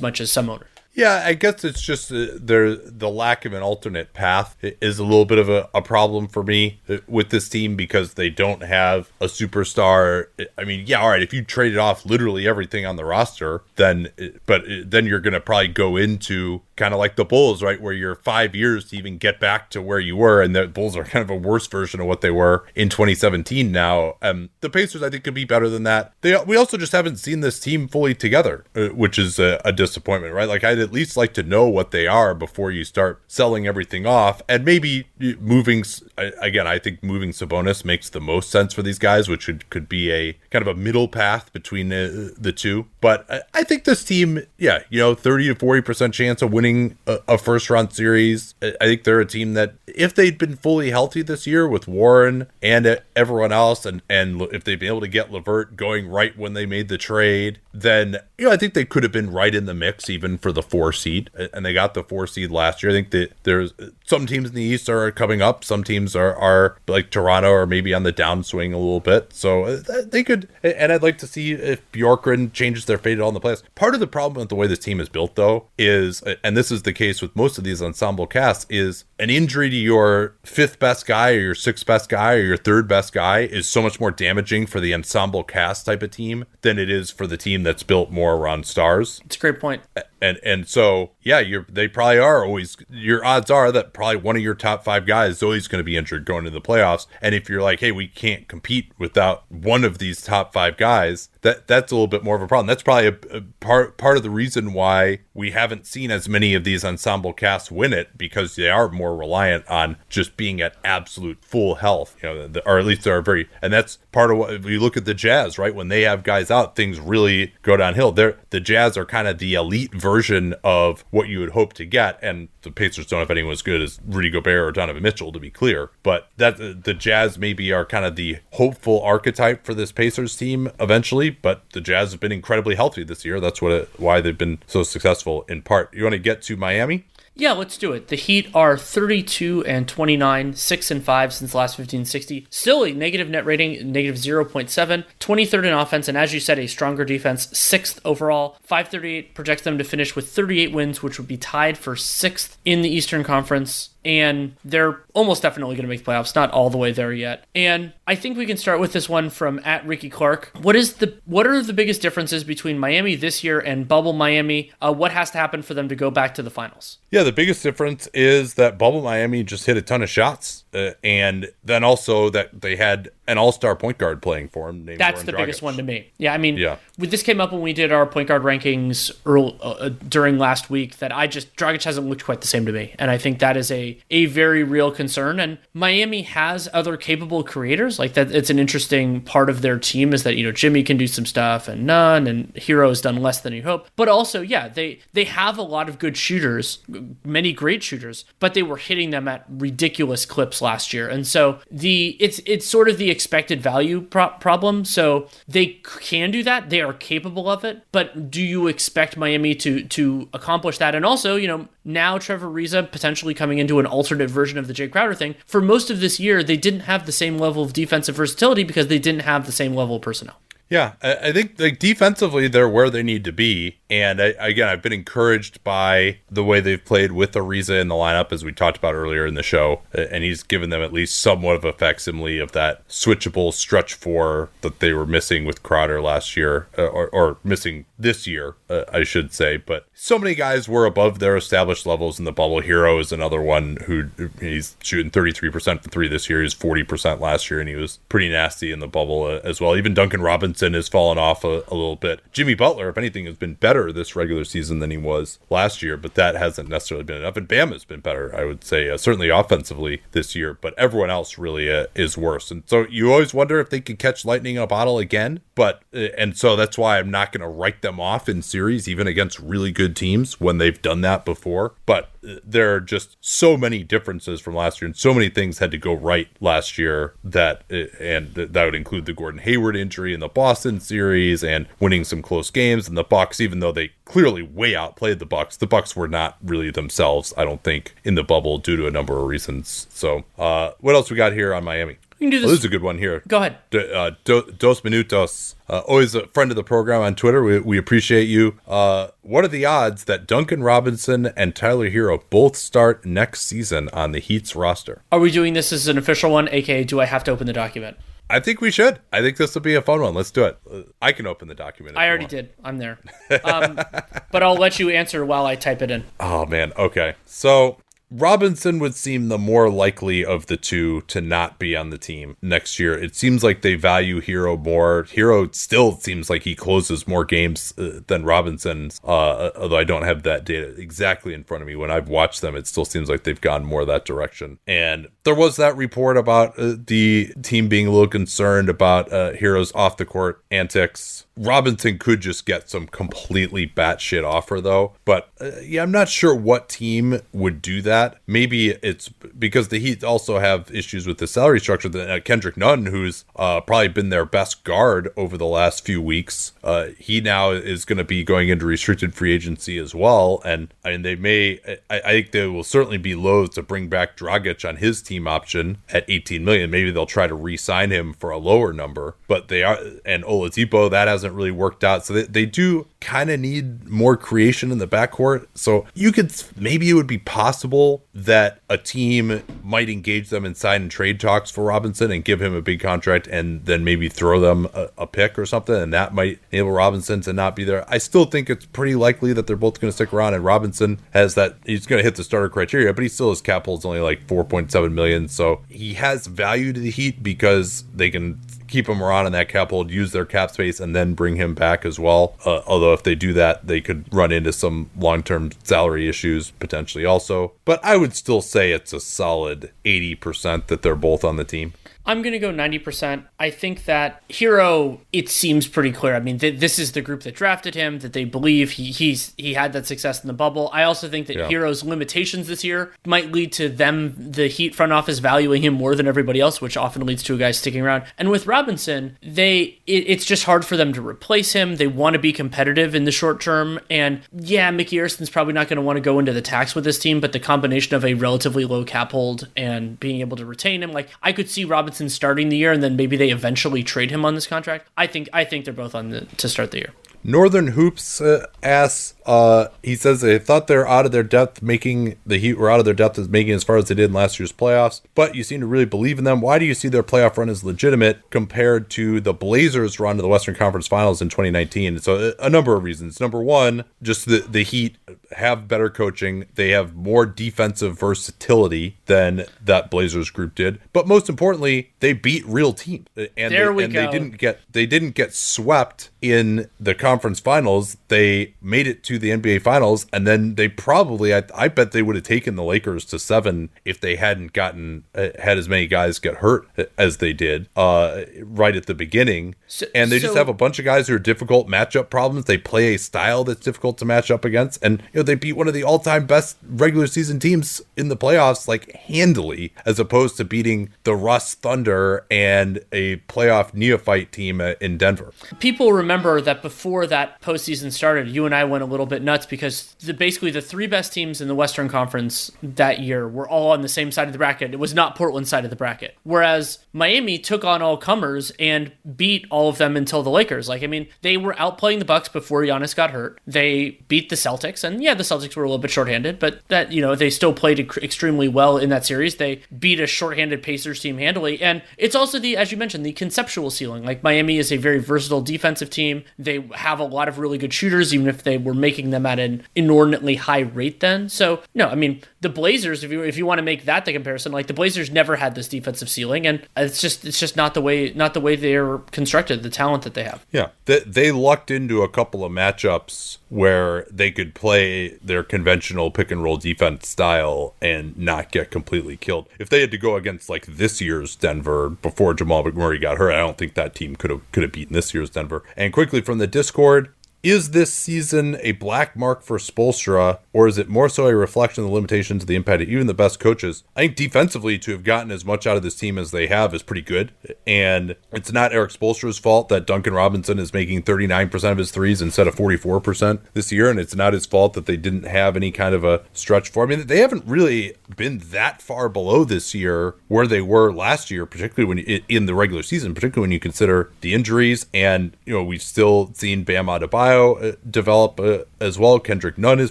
much as some owners. Yeah, I guess it's just uh, there the lack of an alternate path is a little bit of a, a, problem for me uh, with this team because they don't have a superstar. I mean, yeah, all right, if you traded off literally everything on the roster, then uh, but then you're going to probably go into kind of like the Bulls, right? Where you're five years to even get back to where you were, and the Bulls are kind of a worse version of what they were in 2017 now. Um, the Pacers, I think, could be better than that. They we also just haven't seen this team fully together, uh, which is a, a disappointment, right? Like I'd at least like to know what they are before you start selling everything off, and maybe moving. Again, I think moving Sabonis makes the most sense for these guys, which could, be a kind of a middle path between the, the two. But I, I think this team, yeah, you know, 30 to 40 percent chance of winning a, a first round series. I think they're a team that, if they'd been fully healthy this year with Warren and everyone else, and and if they'd been able to get LeVert going right when they made the trade, then you know I think they could have been right in the mix even for the four seed, and they got the four seed last year. I think that there's some teams in the East are coming up, some teams are are like Toronto or maybe on the downswing a little bit, so uh, they could. And I'd like to see if Bjorkgren changes their fate at all in the playoffs. Part of the problem with the way this team is built, though, is and this is the case with most of these ensemble casts, is an injury to your fifth best guy or your sixth best guy or your third best guy is so much more damaging for the ensemble cast type of team than it is for the team that's built more around stars. It's a great point and and so yeah, you're they probably are always your odds are that probably one of your top five guys is always going to be injured going into the playoffs. And if you're like, hey, we can't compete without one of these top five guys, that that's a little bit more of a problem. That's probably a, a part part of the reason why we haven't seen as many of these ensemble casts win it because they are more reliant on just being at absolute full health, you know, or at least they're very, and that's part of what if you look at the Jazz, right? When they have guys out, things really go downhill. They're the Jazz are kind of the elite version of what you would hope to get. And the Pacers don't have anyone as good as Rudy Gobert or Donovan Mitchell, to be clear. But that the Jazz maybe are kind of the hopeful archetype for this Pacers team eventually. But the Jazz have been incredibly healthy this year. That's what it, why they've been so successful in part. You want to get to Miami? Yeah, let's do it. The Heat are 32 and 29, 6 and 5 since last 1560. Still a negative net rating, negative 0.7, 23rd in offense, and as you said, a stronger defense, 6th overall. 538 projects them to finish with 38 wins, which would be tied for 6th in the Eastern Conference and they're almost definitely going to make the playoffs not all the way there yet. And i think we can start with this one from at ricky clark. What is the what are the biggest differences between miami this year and bubble miami? Uh, what has to happen for them to go back to the finals? Yeah the biggest difference is that bubble miami just hit a ton of shots uh, and then also that they had an all-star point guard playing for him. That's the biggest one to me. Yeah, I mean, yeah. this came up when we did our point guard rankings early, uh, uh, during last week. That I just Dragic hasn't looked quite the same to me, and I think that is a a very real concern. And Miami has other capable creators like that. It's an interesting part of their team is that you know Jimmy can do some stuff and none, and Herro has done less than you hope. But also, yeah, they they have a lot of good shooters, many great shooters, but they were hitting them at ridiculous clips last year, and so the it's it's sort of the expected value pro- problem. So they can do that. They are capable of it. But do you expect Miami to to accomplish that? And also, you know, now Trevor Ariza potentially coming into an alternate version of the Jay Crowder thing. For most of this year, they didn't have the same level of defensive versatility because they didn't have the same level of personnel. Yeah, I think like defensively they're where they need to be, and I, again I've been encouraged by the way they've played with Ariza in the lineup as we talked about earlier in the show, and he's given them at least somewhat of a facsimile of that switchable stretch four that they were missing with Crowder last year, uh, or, or missing this year, uh, I should say. But so many guys were above their established levels in the bubble. Herro is another one who he's shooting 33% for three this year. He's 40% last year, and he was pretty nasty in the bubble uh, as well. Even Duncan Robinson Robinson has fallen off a, a, little bit. Jimmy Butler, if anything, has been better this regular season than he was last year, but that hasn't necessarily been enough. And Bam has been better, I would say, uh, certainly offensively this year, but everyone else really uh, is worse. And so you always wonder if they could catch lightning in a bottle again. But, uh, and so that's why I'm not going to write them off in series, even against really good teams when they've done that before. But there are just so many differences from last year, and so many things had to go right last year that, and that would include the Gordon Hayward injury in the Boston series, and winning some close games. And the Bucks, even though they clearly way outplayed the Bucks, the Bucks were not really themselves, I don't think, in the bubble due to a number of reasons. So, uh, what else we got here on Miami? We can do this. this is a good one here. Go ahead. D- uh, Do- Dos Minutos, uh, always a friend of the program on Twitter. We, we appreciate you. Uh, what are the odds that Duncan Robinson and Tyler Herro both start next season on the Heat's roster? Are we doing this as an official one? AKA, do I have to open the document? I think we should. I think this will be a fun one. Let's do it. Uh, I can open the document. I already did. I'm there. Um, but I'll let you answer while I type it in. Oh man, okay. So Robinson would seem the more likely of the two to not be on the team next year. It seems like they value Herro more. Herro still seems like he closes more games uh, than Robinson, uh, although I don't have that data exactly in front of me. When I've watched them, it still seems like they've gone more that direction. And there was that report about uh, the team being a little concerned about uh, Herro's off the court antics. Robinson could just get some completely batshit offer though. But uh, yeah, I'm not sure what team would do that. Maybe it's because the Heat also have issues with the salary structure. That uh, Kendrick Nunn, who's uh, probably been their best guard over the last few weeks, uh, he now is going to be going into restricted free agency as well. And I mean, they may. I, I think they will certainly be loath to bring back Dragic on his team option at 18 million. Maybe they'll try to re-sign him for a lower number. But they are and Oladipo that hasn't really worked out. So they, they do kind of need more creation in the backcourt. So you could maybe it would be possible that a team might engage them in sign trade talks for Robinson and give him a big contract and then maybe throw them a, a pick or something and that might enable Robinson to not be there. I still think it's pretty likely that they're both going to stick around and Robinson has that he's going to hit the starter criteria, but he still his cap hold is only like 4.7 million. So he has value to the Heat because they can keep him around in that cap hold, use their cap space, and then bring him back as well. Uh, although if they do that, they could run into some long-term salary issues potentially also. But I would still say it's a solid 80% that they're both on the team. I'm going to go 90%. I think that Herro, it seems pretty clear. I mean, th- this is the group that drafted him, that they believe he he's he had that success in the bubble. I also think that Yeah. Herro's limitations this year might lead to them, the Heat front office, valuing him more than everybody else, which often leads to a guy sticking around. And with Robinson, they it, it's just hard for them to replace him. They want to be competitive in the short term. And yeah, Micky Arison's probably not going to want to go into the tax with this team, but the combination of a relatively low cap hold and being able to retain him, like I could see Robinson starting the year and then maybe they eventually trade him on this contract. I think I think they're both on the to start the year. Northern Hoops uh, asks, uh, he says they thought they're out of their depth, making the Heat were out of their depth as making as far as they did in last year's playoffs. But you seem to really believe in them. Why do you see their playoff run as legitimate compared to the Blazers' run to the Western Conference Finals in 2019? So a, a number of reasons. Number one, just the the Heat have better coaching. They have more defensive versatility than that Blazers group did. But most importantly, they beat real teams, and There they, we and go. they didn't get they didn't get swept in the conference finals. They made it to the NBA finals, and then they probably I, I bet they would have taken the Lakers to seven if they hadn't gotten uh, had as many guys get hurt as they did uh, right at the beginning. So- and they just have a bunch of guys who are difficult matchup problems. They play a style that's difficult to match up against, and you know they beat one of the all-time best regular season teams in the playoffs like handily, as opposed to beating the Russ Thunder and a playoff neophyte team uh, in Denver. people remember that before that postseason started, you and I went a little bit nuts because the, basically the three best teams in the Western Conference that year were all on the same side of the bracket. It was not Portland's side of the bracket. Whereas Miami took on all comers and beat all of them until the Lakers. Like, I mean, they were outplaying the Bucks before Giannis got hurt. They beat the Celtics, and yeah, the Celtics were a little bit shorthanded, but that you know they still played extremely well in that series. They beat a shorthanded Pacers team handily, and it's also the as you mentioned the conceptual ceiling. Like Miami is a very versatile defensive team. They have a lot of really good shooters, even if they were making them at an inordinately high rate. Then, so no, I mean the Blazers. If you if you want to make that the comparison, like the Blazers never had this defensive ceiling, and it's just it's just not the way not the way they're constructed. The talent that they have. Yeah, they, they lucked into a couple of matchups where they could play their conventional pick and roll defense style and not get completely killed. If they had to go against like this year's Denver before Jamal McMurray got hurt, I don't think that team could have could have beaten this year's Denver. And quickly from the Discord, is this season a black mark for Spoelstra or is it more so a reflection of the limitations of the impact of even the best coaches? I think defensively to have gotten as much out of this team as they have is pretty good, and it's not Erik Spoelstra's fault that Duncan Robinson is making 39% of his threes instead of 44% this year, and it's not his fault that they didn't have any kind of a stretch for. I mean, they haven't really been that far below this year where they were last year, particularly when in the regular season, particularly when you consider the injuries, and you know we've still seen Bam Adebayo uh, develop uh, as well. Kendrick Nunn is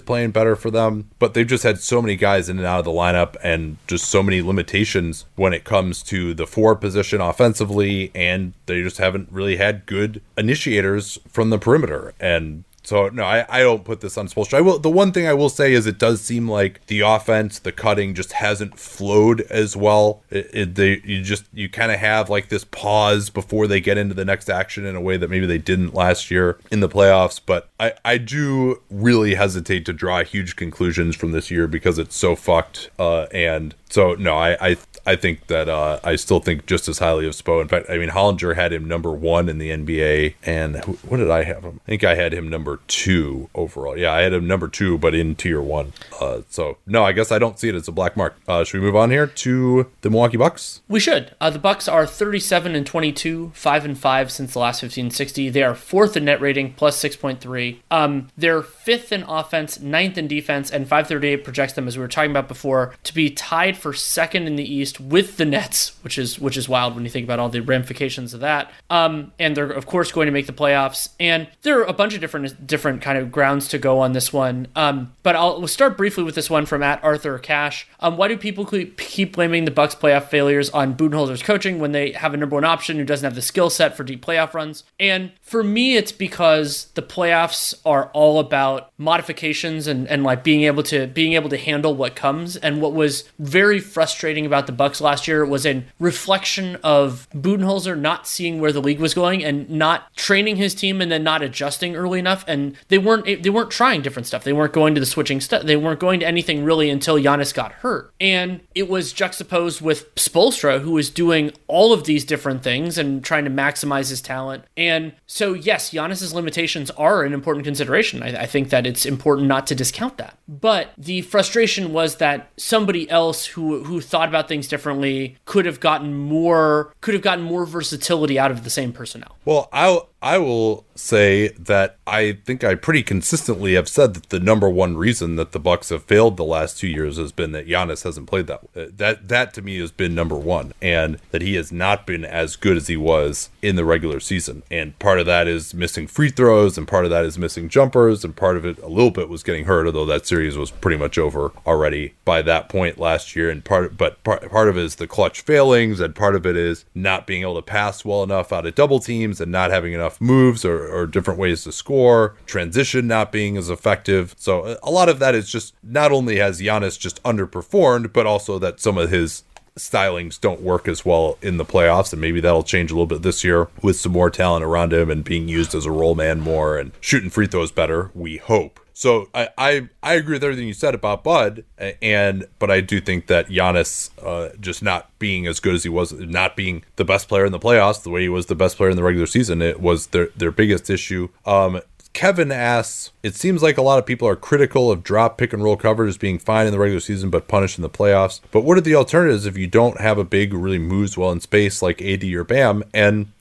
playing better for them, but they've just had so many guys in and out of the lineup, and just so many limitations when it comes to the four position offensively, and they just haven't really had good initiators from the perimeter. And so no, I, I don't put this on Spoelstra. I will. The one thing I will say is it does seem like the offense, the cutting, just hasn't flowed as well. It, it they you just you kind of have like this pause before they get into the next action in a way that maybe they didn't last year in the playoffs. But I I do really hesitate to draw huge conclusions from this year because it's so fucked. Uh, and so no, I I I think that uh, I still think just as highly of Spo. In fact, I mean Hollinger had him number one in the NBA, and what did I have him? I think I had him number two overall. Yeah, I had him number two, but in tier one. Uh, so no, I guess I don't see it as a black mark. Uh, should we move on here to the Milwaukee Bucks? We should. Uh, the Bucks are 37 and 22, five and five since the last 1560. They are fourth in net rating, plus 6.3. Um, they're fifth in offense, ninth in defense, and 538 projects them as we were talking about before to be tied for second in the East With the Nets, which is which is wild when you think about all the ramifications of that. Um, and they're of course going to make the playoffs. And there are a bunch of different different kind of grounds to go on this one. Um, but I'll we'll start briefly with this one from at Arthur Cash. Um, why do people keep blaming the Bucks playoff failures on Budenholzer's coaching when they have a number one option who doesn't have the skill set for deep playoff runs? And for me, it's because the playoffs are all about modifications and, and like being able to being able to handle what comes. And what was very frustrating about the Bucks last year was a reflection of Budenholzer not seeing where the league was going and not training his team and then not adjusting early enough. And they weren't they weren't trying different stuff. They weren't going to the switching stuff. They weren't going to anything really until Giannis got hurt. And it was juxtaposed with Spoelstra, who was doing all of these different things and trying to maximize his talent. And so yes, Giannis's limitations are an important consideration. I, I think that it's important not to discount that. But the frustration was that somebody else who who thought about things differently could have gotten more could have gotten more versatility out of the same personnel. Well, I I will say that I think I pretty consistently have said that the number one reason that the Bucks have failed the last two years has been that Giannis hasn't played that. That that to me has been number one, and that he has not been as good as he was in the regular season. And part of that is missing free throws, and part of that is missing jumpers, and part of it a little bit was getting hurt. Although that series was pretty much over already by that point last year. And part, but part part of it is the clutch failings, and part of it is not being able to pass well enough out of double teams and not having enough moves or, or different ways to score, transition not being as effective. So uh, a lot of that is just not only has Giannis just underperformed, but also that some of his stylings don't work as well in the playoffs and maybe that'll change a little bit this year with some more talent around him and being used as a role man more and shooting free throws better we hope so I, I, I agree with everything you said about Bud, and but I do think that Giannis uh, just not being as good as he was, not being the best player in the playoffs, the way he was the best player in the regular season, it was their their biggest issue. Um, Kevin asks, it seems like a lot of people are critical of drop pick and roll coverage as being fine in the regular season but punished in the playoffs. But what are the alternatives if you don't have a big who really moves well in space like AD or Bam? And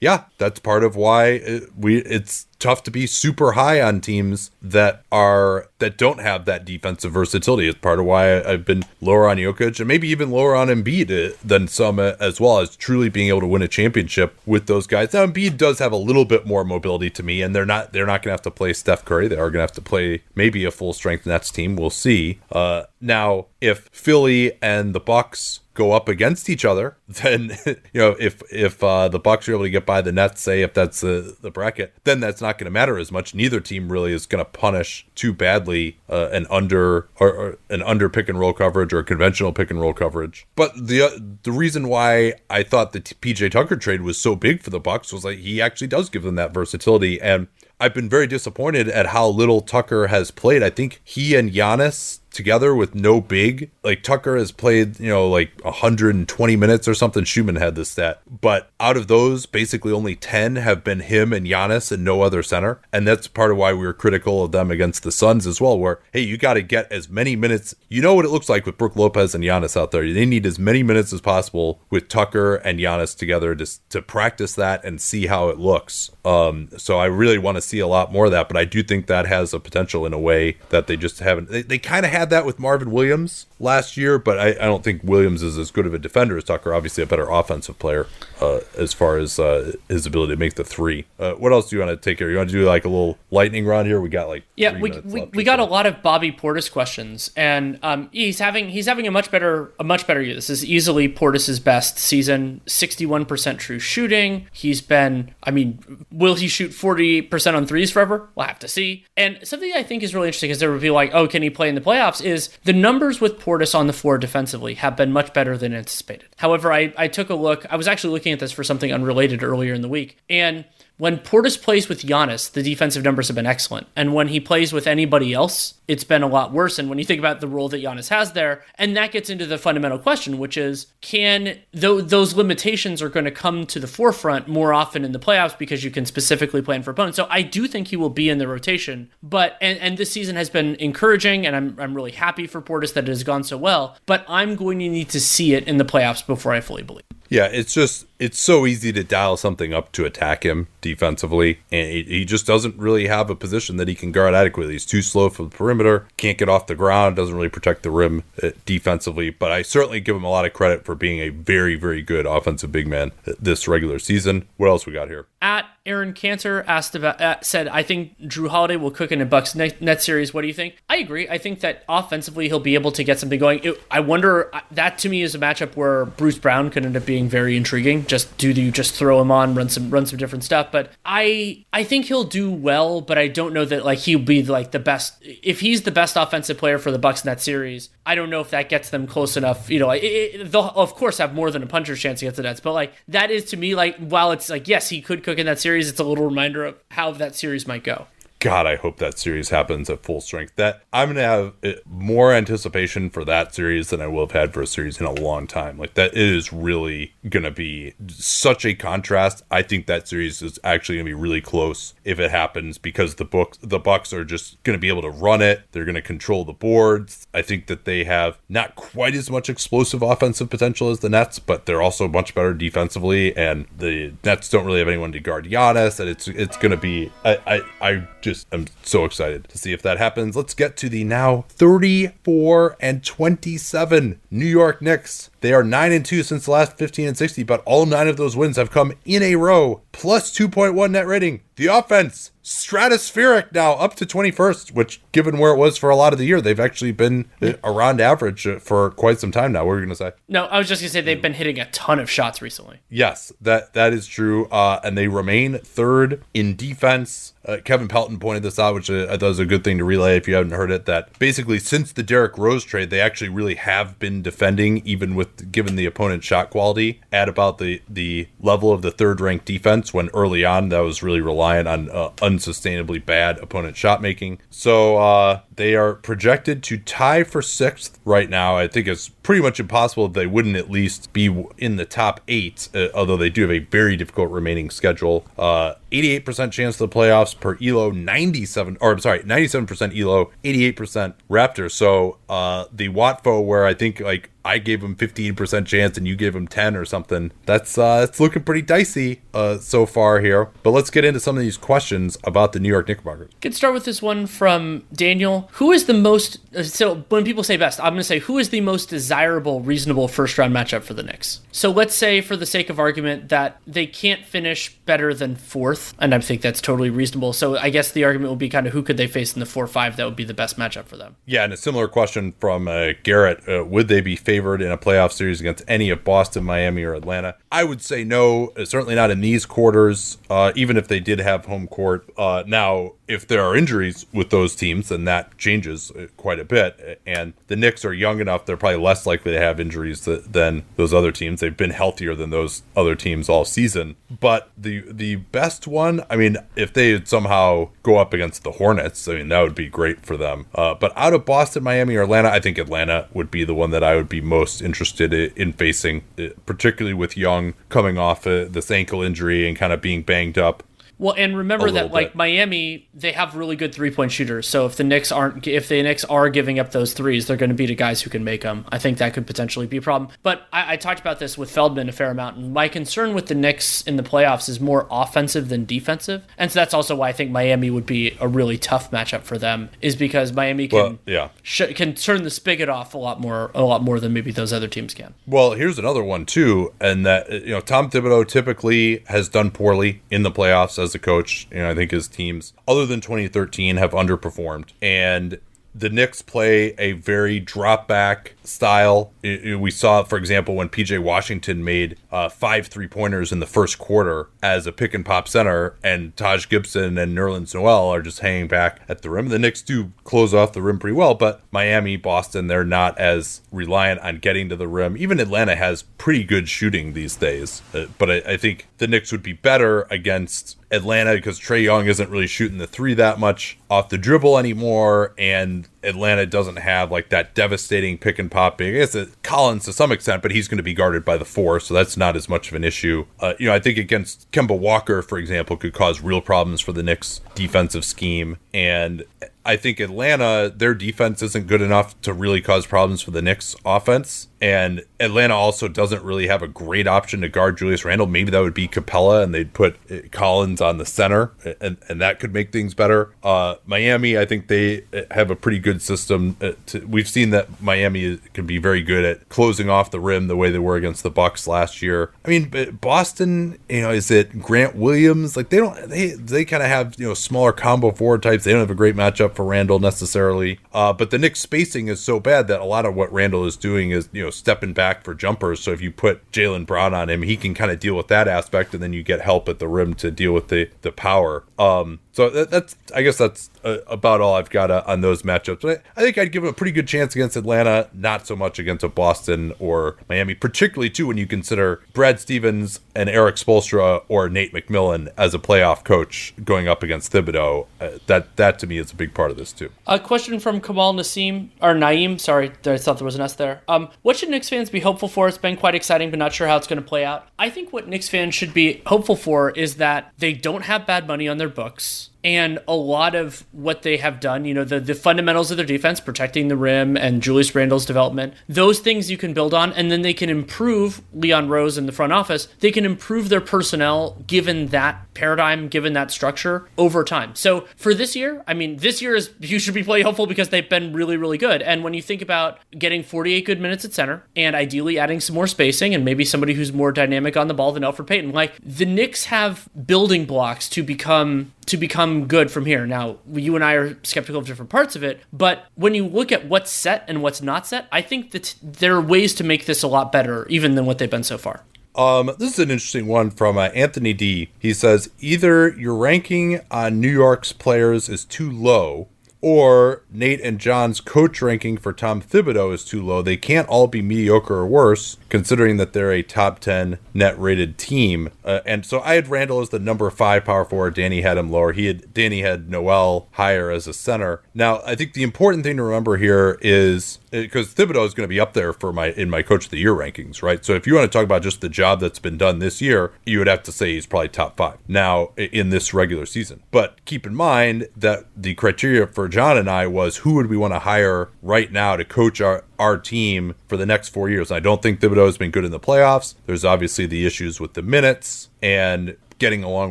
yeah, that's part of why it, we it's tough to be super high on teams that are that don't have that defensive versatility. It's part of why I've been lower on Jokic and maybe even lower on Embiid uh, than some uh, as well as truly being able to win a championship with those guys. Now Embiid does have a little bit more mobility to me, and they're not they're not going to have to play Steph Curry. They are going to have to play maybe a full strength Nets team. We'll see. Uh, now if Philly and the Bucks go up against each other, then you know if if uh, the Bucks are able to get by the Nets, say if that's the the bracket, then that's not going to matter as much. Neither team really is going to punish too badly uh, an under or, or, an under pick and roll coverage or conventional pick and roll coverage. But the uh, the reason why I thought the PJ Tucker trade was so big for the Bucks was like he actually does give them that versatility and I've been very disappointed at how little Tucker has played. I think he and Giannis together with no big. Like Tucker has played, you know, like 120 minutes or something. Schuhmann had this stat. But out of those, basically only 10 have been him and Giannis and no other center. And that's part of why we were critical of them against the Suns as well, where, hey, you got to get as many minutes. You know what it looks like with Brook Lopez and Giannis out there. They need as many minutes as possible with Tucker and Giannis together to, to practice that and see how it looks. Um, so I really want to see a lot more of that, but I do think that has a potential in a way that they just haven't. They, they kind of had that with Marvin Williams last year, but I, I, don't think Williams is as good of a defender as Tucker. Obviously, a better offensive player uh, as far as uh, his ability to make the three. Uh, what else do you want to take care? You want to do like a little lightning round here? We got like yeah, we we, we got a lot of Bobby Portis questions, and um, he's having he's having a much better a much better year. This is easily Portis's best season. Sixty one percent true shooting. He's been. I mean, will he shoot forty percent on threes forever? We'll have to see. And something I think is really interesting is there would be like, oh, can he play in the playoffs? Is the numbers with Portis on the floor defensively have been much better than anticipated. However, I, I took a look. I was actually looking at this for something unrelated earlier in the week, and when Portis plays with Giannis, the defensive numbers have been excellent. And when he plays with anybody else, it's been a lot worse. And when you think about the role that Giannis has there, and that gets into the fundamental question, which is can th- those limitations are going to come to the forefront more often in the playoffs because you can specifically plan for opponents. So I do think he will be in the rotation. But and, and this season has been encouraging, and I'm I'm really happy for Portis that it has gone so well. But I'm going to need to see it in the playoffs before I fully believe. Yeah, it's just it's so easy to dial something up to attack him defensively, and he, just doesn't really have a position that he can guard adequately. He's too slow for the perimeter, can't get off the ground, doesn't really protect the rim uh, defensively. But I certainly give him a lot of credit for being a very, very good offensive big man this regular season. What else we got here? At Aaron Cantor asked about uh, said, "I think Jrue Holiday will cook in a Bucks net, net, series. What do you think?" I agree. I think that offensively he'll be able to get something going. It, I wonder uh, that to me is a matchup where Bruce Brown could end up being very intriguing. Just do you just throw him on, run some run some different stuff. But I I think he'll do well, but I don't know that like he'll be like the best. If he's the best offensive player for the Bucks in that series, I don't know if that gets them close enough. You know, it, it, they'll of course have more than a puncher's chance against the Nets, but like that is to me like while it's like yes he could cook in that series series, it's a little reminder of how that series might go. God, I hope that series happens at full strength. That I'm gonna have uh, more anticipation for that series than I will have had for a series in a long time. Like that is really gonna be such a contrast. I think that series is actually gonna be really close if it happens because the books the Bucks are just gonna be able to run it. They're gonna control the boards. I think that they have not quite as much explosive offensive potential as the Nets, but they're also much better defensively. And the Nets don't really have anyone to guard Giannis, and it's it's gonna be I I, I just just I'm so excited to see if that happens. Let's get to the now 34 and 27 New York Knicks. They are 9 and 2 since the last 15 and 60, but all 9 of those wins have come in a row, plus 2.1 net rating. The offense stratospheric now up to 21st which given where it was for a lot of the year they've actually been around average for quite some time now what were you going to say no i was just going to say they've been hitting a ton of shots recently yes that that is true uh, and they remain third in defense uh, Kevin Pelton pointed this out, which I thought was a good thing to relay if you haven't heard it. That basically, since the Derrick Rose trade, they actually really have been defending, even with given the opponent shot quality, at about the the level of the third ranked defense. When early on, that was really reliant on uh, unsustainably bad opponent shot making. So uh, they are projected to tie for sixth right now. I think it's pretty much impossible if they wouldn't at least be in the top eight, uh, although they do have a very difficult remaining schedule. 88% uh, chance of the playoffs per Elo, 97, or I'm sorry, 97% Elo, 88% Raptor. So uh, the Watfo, where I think like I gave him 15% chance and you gave him 10 or something. That's uh it's looking pretty dicey uh so far here. But let's get into some of these questions about the New York Knickerbockers. Could start with this one from Daniel. Who is the most so when people say best, I'm going to say who is the most desirable reasonable first round matchup for the Knicks. So let's say for the sake of argument that they can't finish better than 4th and I think that's totally reasonable. So I guess the argument would be kind of who could they face in the 4-5 that would be the best matchup for them. Yeah, and a similar question from uh, Garrett, uh, would they be favored in a playoff series against any of Boston, Miami, or Atlanta? I would say no, certainly not in these quarters, uh, even if they did have home court. Uh, now, if there are injuries with those teams, then that changes uh, quite a bit. And the Knicks are young enough; they're probably less likely to have injuries than those other teams. They've been healthier than those other teams all season. But the the best one, I mean, if they somehow go up against the Hornets, I mean, that would be great for them. Uh, but out of Boston, Miami, or Atlanta, I think Atlanta would be the one that I would be most interested in facing, uh, particularly with Young coming off uh, this ankle injury and kind of being banged up. Well, and remember that like Miami, they have really good three point shooters. So if the Knicks aren't, if the Knicks are giving up those threes, they're going to be the guys who can make them. I think that could potentially be a problem. But I, I, talked about this with Feldman a fair amount. And my concern with the Knicks in the playoffs is more offensive than defensive, and so that's also why I think Miami would be a really tough matchup for them. Is because Miami can well, yeah sh- can turn the spigot off a lot more, a lot more than maybe those other teams can. Well, here's another one too, and that you know Tom Thibodeau typically has done poorly in the playoffs as a coach. and I think his teams, other than 2013, have underperformed. And the Knicks play a very drop back style. We saw, for example, when PJ Washington made uh, five three pointers in the first quarter as a pick and pop center, and Taj Gibson and Nerlens Noel are just hanging back at the rim. The Knicks do close off the rim pretty well, but Miami, Boston, they're not as reliant on getting to the rim. Even Atlanta has pretty good shooting these days, uh, but I, I think the Knicks would be better against Atlanta because Trae Young isn't really shooting the three that much off the dribble anymore, and Atlanta doesn't have like that devastating pick and pop. I guess Collins to some extent, but he's going to be guarded by the four, so that's not as much of an issue. Uh, you know, I think against Kemba Walker, for example, could cause real problems for the Knicks defensive scheme, and I think Atlanta, their defense isn't good enough to really cause problems for the Knicks offense. And Atlanta also doesn't really have a great option to guard Julius Randle. Maybe that would be Capela, and they'd put uh, Collins on the center and, and that could make things better. Uh, Miami, I think they uh, have a pretty good system. Uh, to, we've seen that Miami can be very good at closing off the rim the way they were against the Bucks last year. I mean, Boston, you know, is it Grant Williams? Like they don't, they, they kind of have, you know, smaller combo forward types. They don't have a great matchup for Randle necessarily. Uh, but the Knicks spacing is so bad that a lot of what Randle is doing is, you know, stepping back for jumpers. So if you put Jaylen Brown on him, he can kind of deal with that aspect, and then you get help at the rim to deal with the the power. Um, so that, that's, I guess that's uh, about all I've got uh, on those matchups. But I, I, think I'd give a pretty good chance against Atlanta, not so much against a Boston or Miami, particularly too when you consider Brad Stevens and Erik Spoelstra or Nate McMillan as a playoff coach going up against Thibodeau. Uh, that that to me is a big part of this too. A question from Kamal Nassim or Naim. Sorry, I thought there was an S there. Um, what should Knicks fans be hopeful for? It's been quite exciting, but not sure how it's going to play out. I think what Knicks fans should be hopeful for is that they don't have bad money on their books Yes and a lot of what they have done, you know, the, the fundamentals of their defense, protecting the rim and Julius Randle's development, those things you can build on, and then they can improve Leon Rose in the front office. They can improve their personnel given that paradigm, given that structure over time. So for this year, I mean, this year is you should be playing hopeful because they've been really, really good. And when you think about getting 48 good minutes at center and ideally adding some more spacing and maybe somebody who's more dynamic on the ball than Elfrid Payton, like the Knicks have building blocks to become to become good from here. Now, you and I are skeptical of different parts of it, but when you look at what's set and what's not set, I think that there are ways to make this a lot better, even than what they've been so far. Um, this is an interesting one from uh, Anthony D. He says either your ranking on New York's players is too low, or Nate and John's coach ranking for Tom Thibodeau is too low. They can't all be mediocre or worse, considering that they're a top 10 net rated team. Uh, and so I had Randle as the number five power forward. Danny had him lower. He had Danny had Noel higher as a center. Now, I think the important thing to remember here is Uh, because Thibodeau is going to be up there for my in my coach of the year rankings, right? So if you want to talk about just the job that's been done this year, you would have to say he's probably top five now in this regular season. But keep in mind that the criteria for John and I was who would we want to hire right now to coach our our team for the next four years. I don't think Thibodeau has been good in the playoffs. There's obviously the issues with the minutes and getting along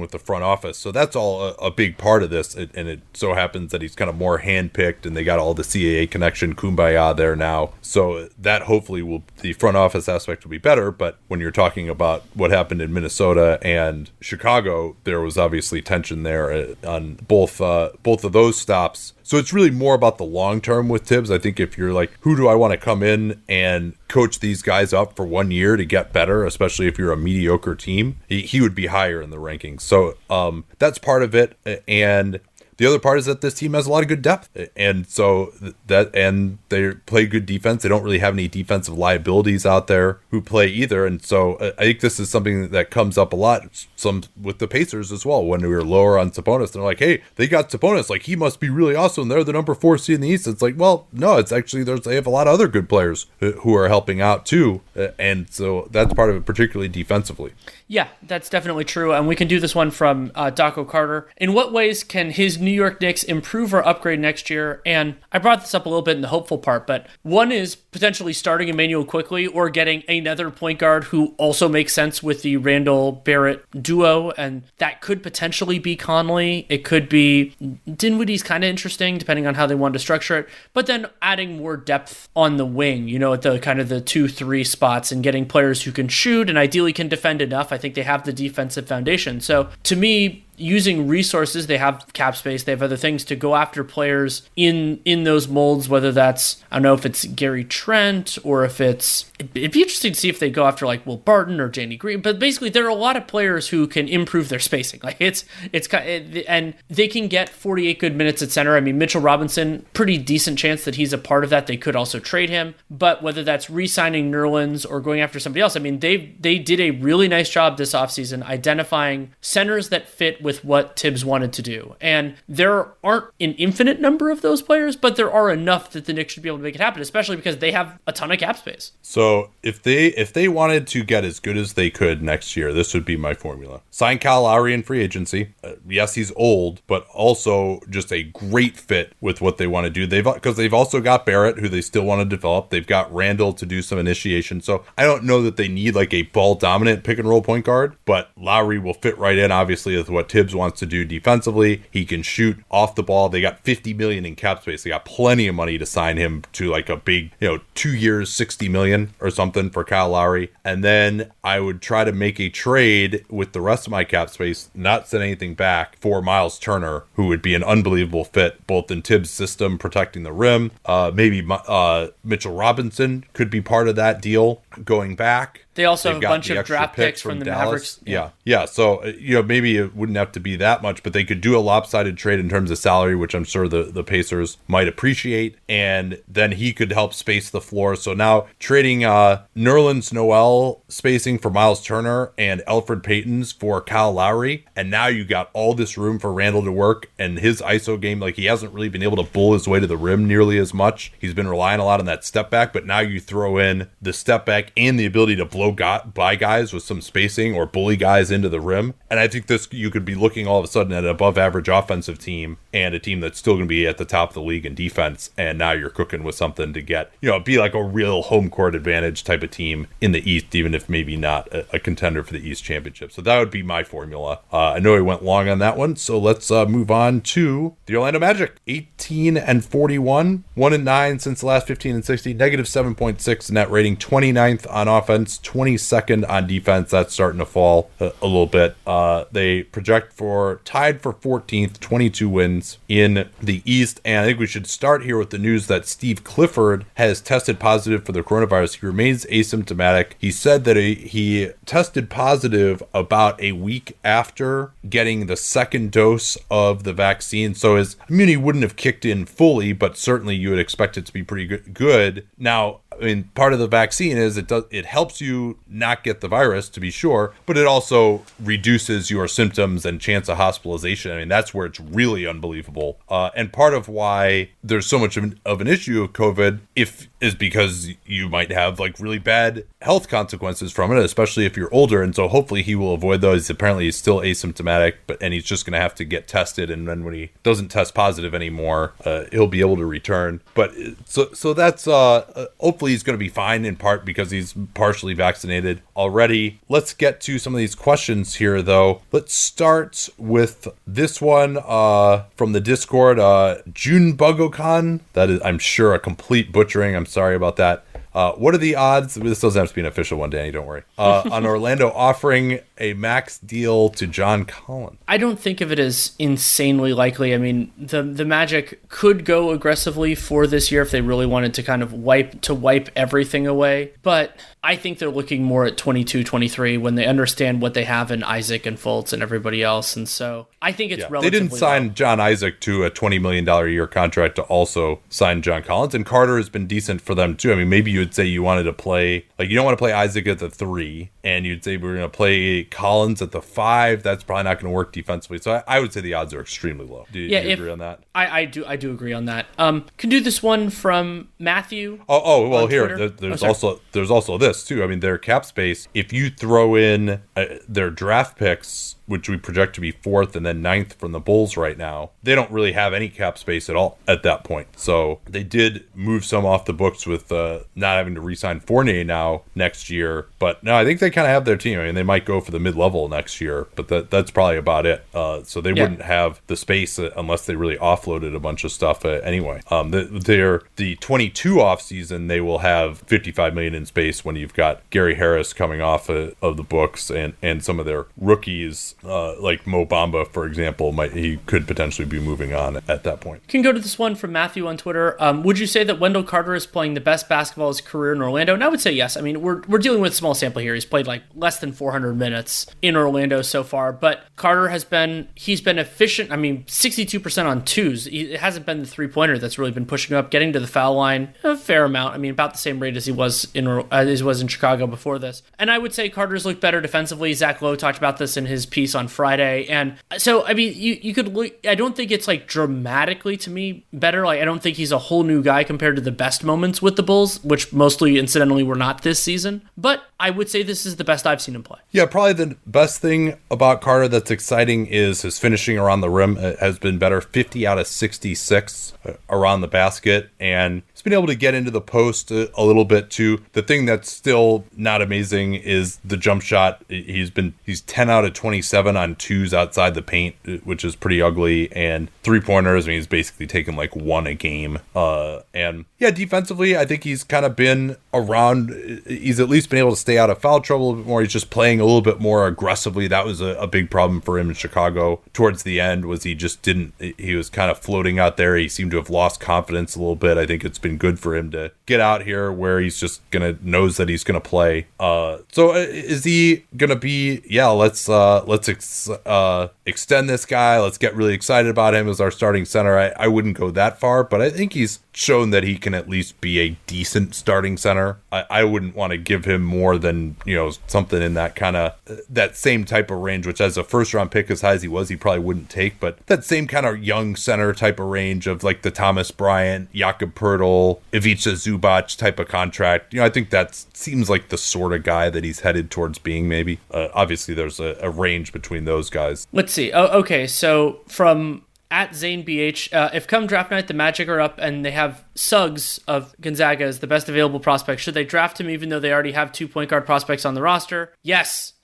with the front office. So that's all a, a big part of this. and it so happens that he's kind of more handpicked and they got all the CAA connection, kumbaya there now. So that hopefully will, the front office aspect will be better. But when you're talking about what happened in Minnesota and Chicago, there was obviously tension there uh, on both, uh, both of those stops. So it's really more about the long term with Tibbs. I think if you're like, who do I want to come in and coach these guys up for one year to get better, especially if you're a mediocre team, he, he would be higher in the rankings. So um, that's part of it. And the other part is that this team has a lot of good depth, and so that and they play good defense. They don't really have any defensive liabilities out there who play either, and so uh, I think this is something that comes up a lot. Some with the Pacers as well. When we were lower on Sabonis, they're like, "Hey, they got Sabonis. Like he must be really awesome. They're the number four seed in the East." It's like, well, no, it's actually there's they have a lot of other good players who are helping out too, uh, and so that's part of it, particularly defensively. Yeah, that's definitely true. And we can do this one from uh, Daco Carter. In what ways can his New York Knicks improve or upgrade next year? And I brought this up a little bit in the hopeful part, but one is potentially starting Immanuel Quickley or getting another point guard who also makes sense with the Randle Barrett duo. And that could potentially be Conley. It could be Dinwiddie's kind of interesting, depending on how they want to structure it. But then adding more depth on the wing, you know, at the kind of the two, three spots and getting players who can shoot and ideally can defend enough. Think they have the defensive foundation. So to me, using resources they have cap space they have other things to go after players in in those molds whether that's i don't know if it's gary trent or if it's it'd be interesting to see if they go after like will barton or danny green but basically there are a lot of players who can improve their spacing. Like it's it's and they can get 48 good minutes at center. I mean mitchell robinson pretty decent chance that he's a part of that. They could also trade him but whether that's re-signing nerlens or going after somebody else i mean they they did a really nice job this offseason identifying centers that fit with what Tibbs wanted to do. And there aren't an infinite number of those players, but there are enough that the Knicks should be able to make it happen, especially because they have a ton of cap space. So if they if they wanted to get as good as they could next year, this would be my formula. Sign Kyle Lowry in free agency. Uh, yes, he's old, but also just a great fit with what they want to do. They've because they've also got Barrett, who they still want to develop. They've got Randle to do some initiation. So I don't know that they need like a ball dominant pick and roll point guard, but Lowry will fit right in, obviously, with what Tibbs wants to do defensively. He can shoot off the ball. They got 50 million in cap space. They got plenty of money to sign him to like a big, you know, two years, 60 million or something for Kyle Lowry. And then I would try to make a trade with the rest of my cap space, not send anything back for Miles Turner, who would be an unbelievable fit both in Tibbs' system, protecting the rim. Uh, maybe uh, Mitchell Robinson could be part of that deal going back. They also have a bunch of draft picks from, from the Dallas. Mavericks. Yeah. yeah, yeah. So uh, you know maybe it wouldn't have to be that much, but they could do a lopsided trade in terms of salary, which I'm sure the the Pacers might appreciate, and then he could help space the floor. So now trading uh, Nerlens Noel spacing for Miles Turner and Elfrid Payton's for Kyle Lowry, and now you got all this room for Randle to work and his ISO game. Like he hasn't really been able to bull his way to the rim nearly as much. He's been relying a lot on that step back, but now you throw in the step back and the ability to blow by guys with some spacing or bully guys into the rim. And I think this you could be looking all of a sudden at an above average offensive team and a team that's still going to be at the top of the league in defense. And now you're cooking with something to get, you know, be like a real home court advantage type of team in the East, even if maybe not a, a contender for the East Championship. So that would be my formula. Uh, I know I went long on that one. So let's uh, move on to the Orlando Magic 18 and 41, 1 and 9 since the last 15 and 60, negative 7.6 net rating, 29th on offense, 22nd on defense. That's starting to fall a, a little bit. Uh, they project for tied for 14th, 22 wins in the East. And I think we should start here with the news that Steve Clifford has tested positive for the coronavirus. He remains asymptomatic. He said that he, he tested positive about a week after getting the second dose of the vaccine. So his immunity wouldn't have kicked in fully, but certainly you would expect it to be pretty good. Now, I mean, part of the vaccine is it does it helps you not get the virus to be sure, but it also reduces your symptoms and chance of hospitalization. I mean, that's where it's really unbelievable. Uh, and part of why there's so much of an, of an issue of COVID, if is because you might have like really bad health consequences from it, especially if you're older. And so hopefully he will avoid those. Apparently he's still asymptomatic, but and he's just going to have to get tested. And then when he doesn't test positive anymore, uh, he'll be able to return. But uh, so so that's uh, uh hopefully he's going to be fine in part because he's partially vaccinated already. Let's get to some of these questions here though. Let's start with this one uh, from the Discord. Uh, June Bugokan. That is, I'm sure, a complete butchering. I'm sorry about that. Uh, what are the odds? This doesn't have to be an official one, Danny. Don't worry. Uh, on Orlando offering a max deal to John Collins. I don't think of it as insanely likely. I mean, the the Magic could go aggressively for this year if they really wanted to kind of wipe to wipe everything away, but I think they're looking more at 22, 23 when they understand what they have in Isaac and Fultz and everybody else, and so I think it's yeah. relatively. They didn't sign low. John Isaac to a twenty million dollar a year contract to also sign John Collins, and Carter has been decent for them too. I mean, maybe you would say you wanted to play like you don't want to play Isaac at the three, and you'd say we're going to play Collins at the five. That's probably not going to work defensively. So I, I, would say the odds are extremely low. Do, yeah, do you if, agree on that? I, I, do. I do agree on that. Um, can do this one from Matthew. Oh, oh well, here there, there's oh, also there's also this too. I mean, their cap space. If you throw in uh, their draft picks which we project to be fourth and then ninth from the Bulls right now, they don't really have any cap space at all at that point. So they did move some off the books with uh, not having to re-sign Fournier now next year. But no, I think they kind of have their team. I mean, they might go for the mid-level next year, but that that's probably about it. Uh, so they yeah. wouldn't have the space unless they really offloaded a bunch of stuff uh, anyway. Um, the, they're the 22 off season. They will have 55 million in space when you've got Gary Harris coming off uh, of the books and and some of their rookies uh, like Mo Bamba, for example, might he could potentially be moving on at that point. Can go to this one from Matthew on Twitter. Um, would you say that Wendell Carter is playing the best basketball of his career in Orlando? And I would say yes. I mean, we're we're dealing with a small sample here. He's played like less than 400 minutes in Orlando so far, but Carter has been he's been efficient. I mean, 62% on twos. It hasn't been the three pointer that's really been pushing him up, getting to the foul line a fair amount. I mean, about the same rate as he was in uh, as was in Chicago before this. And I would say Carter's looked better defensively. Zach Lowe talked about this in his piece on Friday. And so, I mean, you, you could look, I don't think it's like dramatically to me better. Like, I don't think he's a whole new guy compared to the best moments with the Bulls, which mostly incidentally were not this season. But I would say this is the best I've seen him play. Yeah, probably the best thing about Carter that's exciting is his finishing around the rim has been better 50 out of 66 uh, around the basket. And he's been able to get into the post a, a little bit too. The thing that's still not amazing is the jump shot. He's been, he's 10 out of 27 on twos outside the paint, uh, which is pretty ugly. And three pointers, I mean, he's basically taken like one a game. Uh, and yeah, defensively, I think he's kind of been around. He's at least been able to stay out of foul trouble a bit more. He's just playing a little bit more aggressively. That was a, a big problem for him in Chicago towards the end. Was he just didn't? He was kind of floating out there. He seemed to have lost confidence a little bit. I think it's been good for him to get out here where he's just gonna knows that he's gonna play. Uh, so uh, is he gonna be? Yeah, let's uh, let's ex- uh, extend this guy. Let's get really excited about him as our starting center. I, I wouldn't go that far, but I think he's shown that he can at least be a decent starting center. I, I wouldn't want to give him more than, you know, something in that kind of that same type of range, which as a first round pick as high as he was, he probably wouldn't take, but that same kind of young center type of range of like the Thomas Bryant, Jakob Poeltl, Ivica Zubac type of contract. You know, I think that seems like the sort of guy that he's headed towards being maybe. Uh, obviously there's a, a range between those guys. Let's see. Oh, okay. So from at Zane BH, uh, if come draft night the Magic are up and they have Suggs of Gonzaga as the best available prospect, should they draft him even though they already have two point guard prospects on the roster? Yes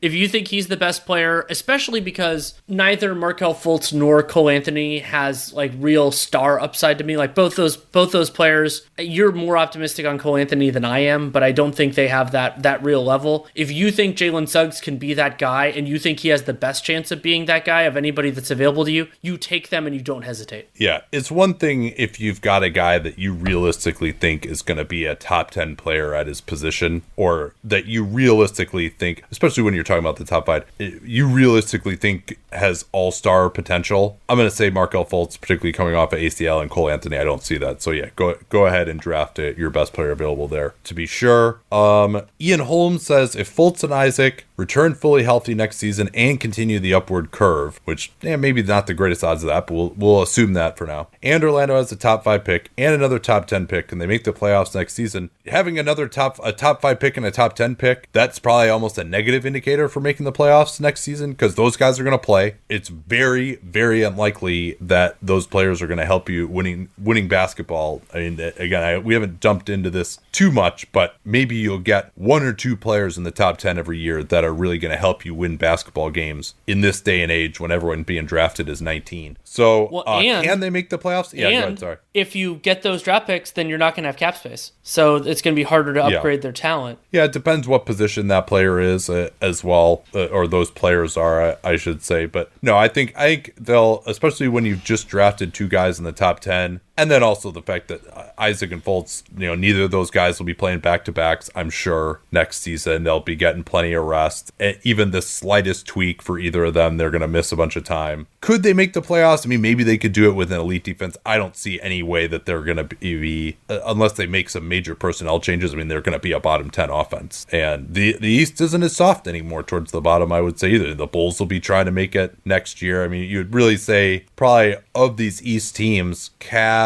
if you think he's the best player, especially because neither Markelle Fultz nor Cole Anthony has like real star upside to me. Like both those both those players, you're more optimistic on Cole Anthony than I am, but I don't think they have that that real level. If you think Jalen Suggs can be that guy and you think he has the best chance of being that guy of anybody that's available to you, you take them and you don't hesitate. Yeah, it's one thing if you've got a guy that you realistically think is going to be a top 10 player at his position or that you realistically think, especially especially when you're talking about the top five, you realistically think has all star potential. I'm going to say Markelle Fultz, particularly coming off of ACL and Cole Anthony. I don't see that. So yeah, go go ahead and draft it, your best player available there to be sure. Um, Ian Holmes says if Fultz and Isaac return fully healthy next season and continue the upward curve, which yeah, maybe not the greatest odds of that, but we'll, we'll assume that for now. And Orlando has a top five pick and another top ten pick, and they make the playoffs next season. Having another top a top five pick and a top ten pick, that's probably almost a negative negative indicator for making the playoffs next season because those guys are going to play. It's very, very unlikely that those players are going to help you winning winning basketball. I mean, again, I, we haven't jumped into this too much, but maybe you'll get one or two players in the top ten every year that are really going to help you win basketball games in this day and age when everyone being drafted is 19. So, Well, uh, and- can they make the playoffs? Yeah, ahead. Sorry. if you get those draft picks, then you're not going to have cap space. So it's going to be harder to Yeah. upgrade their talent. Yeah, it depends what position that player is uh, as well, uh, or those players are, I, I should say. But no, I think I think they'll, especially when you've just drafted two guys in the top ten, and then also the fact that Isaac and Fultz, you know, neither of those guys will be playing back to backs. I'm sure next season they'll be getting plenty of rest. And even the slightest tweak for either of them, they're going to miss a bunch of time. Could they make the playoffs? I mean, maybe they could do it with an elite defense. I don't see any way that they're going to be, uh, unless they make some major personnel changes. I mean, they're going to be a bottom 10 offense. And the, the East isn't as soft anymore towards the bottom, I would say either. The Bulls will be trying to make it next year. I mean, you'd really say probably of these East teams, Cavs,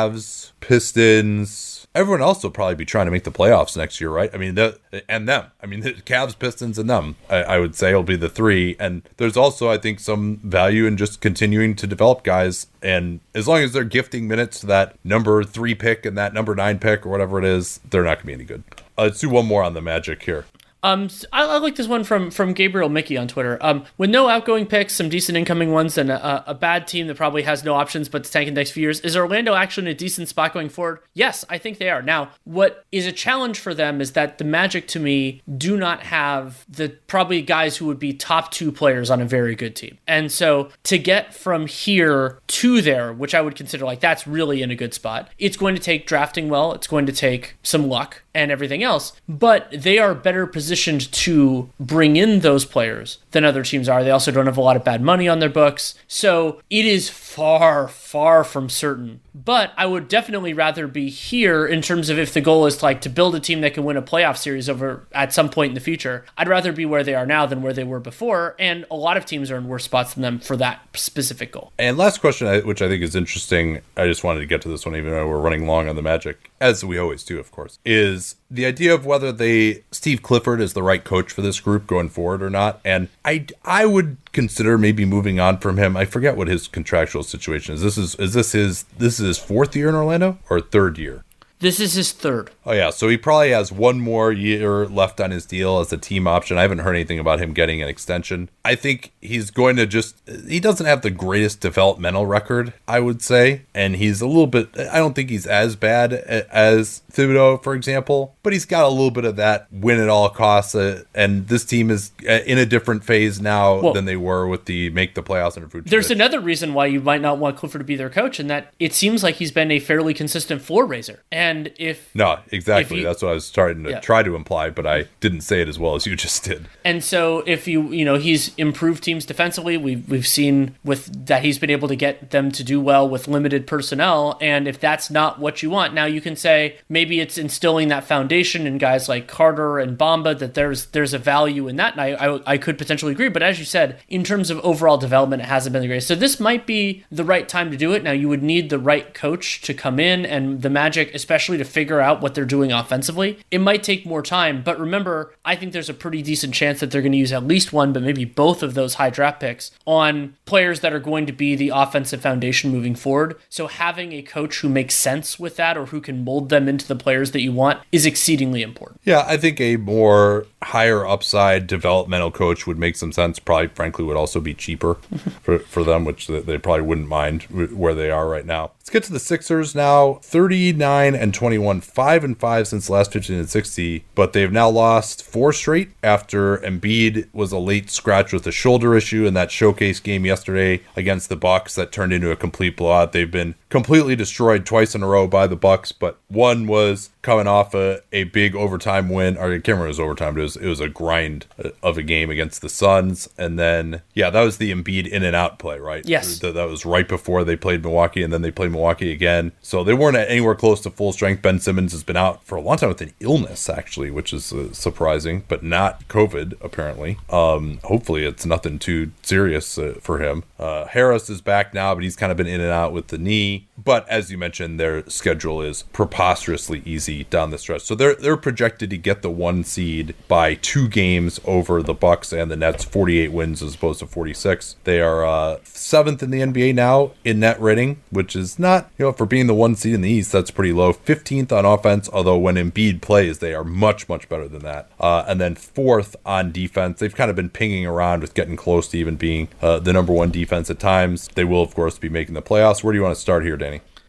Pistons, everyone else will probably be trying to make the playoffs next year, right? I mean, the, and them. I mean, the Cavs, Pistons, and them. I, I would say will be the three. And there's also, I think, some value in just continuing to develop guys. And as long as they're gifting minutes to that number three pick and that number nine pick or whatever it is, they're not going to be any good. Let's do one more on the Magic here. Um, I, I like this one from from Gabriel Mickey on Twitter. Um, with no outgoing picks, some decent incoming ones, and a, a bad team that probably has no options but to tank in the next few years, is Orlando actually in a decent spot going forward? Yes, I think they are. Now, what is a challenge for them is that the Magic, to me, do not have the probably guys who would be top two players on a very good team, and so to get from here to there, which I would consider like that's really in a good spot. It's going to take drafting well. It's going to take some luck and everything else, but they are better positioned to bring in those players than other teams are. They also don't have a lot of bad money on their books. So it is far, far from certain. But I would definitely rather be here in terms of if the goal is to like to build a team that can win a playoff series over at some point in the future. I'd rather be where they are now than where they were before. And a lot of teams are in worse spots than them for that specific goal. And last question, which I think is interesting, I just wanted to get to this one, even though we're running long on the Magic, as we always do, of course, is the idea of whether they Steve Clifford is the right coach for this group going forward or not. And I I would consider maybe moving on from him. I forget what his contractual situation is. This is is this his this is his fourth year in Orlando or third year? This is his third. Oh yeah, so he probably has one more year left on his deal as a team option. I haven't heard anything about him getting an extension. I think he's going to just he doesn't have the greatest developmental record, I would say, and he's a little bit I don't think he's as bad as Thibodeau, for example, but he's got a little bit of that win at all costs uh, and this team is uh, in a different phase now Well- than they were with the make the playoffs under Vucevic. There's another reason why you might not want Clifford to be their coach, and that it seems like he's been a fairly consistent floor raiser. And if no, exactly. if you- That's what I was starting to Yeah. try to imply, but I didn't say it as well as you just did. And so if you you know he's improved teams defensively, we've we've seen with that he's been able to get them to do well with limited personnel. And if that's not what you want, now you can say maybe it's instilling that foundation in guys like Carter and Bamba that there's there's a value in that. And I I, I could potentially agree. But as you said, in terms of overall development, it hasn't been the greatest. So this might be the right time to do it. Now you would need the right coach to come in and the Magic, especially to figure out what they're doing offensively. It might take more time, but remember, I think there's a pretty decent chance that they're going to use at least one, but maybe both of those high draft picks on players that are going to be the offensive foundation moving forward. So having a coach who makes sense with that or who can mold them into the players that you want is exceedingly important. Yeah, I think a more higher upside developmental coach would make some sense. Probably, frankly, would also be cheaper for, for them, which they they probably wouldn't mind where they are right now. Let's get to the Sixers now. 39 and 21, 5 and 5 since last 15 and 60, but they've now lost four straight after Embiid was a late scratch with a shoulder issue in that showcase game yesterday against the Bucks that turned into a complete blowout. They've been completely destroyed twice in a row by the Bucks, but one was coming off a, a big overtime win. Or I can't remember it was overtime, but it was, it was a grind uh, of a game against the Suns. And then, yeah, that was the Embiid in and out play, right? Yes. That, that was right before they played Milwaukee, and then they played Milwaukee again. So they weren't anywhere close to full strength. Ben Simmons has been out for a long time with an illness, actually, which is uh, surprising, but not COVID, apparently. Um, hopefully, it's nothing too serious uh, for him. Uh, Harris is back now, but he's kind of been in and out with the knee. But as you mentioned, their schedule is preposterously easy down the stretch. So they're they're projected to get the one seed by two games over the Bucks and the Nets, 48 wins as opposed to 46. They are uh, seventh in the NBA now in net rating, which is not you know for being the one seed in the East, that's pretty low. 15th on offense, although when Embiid plays, they are much much better than that. Uh, and then fourth on defense. They've kind of been pinging around with getting close to even being uh, the number one defense at times. They will of course be making the playoffs. Where do you want to start here, Danny?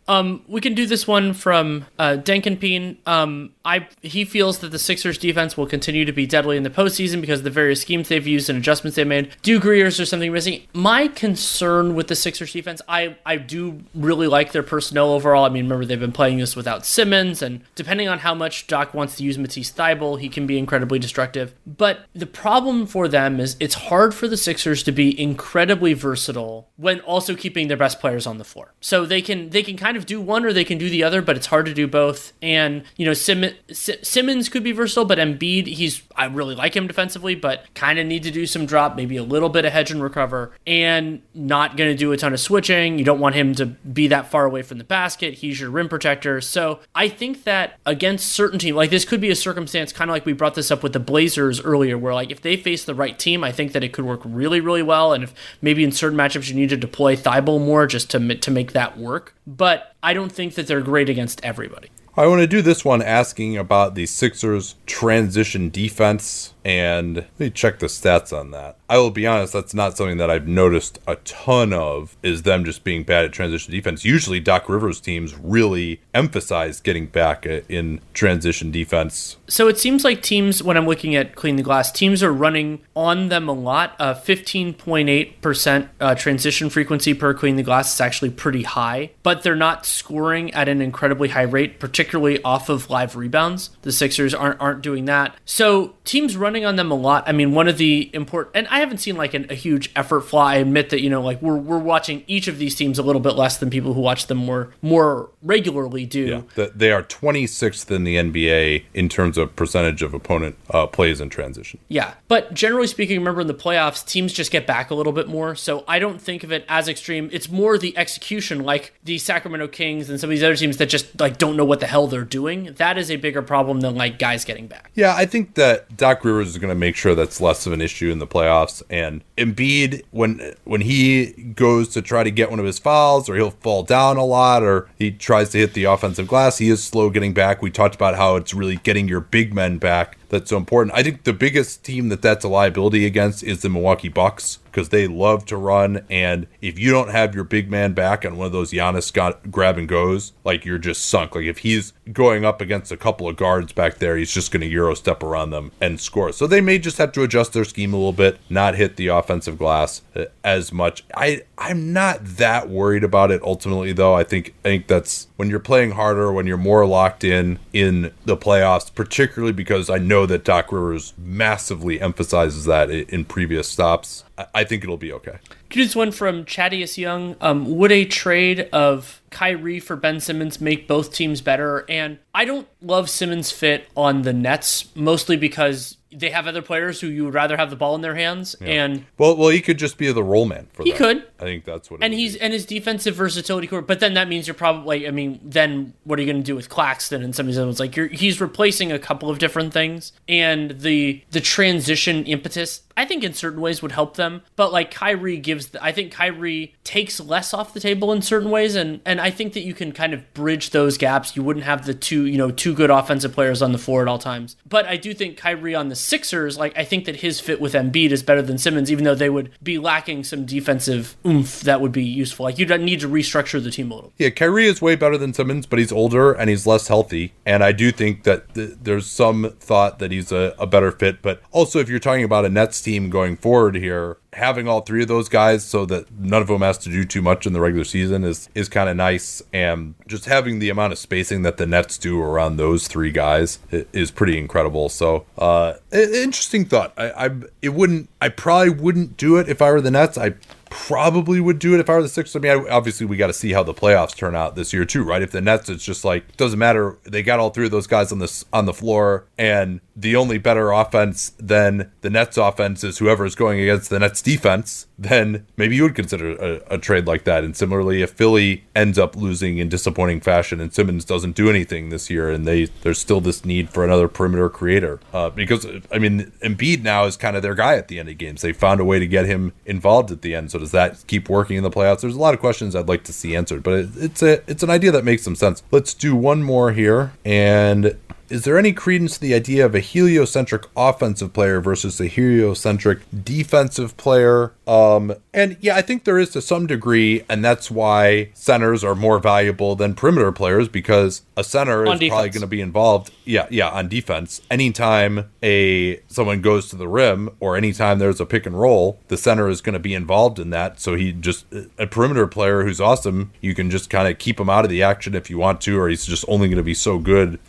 Um, we can do this one from uh, Denkenpeen. Um, I he feels that the Sixers defense will continue to be deadly in the postseason because of the various schemes they've used and adjustments they've made. Do agree, or something missing? My concern with the Sixers defense, I I do really like their personnel overall. I mean, remember they've been playing this without Simmons, and depending on how much Doc wants to use Matisse Thybulle, he can be incredibly destructive. But the problem for them is it's hard for the Sixers to be incredibly versatile when also keeping their best players on the floor. So they can they can kind of do one or they can do the other, but it's hard to do both. And you know, Sim- Simmons could be versatile, but Embiid, he's I really like him defensively, but kind of need to do some drop, maybe a little bit of hedge and recover, and not going to do a ton of switching. You don't want him to be that far away from the basket. He's your rim protector. So I think that against certain teams, like this could be a circumstance, kind of like we brought this up with the Blazers earlier, where like if they face the right team, I think that it could work really, really well. And if maybe in certain matchups you need to deploy Thybulle more just to to make that work, but I don't think that they're great against everybody. I want to do this one asking about the Sixers transition defense and let me check the stats on that. I will be honest, that's not something that I've noticed a ton of, is them just being bad at transition defense. Usually, Doc Rivers teams really emphasize getting back in transition defense. So it seems like teams, when I'm looking at Clean the Glass, teams are running on them a lot. Uh, 15.8% uh, transition frequency per Clean the Glass is actually pretty high, but they're not scoring at an incredibly high rate, particularly off of live rebounds. The Sixers aren't, aren't doing that. So teams running on them a lot. I mean, one of the important, and I haven't seen like an, a huge effort fly. I admit that you know, like we're we're watching each of these teams a little bit less than people who watch them more more regularly do. Yeah, the, they are 26th in the NBA in terms of percentage of opponent uh, plays in transition. Yeah, but generally speaking, remember in the playoffs, teams just get back a little bit more. So I don't think of it as extreme. It's more the execution, like the Sacramento Kings and some of these other teams that just like don't know what the hell they're doing. That is a bigger problem than like guys getting back. Yeah, I think that Doc Rivers is going to make sure that's less of an issue in the playoffs. And Embiid, when when he goes to try to get one of his fouls, or he'll fall down a lot, or he tries to hit the offensive glass, he is slow getting back. We talked about how it's really getting your big men back that's so important. I think the biggest team that that's a liability against is the Milwaukee Bucks because they love to run. And if you don't have your big man back on one of those Giannis grab and goes, like you're just sunk. Like if he's going up against a couple of guards back there, he's just going to Euro step around them and score. So they may just have to adjust their scheme a little bit, not hit the offensive glass uh, as much. I I'm not that worried about it ultimately though. I think I think that's when you're playing harder, when you're more locked in in the playoffs, particularly because I know that Doc Rivers massively emphasizes that in previous stops. I think it'll be okay. This one from Chadius Young. Um, would a trade of Kyrie for Ben Simmons make both teams better? And I don't love Simmons' fit on the Nets, mostly because they have other players who you would rather have the ball in their hands. Yeah. And well, well, he could just be the role man for. He them. could. I think that's what. And he's be. and his defensive versatility core. But then that means you're probably. I mean, then what are you going to do with Claxton and some of these other ones, Like you're, he's replacing a couple of different things, and the the transition impetus. I think in certain ways would help them, but like Kyrie gives, the, I think Kyrie takes less off the table in certain ways, and and I think that you can kind of bridge those gaps. You wouldn't have the two, you know, two good offensive players on the floor at all times. But I do think Kyrie on the Sixers, like I think that his fit with Embiid is better than Simmons, even though they would be lacking some defensive oomph that would be useful. Like you don't need to restructure the team a little. Yeah, Kyrie is way better than Simmons, but he's older and he's less healthy, and I do think that th- there's some thought that he's a, a better fit. But also, if you're talking about a Nets team going forward here, having all three of those guys so that none of them has to do too much in the regular season is is kind of nice and just having the amount of spacing that the Nets do around those three guys is pretty incredible so uh interesting thought I, I it wouldn't I probably wouldn't do it if I were the Nets I probably would do it if I were the Sixers. I mean, I, obviously we got to see how the playoffs turn out this year too, right? If the Nets, it's just like doesn't matter. They got all three of those guys on this on the floor, and the only better offense than the Nets offense is whoever is going against the Nets defense, then maybe you would consider a, a, trade like that. And similarly, if Philly ends up losing in disappointing fashion and Simmons doesn't do anything this year, and they there's still this need for another perimeter creator, uh, because I mean Embiid now is kind of their guy at the end of games. They found a way to get him involved at the end. So does that keep working in the playoffs? There's a lot of questions I'd like to see answered, but it, it's a it's an idea that makes some sense. Let's do one more here and is there any credence to the idea of a heliocentric offensive player versus a heliocentric defensive player? Um, and yeah, I think there is to some degree, and that's why centers are more valuable than perimeter players because a center on is defense. probably going to be involved. Yeah, yeah, on defense. Anytime a someone goes to the rim or anytime there's a pick and roll, the center is going to be involved in that. So he just a perimeter player who's awesome. You can just kind of keep him out of the action if you want to, or he's just only going to be so good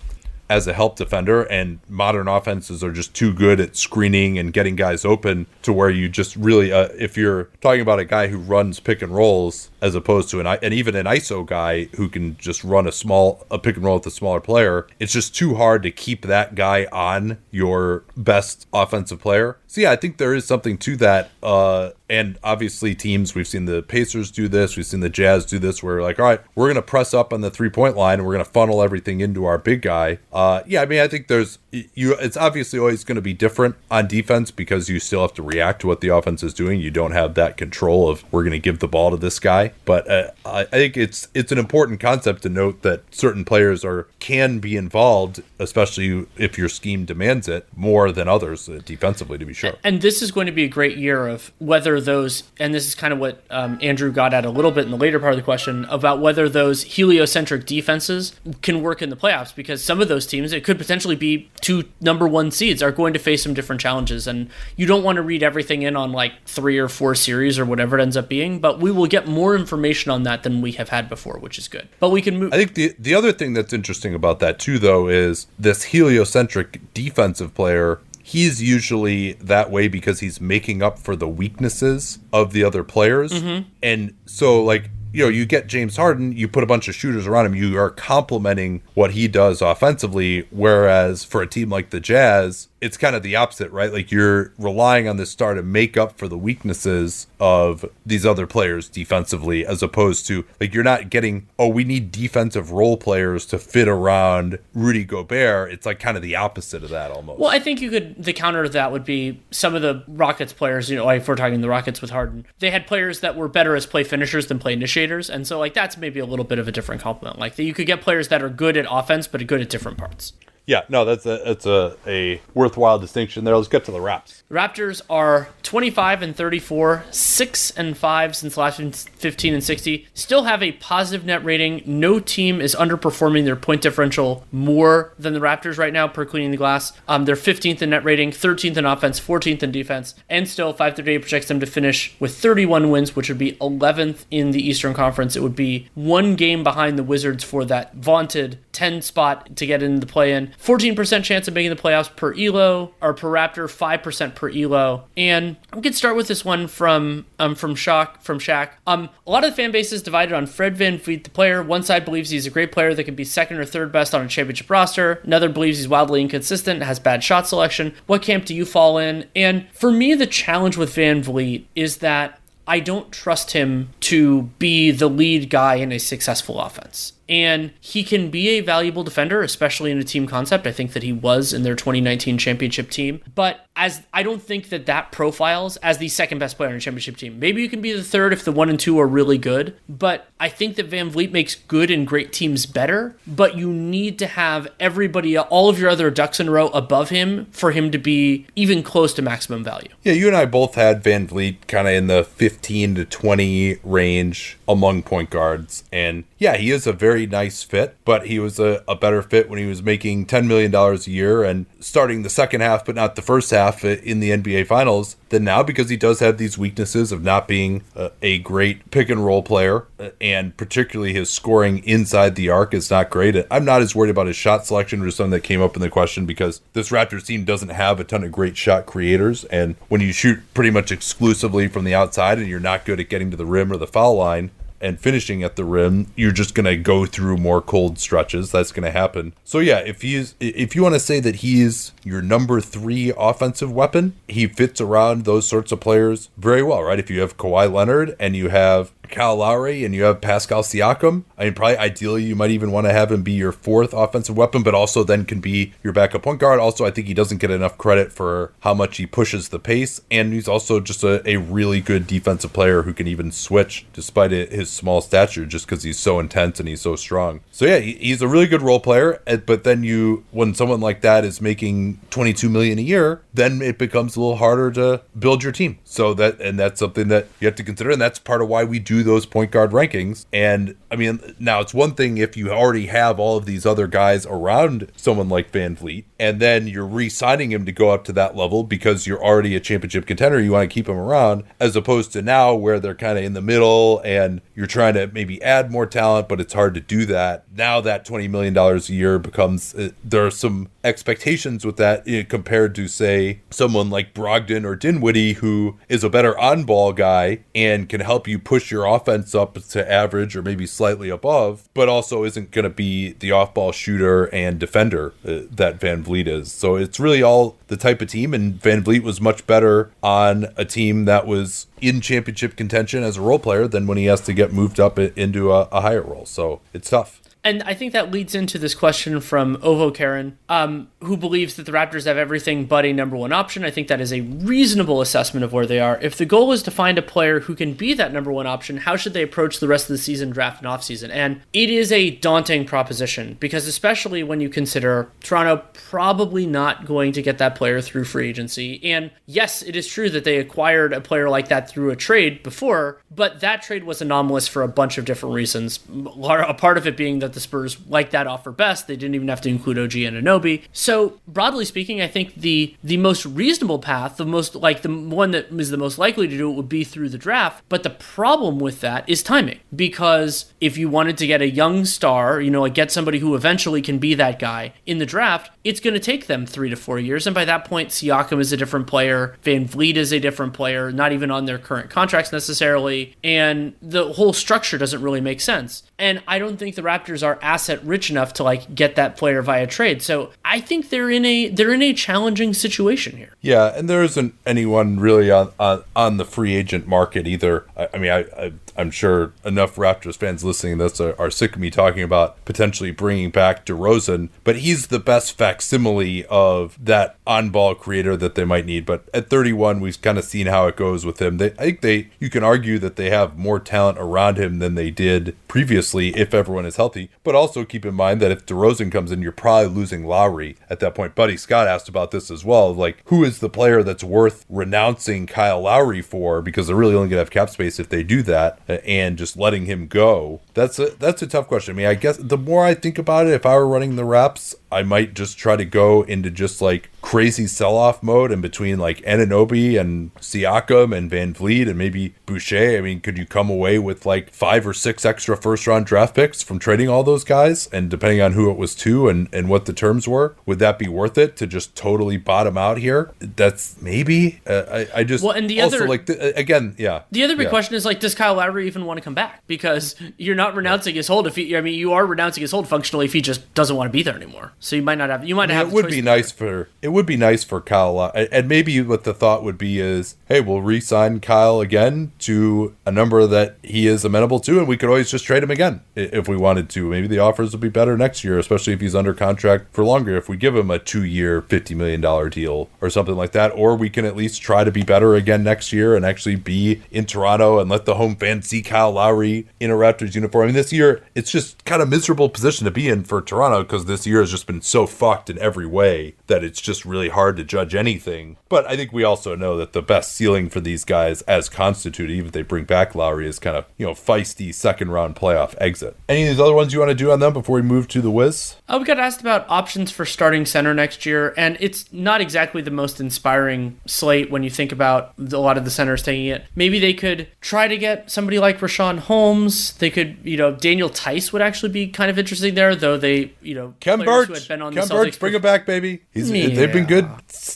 as a help defender, and modern offenses are just too good at screening and getting guys open to where you just really, uh, if you're talking about a guy who runs pick and rolls as opposed to an and even an ISO guy who can just run a small a pick and roll with a smaller player, it's just too hard to keep that guy on your best offensive player. So yeah, I think there is something to that. Uh, and obviously teams we've seen the Pacers do this, we've seen the Jazz do this. Where like, all right, we're gonna press up on the three point line and we're gonna funnel everything into our big guy. Uh, yeah, I mean, I think there's you. It's obviously always going to be different on defense because you still have to react to what the offense is doing. You don't have that control of we're going to give the ball to this guy. But uh, I, I think it's it's an important concept to note that certain players are can be involved, especially if your scheme demands it more than others uh, defensively. To be sure. And this is going to be a great year of whether those, and this is kind of what um, Andrew got at a little bit in the later part of the question about whether those heliocentric defenses can work in the playoffs because some of those teams, it could potentially be two number one seeds, are going to face some different challenges. And you don't want to read everything in on like three or four series or whatever it ends up being, but we will get more information on that than we have had before, which is good. But we can move. I think the, the other thing that's interesting about that too, though, is this heliocentric defensive player he's usually that way because he's making up for the weaknesses of the other players. Mm-hmm. And so, like, you know, you get James Harden, you put a bunch of shooters around him, you are complementing what he does offensively. Whereas for a team like the Jazz, it's kind of the opposite, right? Like you're relying on this star to make up for the weaknesses of these other players defensively, as opposed to like you're not getting, oh, we need defensive role players to fit around Rudy Gobert. It's like kind of the opposite of that almost. Well, I think you could, the counter to that would be some of the Rockets players, you know, if we're talking the Rockets with Harden, they had players that were better as play finishers than play initiators. And so, like, that's maybe a little bit of a different complement. Like, that you could get players that are good at offense, but good at different parts. Yeah, no, that's a that's a, a worthwhile distinction there. Let's get to the Raps. Raptors are 25 and 34, 6 and 5 since last 15 and 60. Still have a positive net rating. No team is underperforming their point differential more than the Raptors right now per cleaning the glass. Um, they're 15th in net rating, 13th in offense, 14th in defense, and still 538 projects them to finish with 31 wins, which would be 11th in the Eastern Conference. It would be one game behind the Wizards for that vaunted 10 spot to get in the play in. 14% chance of making the playoffs per ELO, or per Raptor, 5% per ELO. And we could start with this one from um, from Shock from Shaq. Um, a lot of the fan base is divided on Fred VanVleet, the player. One side believes he's a great player that could be second or third best on a championship roster. Another believes he's wildly inconsistent, has bad shot selection. What camp do you fall in? And for me, the challenge with Van VanVleet is that I don't trust him to be the lead guy in a successful offense and he can be a valuable defender, especially in a team concept. I think that he was in their 2019 championship team, but as I don't think that that profiles as the second best player in a championship team. Maybe you can be the third if the one and two are really good, but I think that VanVleet makes good and great teams better. But you need to have everybody, all of your other ducks in a row above him for him to be even close to maximum value. Yeah, you and I both had VanVleet kind of in the 15 to 20 range among point guards, and yeah, he is a very nice fit, but he was a, a better fit when he was making $10 million a year and starting the second half, but not the first half uh, in the NBA Finals than now because he does have these weaknesses of not being a, a great pick and roll player, uh, and particularly his scoring inside the arc is not great. I'm not as worried about his shot selection, or something that came up in the question because this Raptors team doesn't have a ton of great shot creators, and when you shoot pretty much exclusively from the outside and you're not good at getting to the rim or the foul line, and finishing at the rim, you're just going to go through more cold stretches. That's going to happen. So yeah, if he's if you want to say that he's your number 3 offensive weapon, he fits around those sorts of players very well, right? If you have Kawhi Leonard and you have Kyle Lowry and you have Pascal Siakam. I mean, probably ideally you might even want to have him be your fourth offensive weapon, but also then can be your backup point guard. Also, I think he doesn't get enough credit for how much he pushes the pace, and he's also just a, a really good defensive player who can even switch despite his small stature, just because he's so intense and he's so strong. So yeah, he's a really good role player. Eh, but then you, when someone like that is making 22 million a year, then it becomes a little harder to build your team. So that and that's something that you have to consider, and that's part of why we do those point guard rankings. And I mean, now it's one thing if you already have all of these other guys around someone like VanVleet, and then you're re-signing him to go up to that level because you're already a championship contender. You want to keep him around, as opposed to now where they're kind of in the middle, and you're trying to maybe add more talent, but it's hard to do that. Now that twenty million dollars a year becomes uh, there are some expectations with that know, compared to say someone like Brogdon or Dinwiddie who is a better on-ball guy and can help you push your offense up to average or maybe slightly above, but also isn't going to be the off-ball shooter and defender uh, that VanVleet is. So it's really all the type of team and VanVleet was much better on a team that was in championship contention as a role player than when he has to get moved up into a, a higher role. So it's tough. And I think that leads into this question from Ovo Karen, um, who believes that the Raptors have everything but a number one option. I think that is a reasonable assessment of where they are. If the goal is to find a player who can be that number one option, how should they approach the rest of the season, draft, and offseason? And it is a daunting proposition because, especially when you consider Toronto probably not going to get that player through free agency. And yes, it is true that they acquired a player like that through a trade before, but that trade was anomalous for a bunch of different reasons. A part of it being that that the Spurs like that offer best. They didn't even have to include OG Anunoby. So broadly speaking, I think the the most reasonable path, the most like the one that is the most likely to do it would be through the draft. But the problem with that is timing, because if you wanted to get a young star, you know, like get somebody who eventually can be that guy in the draft, it's going to take them three to four years. And by that point, Siakam is a different player, VanVleet is a different player, not even on their current contracts necessarily, and the whole structure doesn't really make sense. And I don't think the Raptors are asset rich enough to like get that player via trade. So I think they're in a they're in a challenging situation here. Yeah, and there isn't anyone really on on, on the free agent market either. I, I mean, I, I I'm sure enough Raptors fans listening to this are, are, sick of me talking about potentially bringing back DeRozan, but he's the best facsimile of that on-ball creator that they might need. But at 31, we've kind of seen how it goes with him. They, I think they, you can argue that they have more talent around him than they did previously if everyone is healthy. But also keep in mind that if DeRozan comes in, you're probably losing Lowry at that point. Buddy Scott asked about this as well. Like, who is the player that's worth renouncing Kyle Lowry for? Because they're really only going to have cap space if they do that and just letting him go. That's a that's a tough question. I mean, I guess the more I think about it, if I were running the Raps, I might just try to go into just like crazy sell off mode in between like Anunoby and Siakam and VanVleet and maybe Boucher. I mean, could you come away with like five or six extra first round draft picks from trading all those guys? And depending on who it was to and, and what the terms were, would that be worth it to just totally bottom out here? That's maybe. Uh, I, I just well, and the also other, like the, again, yeah. The other big yeah. question is like, does Kyle Lowry even want to come back? Because you're not renouncing his hold if he. I mean, you are renouncing his hold functionally if he just doesn't want to be there anymore. So you might not have. You might I mean, have. It would be nice for. It would be nice for Kyle, uh, and maybe what the thought would be is, hey, we'll re-sign Kyle again to a number that he is amenable to, and we could always just trade him again if we wanted to. Maybe the offers will be better next year, especially if he's under contract for longer. If we give him a two-year, fifty million dollar deal or something like that, or we can at least try to be better again next year and actually be in Toronto and let the home fans see Kyle Lowry in a Raptors uniform. I mean, this year it's just kind of miserable position to be in for Toronto because this year has just been so fucked in every way that it's just really hard to judge anything. But I think we also know that the best ceiling for these guys, as constituted, even if they bring back Lowry, is kind of you know feisty second round playoff exit. Any of these other ones you want to do on them before we move to the Wiz? Oh, we got asked about options for starting center next year, and it's not exactly the most inspiring slate when you think about a lot of the centers taking it. Maybe they could try to get somebody like Richaun Holmes. They could, you know, Daniel Theis would actually be kind of interesting there, though they, you know, Khem Birch. Burks. been on the Celtics bring him back, baby. He's they've been good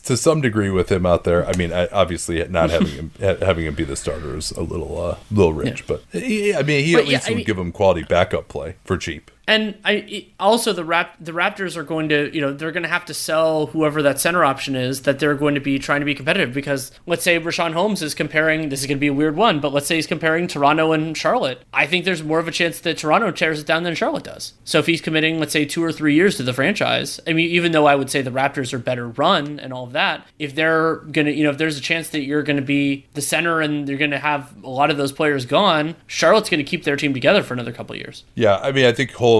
to some degree with him out there. I mean, I, obviously not having him having him be the starter is a little uh, little rich, but he, I mean, he But at yeah, least I would mean- give him quality backup play for cheap. And I also the Rap the Raptors are going to you know they're going to have to sell whoever that center option is that they're going to be trying to be competitive because let's say Richaun Holmes is comparing this is going to be a weird one but let's say he's comparing Toronto and Charlotte I think there's more of a chance that Toronto tears it down than Charlotte does so if he's committing let's say two or three years to the franchise I mean even though I would say the Raptors are better run and all of that if they're gonna you know if there's a chance that you're going to be the center and you're going to have a lot of those players gone Charlotte's going to keep their team together for another couple years. Yeah, I mean, I think Holmes,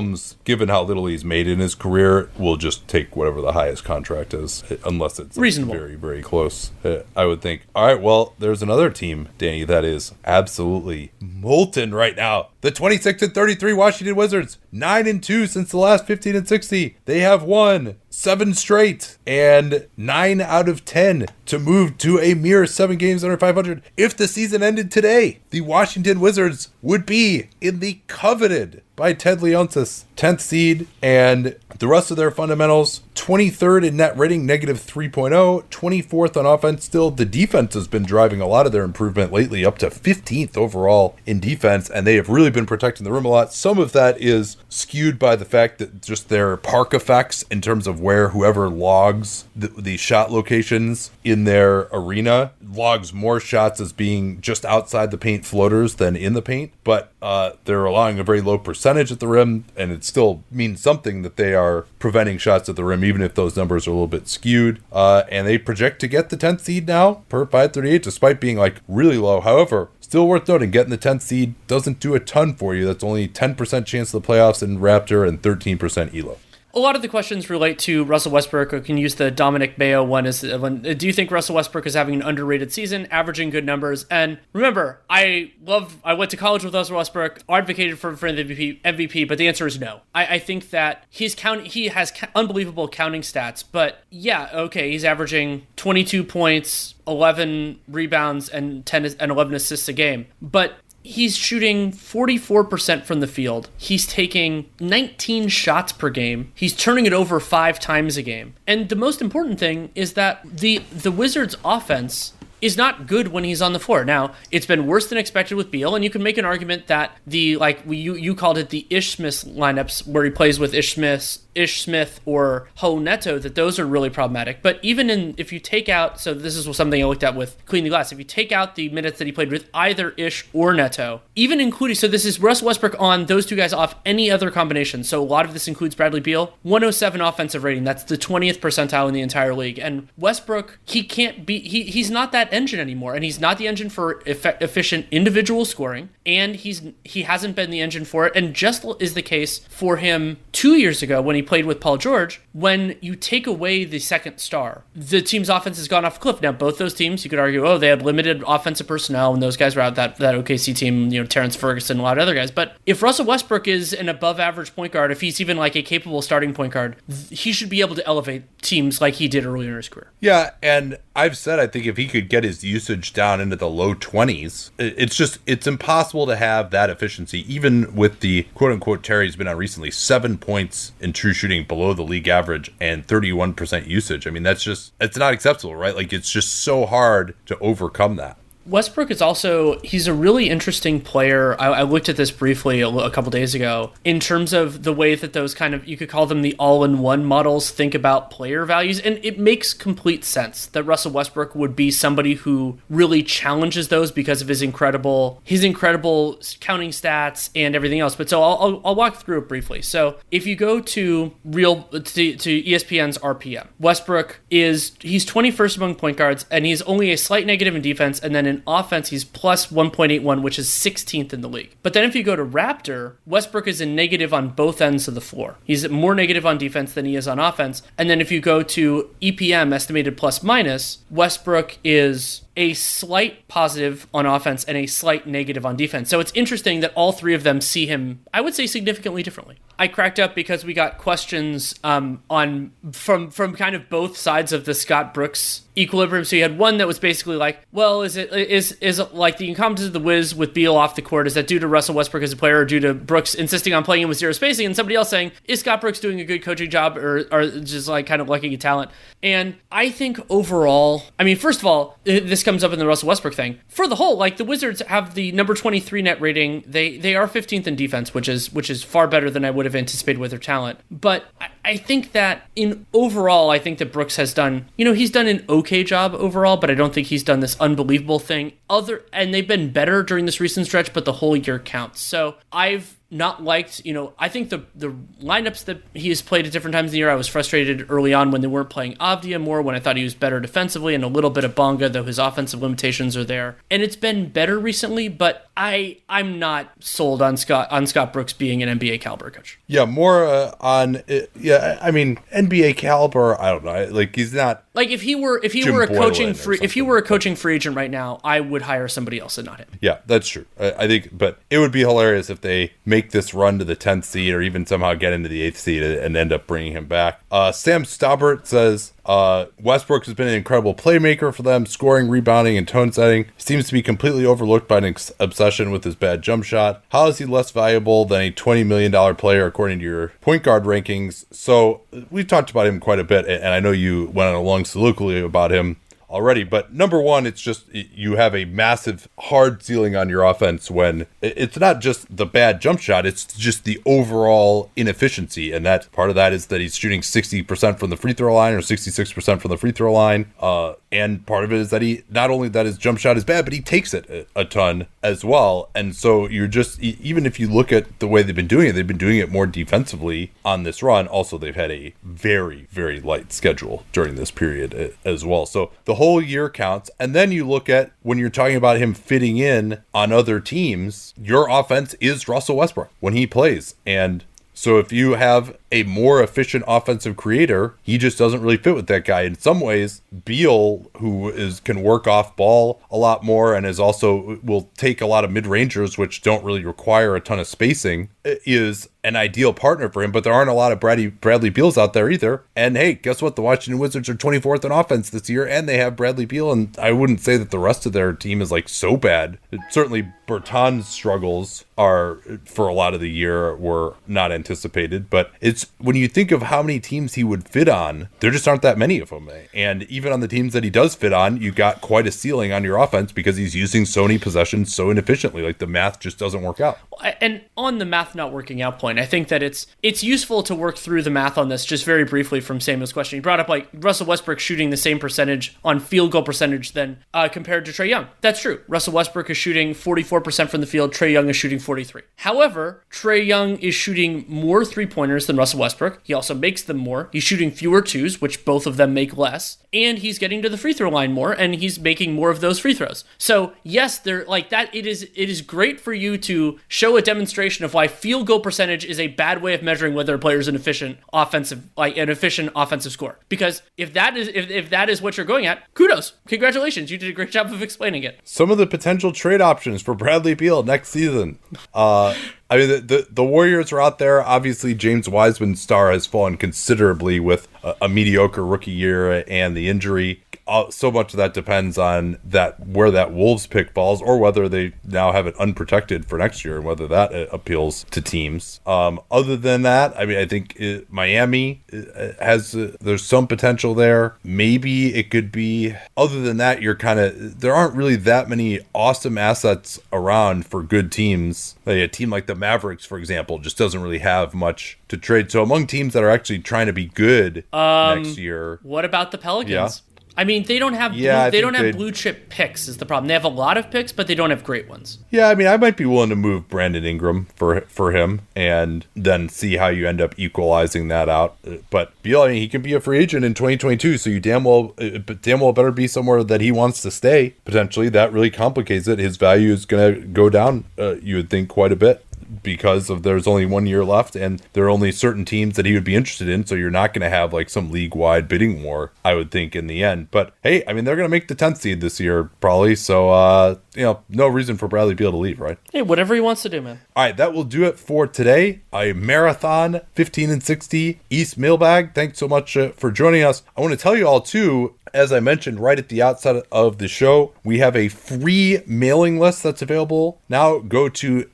given how little he's made in his career, will just take whatever the highest contract is, unless it's Reasonable. very, very close. Uh, I would think. All right, well, there's another team, Danny, that is absolutely molten right now. The 26 and 33 Washington Wizards, nine and two since the last 15 and 60. They have won seven straight and nine out of 10 to move to a mere seven games under 500. If the season ended today, the Washington Wizards would be in the coveted by Ted Leonsis 10th seed and the rest of their fundamentals 23rd in net rating negative 3.0 24th on offense. Still the defense has been driving a lot of their improvement lately up to 15th overall in defense and they have really been protecting the rim a lot. Some of that is skewed by the fact that just their park effects in terms of where whoever logs the, the shot locations in their arena logs more shots as being just outside the paint floaters than in the paint but uh, they're allowing a very low percentage at the rim and still means something that they are preventing shots at the rim even if those numbers are a little bit skewed uh, and they project to get the 10th seed now per 538 despite being like really low however Still worth noting, getting the 10th seed doesn't do a ton for you. That's only 10% chance of the playoffs in Raptor and 13% ELO. A lot of the questions relate to Russell Westbrook. I can use the Dominic Mayo one. Is uh, when, do you think Russell Westbrook is having an underrated season, averaging good numbers? And remember, I love. I went to college with Russell Westbrook, advocated for for MVP, MVP, but the answer is no. I, I think that he's count. He has ca- unbelievable counting stats, but yeah, okay, he's averaging 22 points, 11 rebounds, and 10 and 11 assists a game, but He's shooting 44% from the field. He's taking 19 shots per game. He's turning it over 5 times a game. And the most important thing is that the the Wizards offense is not good when he's on the floor. Now, it's been worse than expected with Beal, and you can make an argument that the like you you called it the Ish Smith lineups where he plays with Ish Smith, Ish Smith or Ho Neto that those are really problematic. But even in if you take out so this is something I looked at with Clean the Glass. If you take out the minutes that he played with either Ish or Neto, even including so this is Russ Westbrook on those two guys off any other combination. So a lot of this includes Bradley Beal, 107 offensive rating. That's the 20th percentile in the entire league. And Westbrook, he can't be he he's not that engine anymore, and he's not the engine for effe- efficient individual scoring, and he's he hasn't been the engine for it. And just is the case for him two years ago when he played with Paul George. When you take away the second star, the team's offense has gone off a cliff. Now both those teams, you could argue, oh, they had limited offensive personnel, and those guys were out that that OKC team, you know, Terrance Ferguson, a lot of other guys. But if Russell Westbrook is an above average point guard, if he's even like a capable starting point guard, he should be able to elevate teams like he did earlier in his career. Yeah, and I've said I think if he could get his usage down into the low 20s, it's just it's impossible to have that efficiency even with the quote unquote Terry's been on recently 7 points in true shooting below the league average and 31% usage. I mean, that's just it's not acceptable, right? Like it's just so hard to overcome that. Westbrook is also he's a really interesting player. I, I looked at this briefly a, a couple days ago in terms of the way that those kind of you could call them the all-in-one models think about player values, and it makes complete sense that Russell Westbrook would be somebody who really challenges those because of his incredible his incredible counting stats and everything else. But so I'll, I'll, I'll walk through it briefly. So if you go to real to, to ESPN's RPM, Westbrook is he's 21st among point guards, and he's only a slight negative in defense, and then in offense he's plus 1.81, which is 16th in the league. But then if you go to Raptor, Westbrook is a negative on both ends of the floor. He's more negative on defense than he is on offense. And then if you go to EPM estimated plus minus, Westbrook is a slight positive on offense and a slight negative on defense. So it's interesting that all three of them see him, I would say, significantly differently. I cracked up because we got questions um, on from from kind of both sides of the Scott Brooks equilibrium. So you had one that was basically like, well, is it is is it like the incompetence of the Wiz with Beal off the court? Is that due to Russell Westbrook as a player, or due to Brooks insisting on playing him with zero spacing? And somebody else saying, is Scott Brooks doing a good coaching job, or or just like kind of lacking a talent? And I think overall, I mean, first of all, this comes up in the Russell Westbrook thing. For the whole, like the Wizards have the number twenty three net rating. They they are fifteenth in defense, which is which is far better than I would have anticipated with their talent. But I, I think that in overall, I think that Brooks has done, you know, he's done an okay job overall, but I don't think he's done this unbelievable thing. Other and they've been better during this recent stretch, but the whole year counts. So I've not liked, you know, I think the the lineups that he has played at different times in the year, I was frustrated early on when they weren't playing Avdija more, when I thought he was better defensively and a little bit of Bonga, though his offensive limitations are there. And it's been better recently, but I I'm not sold on Scott on Scott Brooks being an NBA caliber coach. Yeah, more uh, on uh, yeah, I mean NBA caliber, I don't know. Like he's not like if he were if he Jim were a Boylan coaching free if he were a coaching free agent right now, I would hire somebody else and not him. Yeah, that's true. I, I think, but it would be hilarious if they make this run to the tenth seed or even somehow get into the eighth seed and end up bringing him back. Uh, Sam Staubert says uh, Westbrook has been an incredible playmaker for them, scoring, rebounding, and tone setting. Seems to be completely overlooked by an ex- obsession with his bad jump shot. How is he less valuable than a $20 million player according to your point guard rankings? So we've talked about him quite a bit, and I know you went on a long soliloquy about him already. But number one, it's just you have a massive hard ceiling on your offense when it's not just the bad jump shot, it's just the overall inefficiency. And that part of that is that he's shooting 60% from the free throw line or 66% from the free throw line. Uh, and part of it is that he not only that his jump shot is bad, but he takes it a, a ton as well. And so you're just, even if you look at the way they've been doing it, they've been doing it more defensively on this run. Also, they've had a very, very light schedule during this period uh, as well. So the whole whole year counts. And then you look at when you're talking about him fitting in on other teams, your offense is Russell Westbrook when he plays. And so if you have a more efficient offensive creator, he just doesn't really fit with that guy. In some ways, Beal, who is can work off ball a lot more and is also will take a lot of mid rangers, which don't really require a ton of spacing, is an ideal partner for him. But there aren't a lot of Bradley Bradley Beals out there either. And hey, guess what? The Washington Wizards are 24th in offense this year, and they have Bradley Beal. And I wouldn't say that the rest of their team is like so bad. Certainly, Bertans' struggles are for a lot of the year were not anticipated. But it's when you think of how many teams he would fit on, there just aren't that many of them. And even on the teams that he does fit on, you got quite a ceiling on your offense because he's using so many possessions so inefficiently. Like the math just doesn't work out. And on the math not working out point, I think that it's it's useful to work through the math on this just very briefly from Samuel's question. He brought up like Russell Westbrook shooting the same percentage on field goal percentage than uh, compared to Trae Young. That's true. Russell Westbrook is shooting 44% from the field. Trae Young is shooting 43. However, Trae Young is shooting more three pointers than Russell Westbrook. He also makes them more. He's shooting fewer twos, which both of them make less, and he's getting to the free throw line more, and he's making more of those free throws. So yes, they're like that. It is it is great for you to show a demonstration of why field goal percentage is a bad way of measuring whether a player is an efficient offensive like an efficient offensive score. Because if that is if, if that is what you're going at, kudos, congratulations, you did a great job of explaining it. Some of the potential trade options for Bradley Beal next season. Uh, I mean, the, the, the Warriors are out there. Obviously, James Wiseman's star has fallen considerably with a, a mediocre rookie year and the injury so much of that depends on that where that Wolves pick falls, or whether they now have it unprotected for next year, and whether that uh, appeals to teams. Um, other than that, I mean, I think it, Miami uh, has uh, there's some potential there. Maybe it could be. Other than that, you're kind of there aren't really that many awesome assets around for good teams. Like a team like the Mavericks, for example, just doesn't really have much to trade. So among teams that are actually trying to be good um, next year, what about the Pelicans? Yeah. I mean, they don't have yeah, blue, they don't have blue chip picks is the problem. They have a lot of picks, but they don't have great ones. Yeah, I mean, I might be willing to move Brandon Ingram for for him and then see how you end up equalizing that out. But Beal, I mean, he can be a free agent in 2022, so you damn well, uh, damn well better be somewhere that he wants to stay. Potentially, that really complicates it. His value is going to go down. Uh, you would think quite a bit because of there's only one year left and there are only certain teams that he would be interested in. So you're not going to have like some league wide bidding war, I would think, in the end. But hey, I mean, they're going to make the 10th seed this year, probably. So, uh, you know, no reason for Bradley Beal to leave, right? Hey, whatever he wants to do, man. All right, that will do it for today. A marathon 15 and 60 East mailbag. Thanks so much uh, for joining us. I want to tell you all, too, as I mentioned right at the outset of the show, we have a free mailing list that's available. Now go to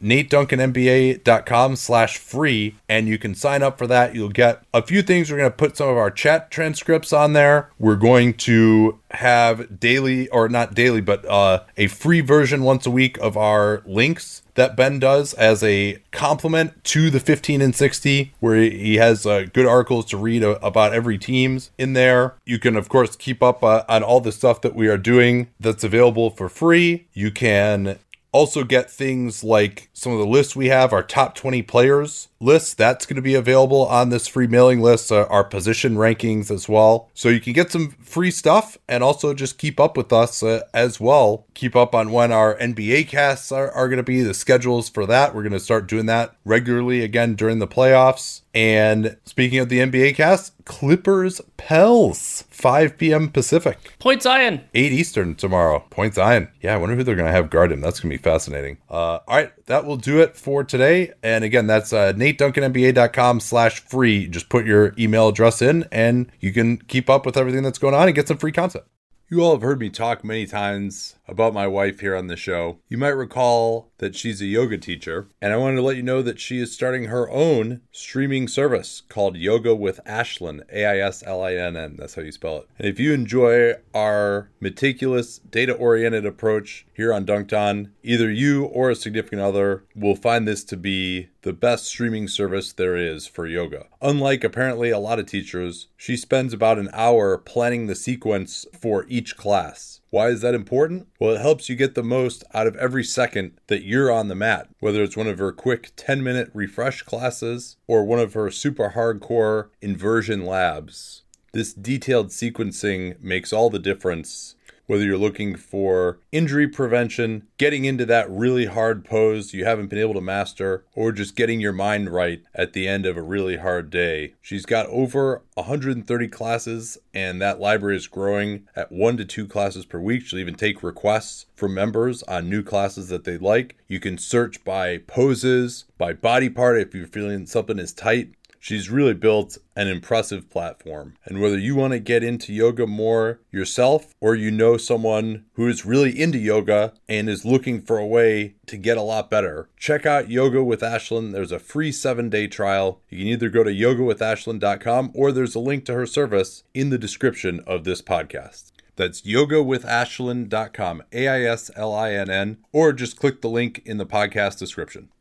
nateduncanNBA.com slash free and you can sign up for that. You'll get a few things. We're going to put some of our chat transcripts on there. We're going to have daily or not daily, but uh, a free version once a week of our links that Ben does as a complement to the 15 and 60, where he has uh, good articles to read about every team's in there. You can, of course, keep up uh, on all the stuff that we are doing that's available for free. You can also get things like some of the lists we have, our top 20 players list. That's going to be available on this free mailing list, uh, our position rankings as well. So you can get some free stuff and also just keep up with us uh, as well. Keep up on when our NBA casts are, are going to be, the schedules for that. We're going to start doing that regularly again during the playoffs. And speaking of the NBA cast, Clippers Pels, 5 p.m. Pacific. Point Zion. 8 Eastern tomorrow. Point Zion. Yeah, I wonder who they're going to have guard him. That's going to be fascinating. Uh, all right, that will do it for today. And again, that's uh, nateduncanNBA.com slash free. Just put your email address in and you can keep up with everything that's going on and get some free content. You all have heard me talk many times about my wife here on the show. You might recall that she's a yoga teacher, and I wanted to let you know that she is starting her own streaming service called Yoga with Aislinn, A I S L I N N. That's how you spell it. And if you enjoy our meticulous, data oriented approach here on Dunc'd On, either you or a significant other will find this to be the best streaming service there is for yoga. Unlike apparently a lot of teachers, she spends about an hour planning the sequence for each class. Why is that important? Well, it helps you get the most out of every second that you're on the mat, whether it's one of her quick 10 minute refresh classes or one of her super hardcore inversion labs. This detailed sequencing makes all the difference whether you're looking for injury prevention, getting into that really hard pose you haven't been able to master, or just getting your mind right at the end of a really hard day. She's got over 130 classes, and that library is growing at one to two classes per week. She'll even take requests from members on new classes that they like. You can search by poses, by body part if you're feeling something is tight. She's really built an impressive platform. And whether you want to get into yoga more yourself or you know someone who is really into yoga and is looking for a way to get a lot better, check out Yoga with Aislinn. There's a free seven day trial. You can either go to yogawithaislinn.com or there's a link to her service in the description of this podcast. That's yogawithaislinn.com, A I S L I N N, or just click the link in the podcast description.